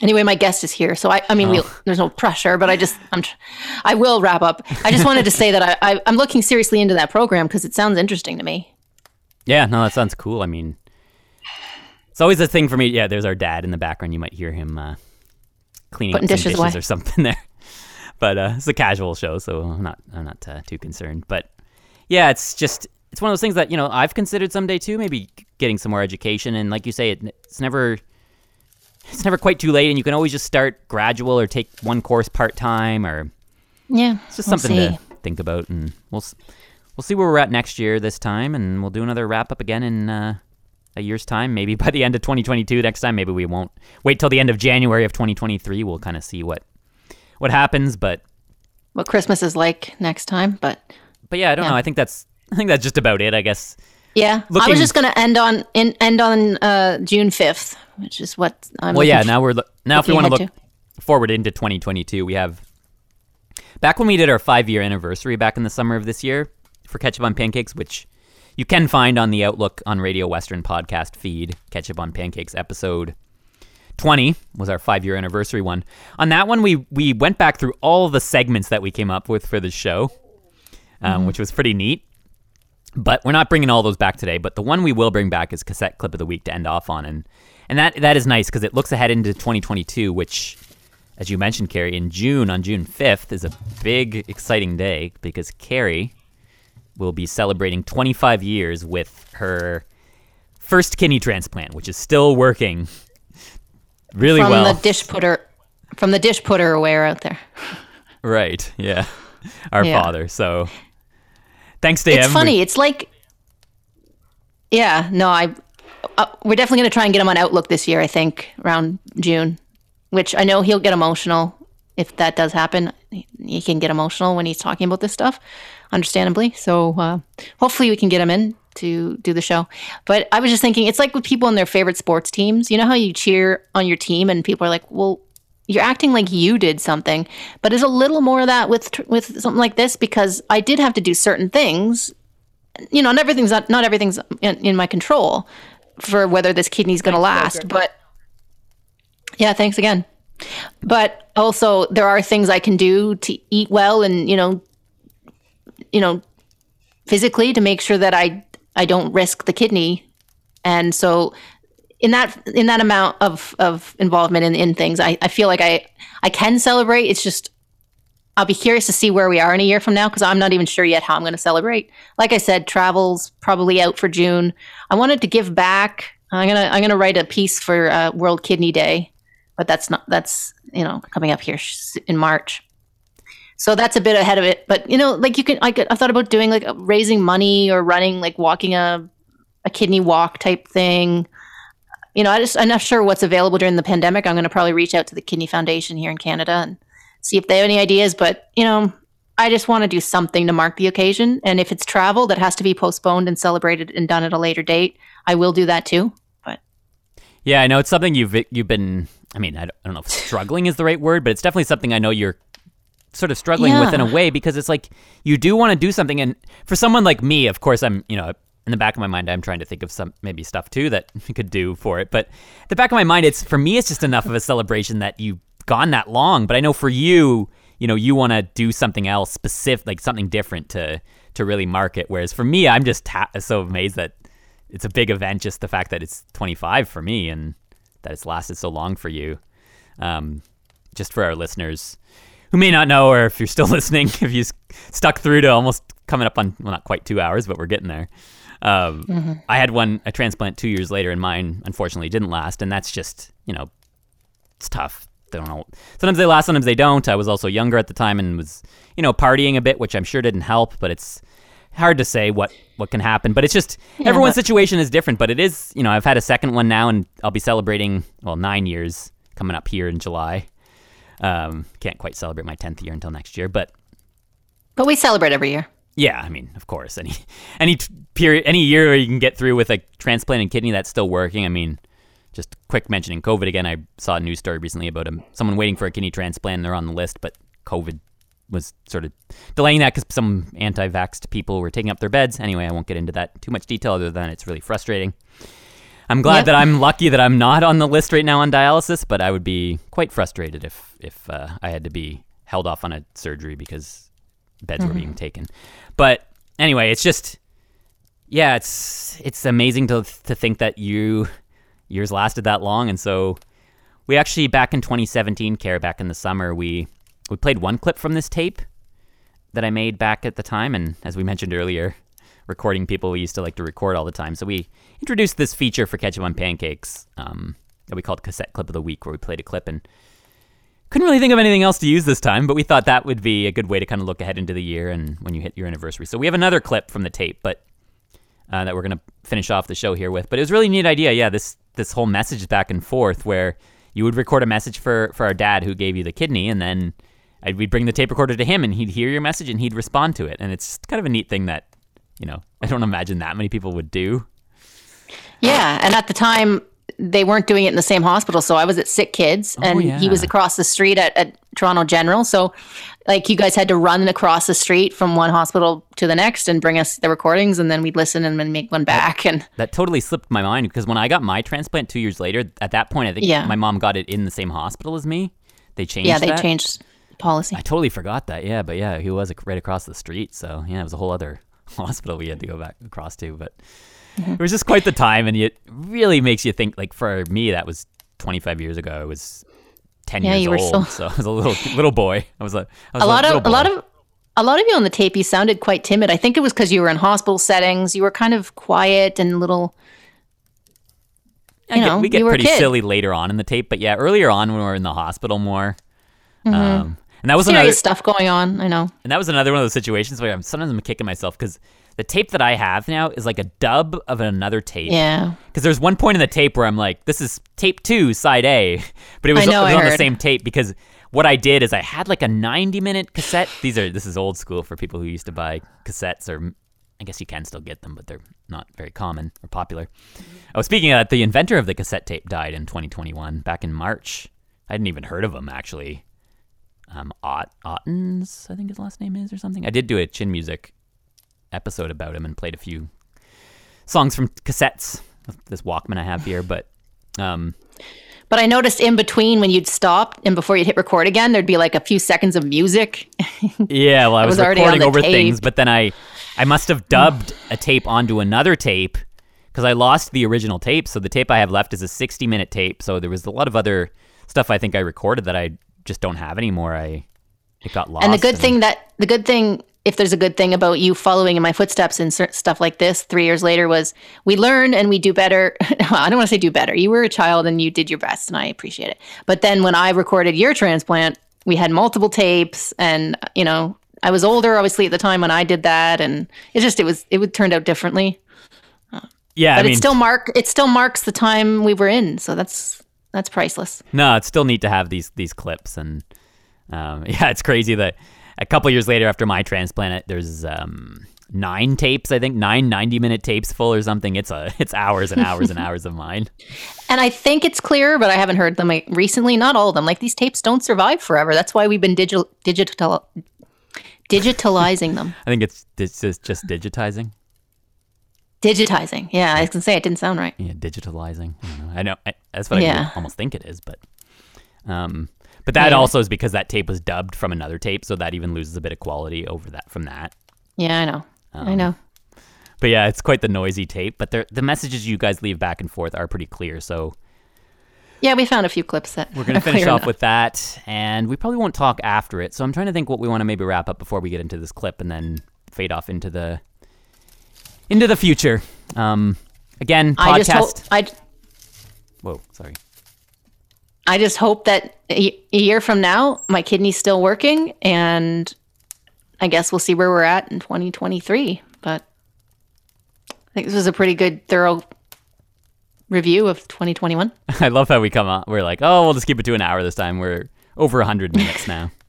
Anyway, my guest is here, so I, I mean, we, there's no pressure, but I just, I'm, I will wrap up. I just wanted to say that I, I, I'm looking seriously into that program because it sounds interesting to me. Yeah, no, that sounds cool. I mean, it's always a thing for me. Yeah, there's our dad in the background. You might hear him uh, cleaning Putting up some dishes dishes or something there. But uh, it's a casual show, so I'm not I'm not uh, too concerned. But yeah, it's just it's one of those things that you know I've considered someday too, maybe getting some more education. And like you say, it, it's never it's never quite too late, and you can always just start gradual or take one course part time or Yeah, it's just we'll something see. to think about, and we'll we'll see where we're at next year this time, and we'll do another wrap up again in uh, a year's time, maybe by the end of 2022. Next time, maybe we won't wait till the end of January of 2023. We'll kind of see what what happens, but what Christmas is like next time. But but yeah, I don't Yeah. know. I think that's I think that's just about it. I guess. yeah, I was just going to end on in, end on uh, June 5th, which is what I'm. Well, yeah. looking Now we're lo- now if we want to look forward into 2022, we have back when we did our five year anniversary back in the summer of this year for Ketchup on Pancakes, which you can find on the Outlook on Radio Western podcast feed. Ketchup on Pancakes episode 20 was our five year anniversary one. On that one, we we went back through all the segments that we came up with for the show, um, which was pretty neat. But we're not bringing all those back today. But the one we will bring back is cassette clip of the week to end off on, and and that that is nice because it looks ahead into 2022, which, as you mentioned, Carrie, in June on June 5th is a big exciting day because Carrie will be celebrating 25 years with her first kidney transplant, which is still working really from well. From the dish putter from the dish putter aware out there. right? Yeah, our Yeah. father. So thanks to It's funny. It's like, yeah, no, I, uh, we're definitely going to try and get him on Outlook this year. I think around June, which I know he'll get emotional if that does happen. He, he can get emotional when he's talking about this stuff, understandably. So uh, hopefully we can get him in to do the show. But I was just thinking, it's like with people in their favorite sports teams. You know how you cheer on your team and people are like, well. You're acting like you did something, but there's a little more of that with with something like this because I did have to do certain things you know, not everything's not, not everything's in, in my control for whether this kidney's going to last. But yeah, thanks again. But also, there are things I can do to eat well and you know, you know, physically to make sure that I I don't risk the kidney. And so, in that in that amount of of involvement in, in things, I, I feel like I I can celebrate. It's just I'll be curious to see where we are in a year from now because I'm not even sure yet how I'm going to celebrate. Like I said, travel's probably out for June. I wanted to give back. I'm gonna I'm gonna write a piece for uh, World Kidney Day, but that's not that's you know coming up here in March. So that's a bit ahead of it. But you know, like you can I could, I thought about doing like raising money or running like walking a a kidney walk type thing. You know, I just I'm not sure what's available during the pandemic. I'm going to probably reach out to the Kidney Foundation here in Canada and see if they have any ideas. But you know, I just want to do something to mark the occasion. And if it's travel that has to be postponed and celebrated and done at a later date, I will do that too. But Yeah, I know it's something you've you've been. I mean, I don't, I don't know if struggling is the right word, but it's definitely something I know you're sort of struggling with in a way because it's like you do want to do something, and for someone like me, of course, I'm you know in the back of my mind, I'm trying to think of some maybe stuff too that you could do for it. But the back of my mind, it's for me, it's just enough of a celebration that you've gone that long. But I know for you, you know, you want to do something else specific, like something different to to really mark it. Whereas for me, I'm just so amazed that it's a big event. Just the fact that it's 25 for me and that it's lasted so long for you. Um, just for our listeners, who may not know, or if you're still listening, if you stuck through to almost coming up on well, not quite two hours, but we're getting there. Um, I had one a transplant two years later, and mine unfortunately didn't last, and that's just you know, it's tough. They don't know. Sometimes they last, sometimes they don't. I was also younger at the time and was you know partying a bit, which I'm sure didn't help, but it's hard to say what what can happen. But it's just everyone's but- situation is different. But it is you know I've had a second one now, and I'll be celebrating well nine years coming up here in July. Um, can't quite celebrate my tenth year until next year, but But we celebrate every year. Yeah, I mean, of course, any any period, any year where you can get through with a transplanted kidney that's still working. I mean, just quick mentioning COVID again. I saw a news story recently about a, someone waiting for a kidney transplant. and They're on the list, but COVID was sort of delaying that because some anti-vaxxed people were taking up their beds. Anyway, I won't get into that too much detail other than it's really frustrating. I'm glad Yep. that I'm lucky that I'm not on the list right now on dialysis, but I would be quite frustrated if if uh, I had to be held off on a surgery because beds were being taken. But anyway, it's just yeah, it's it's amazing to to think that you years lasted that long, and so we actually back in 2017, care back in the summer, we we played one clip from this tape that I made back at the time, and as we mentioned earlier, recording people we used to like to record all the time. So we introduced this feature for Ketchup on Pancakes um, that we called Cassette Clip of the Week, where we played a clip and couldn't really think of anything else to use this time, but we thought that would be a good way to kind of look ahead into the year and when you hit your anniversary. So we have another clip from the tape, but uh, that we're gonna finish off the show here with. But it was really neat idea, yeah. This this whole message back and forth where you would record a message for for our dad who gave you the kidney, and then I'd, we'd bring the tape recorder to him, and he'd hear your message and he'd respond to it. And it's kind of a neat thing that you know I don't imagine that many people would do. Yeah, and at the time they weren't doing it in the same hospital, so I was at Sick Kids, oh, and he was across the street at, at Toronto General. So, like, you guys had to run across the street from one hospital to the next and bring us the recordings, and then we'd listen and then make one back. And That totally slipped my mind because when I got my transplant two years later, at that point I think Yeah. my mom got it in the same hospital as me. They changed. yeah, they that. changed policy. I totally forgot that. Yeah, but yeah, he was right across the street. So yeah, it was a whole other hospital we had to go back across to. But Mm-hmm. it was just quite the time, and it really makes you think. Like for me, that was 25 years ago. I was 10 Yeah, years you were old, still- so I was a little little boy. I was a, I was a lot little of a lot of a lot of you on the tape you sounded quite timid i think it was because you were in hospital settings you were kind of quiet and little I you get- know, we get pretty silly later on in the tape, but yeah, earlier on when we were in the hospital more. Um, and that was another, serious stuff going on i know And that was another one of those situations where I'm sometimes I'm kicking myself because the tape that I have now is like a dub of another tape. yeah Because there's one point in the tape where I'm like, this is tape two, side A, but it was, know, it was on the same tape because what I did is I had like a 90 minute cassette. These are this is old school for people who used to buy cassettes, or I guess you can still get them, but they're not very common or popular. Oh, speaking of that, the inventor of the cassette tape died in 2021, back in March. I hadn't even heard of him actually. Um, Ot Ottens, I think his last name is, or something. I did do a chin music episode about him and played a few songs from cassettes. This Walkman I have here, but um, but i noticed in between when you'd stop and before you'd hit record again there'd be like a few seconds of music yeah, well, I was, was recording over tape. things, but then I, I must have dubbed a tape onto another tape because I lost the original tape. So the tape I have left is a 60 minute tape. So there was a lot of other stuff I think I recorded that I just don't have anymore. I it got lost. and the good thing that the good thing if there's a good thing about you following in my footsteps and stuff like this three years later was we learn and we do better. I don't want to say do better. You were a child and you did your best and i appreciate it. But then when i recorded your transplant we had multiple tapes and you know i was older obviously at the time when i did that and it just it was it would turned out differently. Yeah, but I mean, it still mark it still marks the time we were in so that's that's priceless. No, it's still neat to have these these clips, and um, yeah, it's crazy that a couple years later after my transplant, there's um, nine tapes, I think nine 90 minute tapes full or something. It's a it's hours and hours and hours of mine. And I think it's clear, but I haven't heard them like, recently. Not all of them. Like these tapes don't survive forever. That's why we've been digital, digital, digitalizing them. I think it's it's just, just digitizing. Digitizing. Yeah, I was gonna say it didn't sound right. Yeah, digitalizing. I, know. I know I, that's what I Yeah. would almost think it is, but um, but that Yeah. also is because that tape was dubbed from another tape, so that even loses a bit of quality over that from that. Yeah, I know. I Um, know. But yeah, it's quite the noisy tape. But the messages you guys leave back and forth are pretty clear. So Yeah, we found a few clips that we're gonna are finish off enough. with that, and we probably won't talk after it. So I'm trying to think what we want to maybe wrap up before we get into this clip, and then fade off into the into the future. Um, again, podcast. I just hope. I, Whoa, sorry. I just hope that a year from now my kidney's still working, and I guess we'll see where we're at in 2023. But I think this was a pretty good, thorough review of 2021. I love how we come on. We're like, oh, we'll just keep it to an hour this time. We're over hundred minutes now.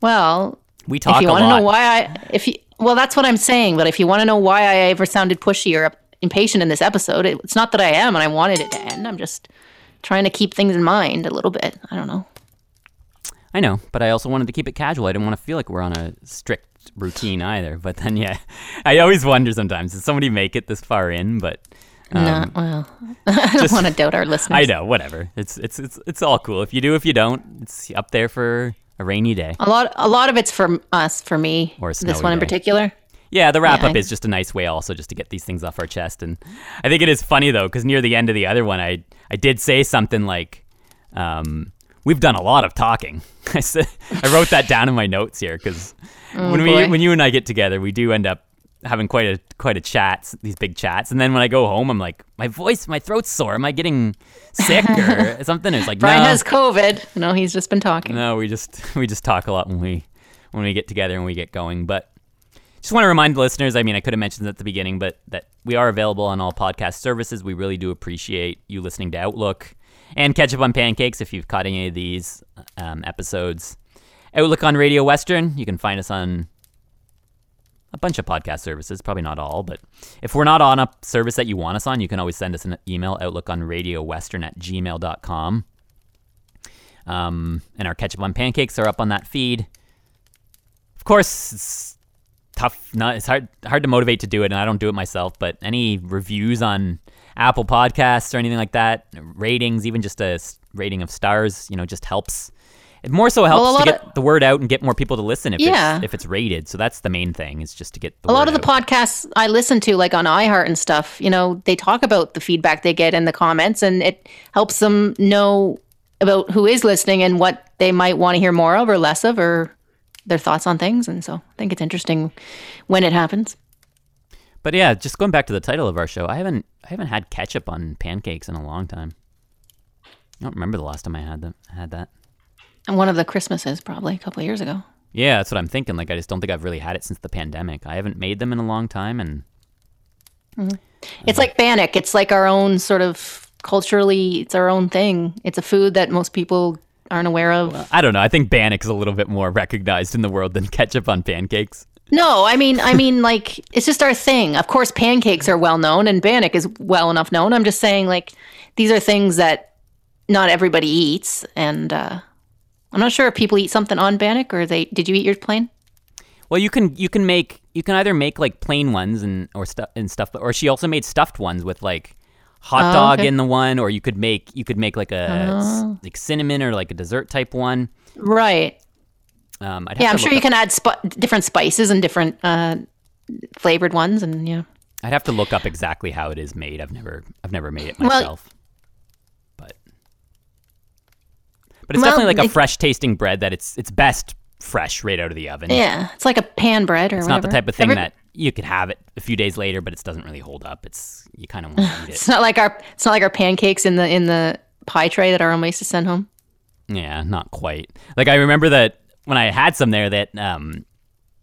Well, We talk if you want to know why I, if you, well, that's what I'm saying. But if you want to know why I ever sounded pushy or impatient in this episode, it, it's not that I am, and I wanted it to end. I'm just trying to keep things in mind a little bit. I don't know. I know, but I also wanted to keep it casual. I didn't want to feel like we're on a strict routine either. But then, yeah, I always wonder sometimes does somebody make it this far in? But um, Not well. I don't want to doubt our listeners. I know, whatever. It's it's it's it's all cool. If you do, if you don't, it's up there for a rainy day. A lot, a lot of it's for us, for me. Or this one in particular. Yeah, the wrap Yeah, up I- is just a nice way also just to get these things off our chest. And I think it is funny though, because near the end of the other one, I I did say something like, um, "We've done a lot of talking." I said I wrote that down in my notes here because when we Oh, when you and I get together, we do end up having quite a quite a chat, these big chats. And then when I go home, I'm like, my voice, my throat's sore. Am I getting sick or something? It's like Brian no. has COVID. No, he's just been talking. No, we just we just talk a lot when we when we get together and we get going. But just want to remind listeners. I mean, I could have mentioned it at the beginning, but that we are available on all podcast services. We really do appreciate you listening to Outlook and Ketchup on Pancakes if you've caught any of these um, episodes. Outlook on Radio Western. You can find us on a bunch of podcast services, probably not all, but if we're not on a service that you want us on, you can always send us an email, outlook on radio western at gmail.com. Um, and our ketchup on pancakes are up on that feed. Of course, tough. Not it's hard hard to motivate to do it, and I don't do it myself. But any reviews on Apple Podcasts or anything like that, ratings, even just a rating of stars, you know, just helps. It more so helps Well, to get the word out and get more people to listen if Yeah. it's if it's rated. So that's the main thing is just to get the a lot of the podcasts I listen to, like on iHeart and stuff, you know, they talk about the feedback they get in the comments, and it helps them know about who is listening and what they might want to hear more of or less of, or their thoughts on things. And so I think it's interesting when it happens. But yeah, just going back to the title of our show, I haven't I haven't had ketchup on pancakes in a long time. I don't remember the last time I had them had that. And one of the Christmases, probably a couple of years ago. Yeah, that's what I'm thinking. Like I just don't think I've really had it since the pandemic. I haven't made them in a long time and mm-hmm. It's like Bannock. It's like our own sort of culturally, it's our own thing. It's a food that most people aren't aware of. I don't know. I think Bannock is a little bit more recognized in the world than ketchup on pancakes. No, I mean, I mean, like it's just our thing. Of course, pancakes are well known, and Bannock is well enough known. I'm just saying, like, these are things that not everybody eats, and uh, I'm not sure if people eat something on Bannock or they. Did you eat yours plain? Well, you can you can make you can either make like plain ones and or stuff and stuff, or she also made stuffed ones with like hot Oh, dog okay. in the one, or you could make you could make like a s- like cinnamon or like a dessert type one. Right. Um, I'd have Yeah, I'm sure you up- can add sp- different spices and different uh, flavored ones, and yeah. I'd have to look up exactly how it is made. I've never I've never made it Well- myself. but but it's Well, definitely like a fresh tasting bread that it's it's best fresh right out of the oven. Yeah, it's like a pan bread or whatever. It's whatever. not the type of thing Every- that you could have it a few days later, but it doesn't really hold up. It's you kind of want to eat it. It's not like our. It's not like our pancakes in the in the pie tray that our mom used to send home. Yeah, not quite. Like I remember that when I had some there that um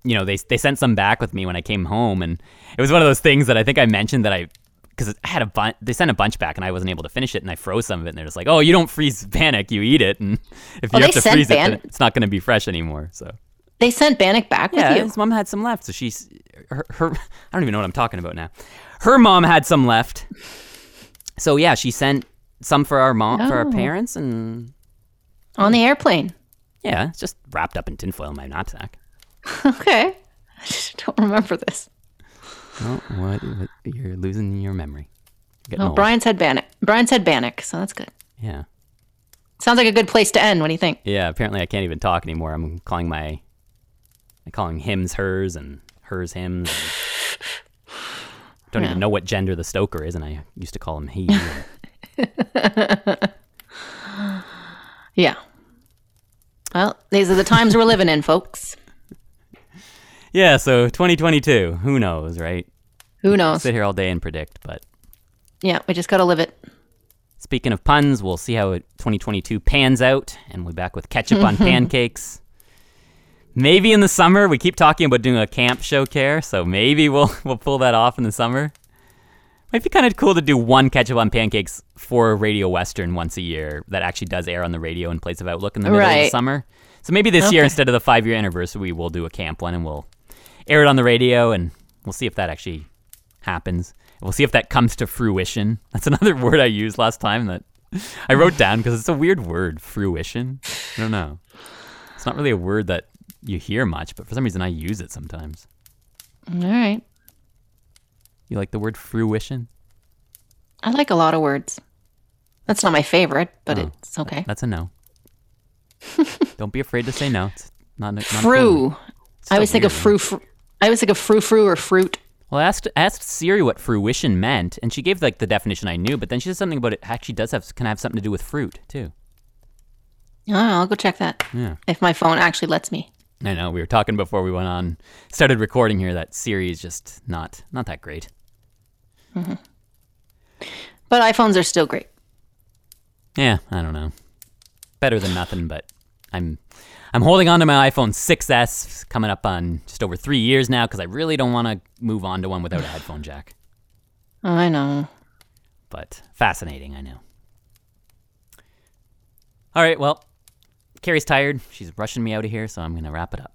you know, they they sent some back with me when I came home and it was one of those things that I think I mentioned that I because I had a bunch, they sent a bunch back and I wasn't able to finish it and I froze some of it and they're just like, oh, you don't freeze Bannock, you eat it and if you Oh, have to freeze it, Ban- then it's not going to be fresh anymore. So They sent Bannock back yeah, with you. his mom had some left, so she's her, her. I don't even know what I'm talking about now. Her mom had some left, so yeah, she sent some for our mom for our Oh. parents and on the airplane. yeah, it's just wrapped up in tinfoil in my knapsack. Okay. I just don't remember this. Oh, what, what? You're losing your memory. Getting Oh, old. Brian said Bannock. Brian said Bannock, so that's good. Yeah, Sounds like a good place to end. What do you think? yeah. Apparently, I can't even talk anymore. I'm calling my, I'm calling hims hers and hers hims. And don't Yeah. even know what gender the stoker is, and I used to call him he. Yeah. Well, these are the times we're living in, folks. Yeah, so 2022. Who knows, right? Who knows? Sit here all day and predict, but Yeah, we just got to live it. Speaking of puns, we'll see how 2022 pans out, and we'll be back with ketchup on pancakes. Maybe in the summer. We keep talking about doing a camp show, care, so maybe we'll we'll pull that off in the summer. Might be kind of cool to do one ketchup on pancakes for Radio Western once a year that actually does air on the radio in place of Outlook in the middle of the summer. So maybe this year instead of the five year anniversary, we'll do a camp one and we'll air it on the radio, and we'll see if that actually happens. We'll see if that comes to fruition. That's another word I used last time that I wrote down because it's a weird word, fruition. I don't know. It's not really a word that you hear much, but for some reason I use it sometimes. All right. You like the word fruition? I like a lot of words. That's not my favorite, but Oh. it's okay. That's a no. don't be afraid to say no. It's not, not a Fru. word. I always think of fru, fru. I always think of frou frou or fruit. Well, I asked, asked Siri what fruition meant, and she gave like the definition I knew, but then she said something about it actually does have can have something to do with fruit too. Oh, I'll go check that Yeah. if my phone actually lets me. I know we were talking before we went on, started recording here. That Siri is just not not that great. Mm-hmm. But iPhones are still great. Yeah, I don't know. Better than nothing, but I'm I'm holding on to my iPhone 6s coming up on just over three years now because I really don't want to move on to one without a headphone jack. I know. But fascinating, I know. All right, well, Carrie's tired. She's rushing me out of here, so I'm gonna wrap it up.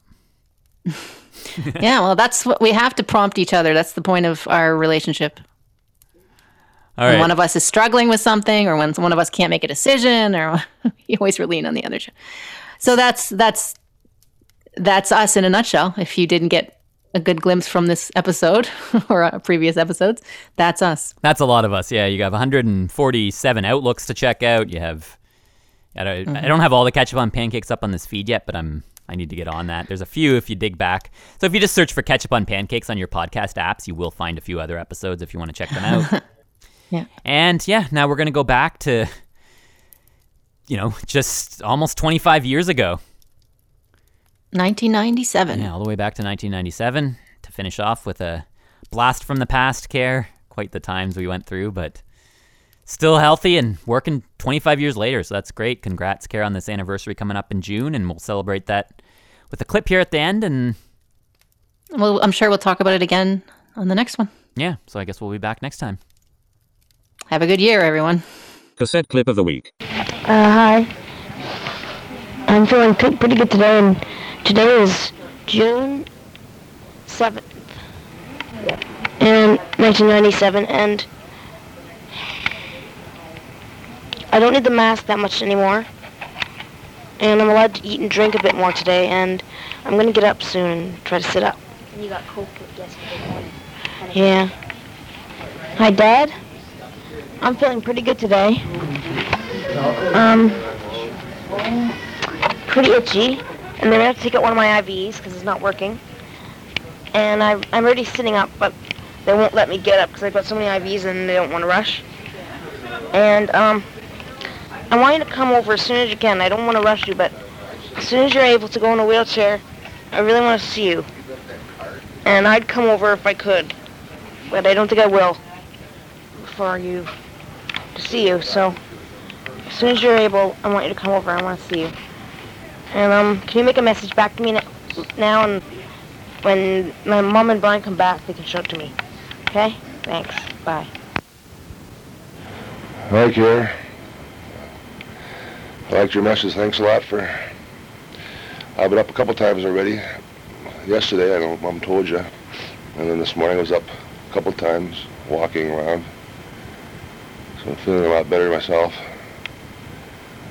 yeah, well, that's what we have to prompt each other. That's the point of our relationship. All When one of us is struggling with something, or when one of us can't make a decision, or we always lean on the other. So that's that's that's us in a nutshell. If you didn't get a good glimpse from this episode or uh, previous episodes, that's us. That's a lot of us. Yeah, you have 147 outlooks to check out. You have. I don't, I don't have all the ketchup on pancakes up on this feed yet, but I'm. I need to get on that. There's a few if you dig back. So if you just search for ketchup on pancakes on your podcast apps, you will find a few other episodes if you want to check them out. Yeah. And yeah, now we're gonna go back to. You know, just almost 25 years ago. 1997. Yeah, all the way back to 1997 to finish off with a blast from the past care. Quite the times we went through, but still healthy and working 25 years later. So that's great. Congrats, Care, on this anniversary coming up in June, and we'll celebrate that with a clip here at the end. And Well, I'm sure we'll talk about it again on the next one. yeah, so I guess we'll be back next time. Have a good year, everyone. Cassette clip of the week. Uh, hi. I'm feeling pretty good today, and today is June 7th, in 1997, and I don't need the mask that much anymore, and I'm allowed to eat and drink a bit more today, and I'm gonna get up soon and try to sit up. You got coke yesterday morning. Yeah. Hi, Dad. I'm feeling pretty good today. Um, pretty itchy, and then I have to take out one of my IVs because it's not working. And I, I'm already sitting up, but they won't let me get up because I've got so many IVs and they don't want to rush. And um, I want you to come over as soon as you can. I don't want to rush you, but as soon as you're able to go in a wheelchair, I really want to see you. And I'd come over if I could, but I don't think I will for you see you. So as soon as you're able, I want you to come over. I want to see you. And um, can you make a message back to me now? And when my mom and Brian come back, they can show it to me. Okay? Thanks. Bye. Hi, Care. I liked your message. Thanks a lot for. I've been up a couple times already. Yesterday, I know Mom told you. And then this morning, I was up a couple times walking around. So I'm feeling a lot better myself.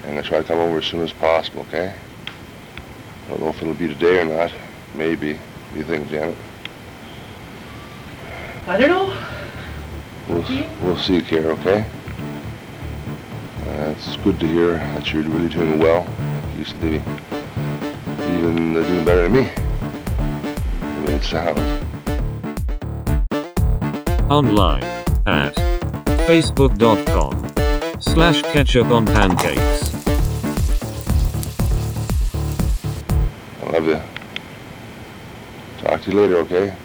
And I try to come over as soon as possible, okay? I don't know if it'll be today or not. Maybe. What do you think, Janet? I don't know. We'll, we'll see, Care, okay? Uh, it's good to hear that you're really doing well. You seem to be even uh, doing better than me. The way it sounds. Online at facebook.com slash ketchup on pancakes. i love have talk to you later, okay?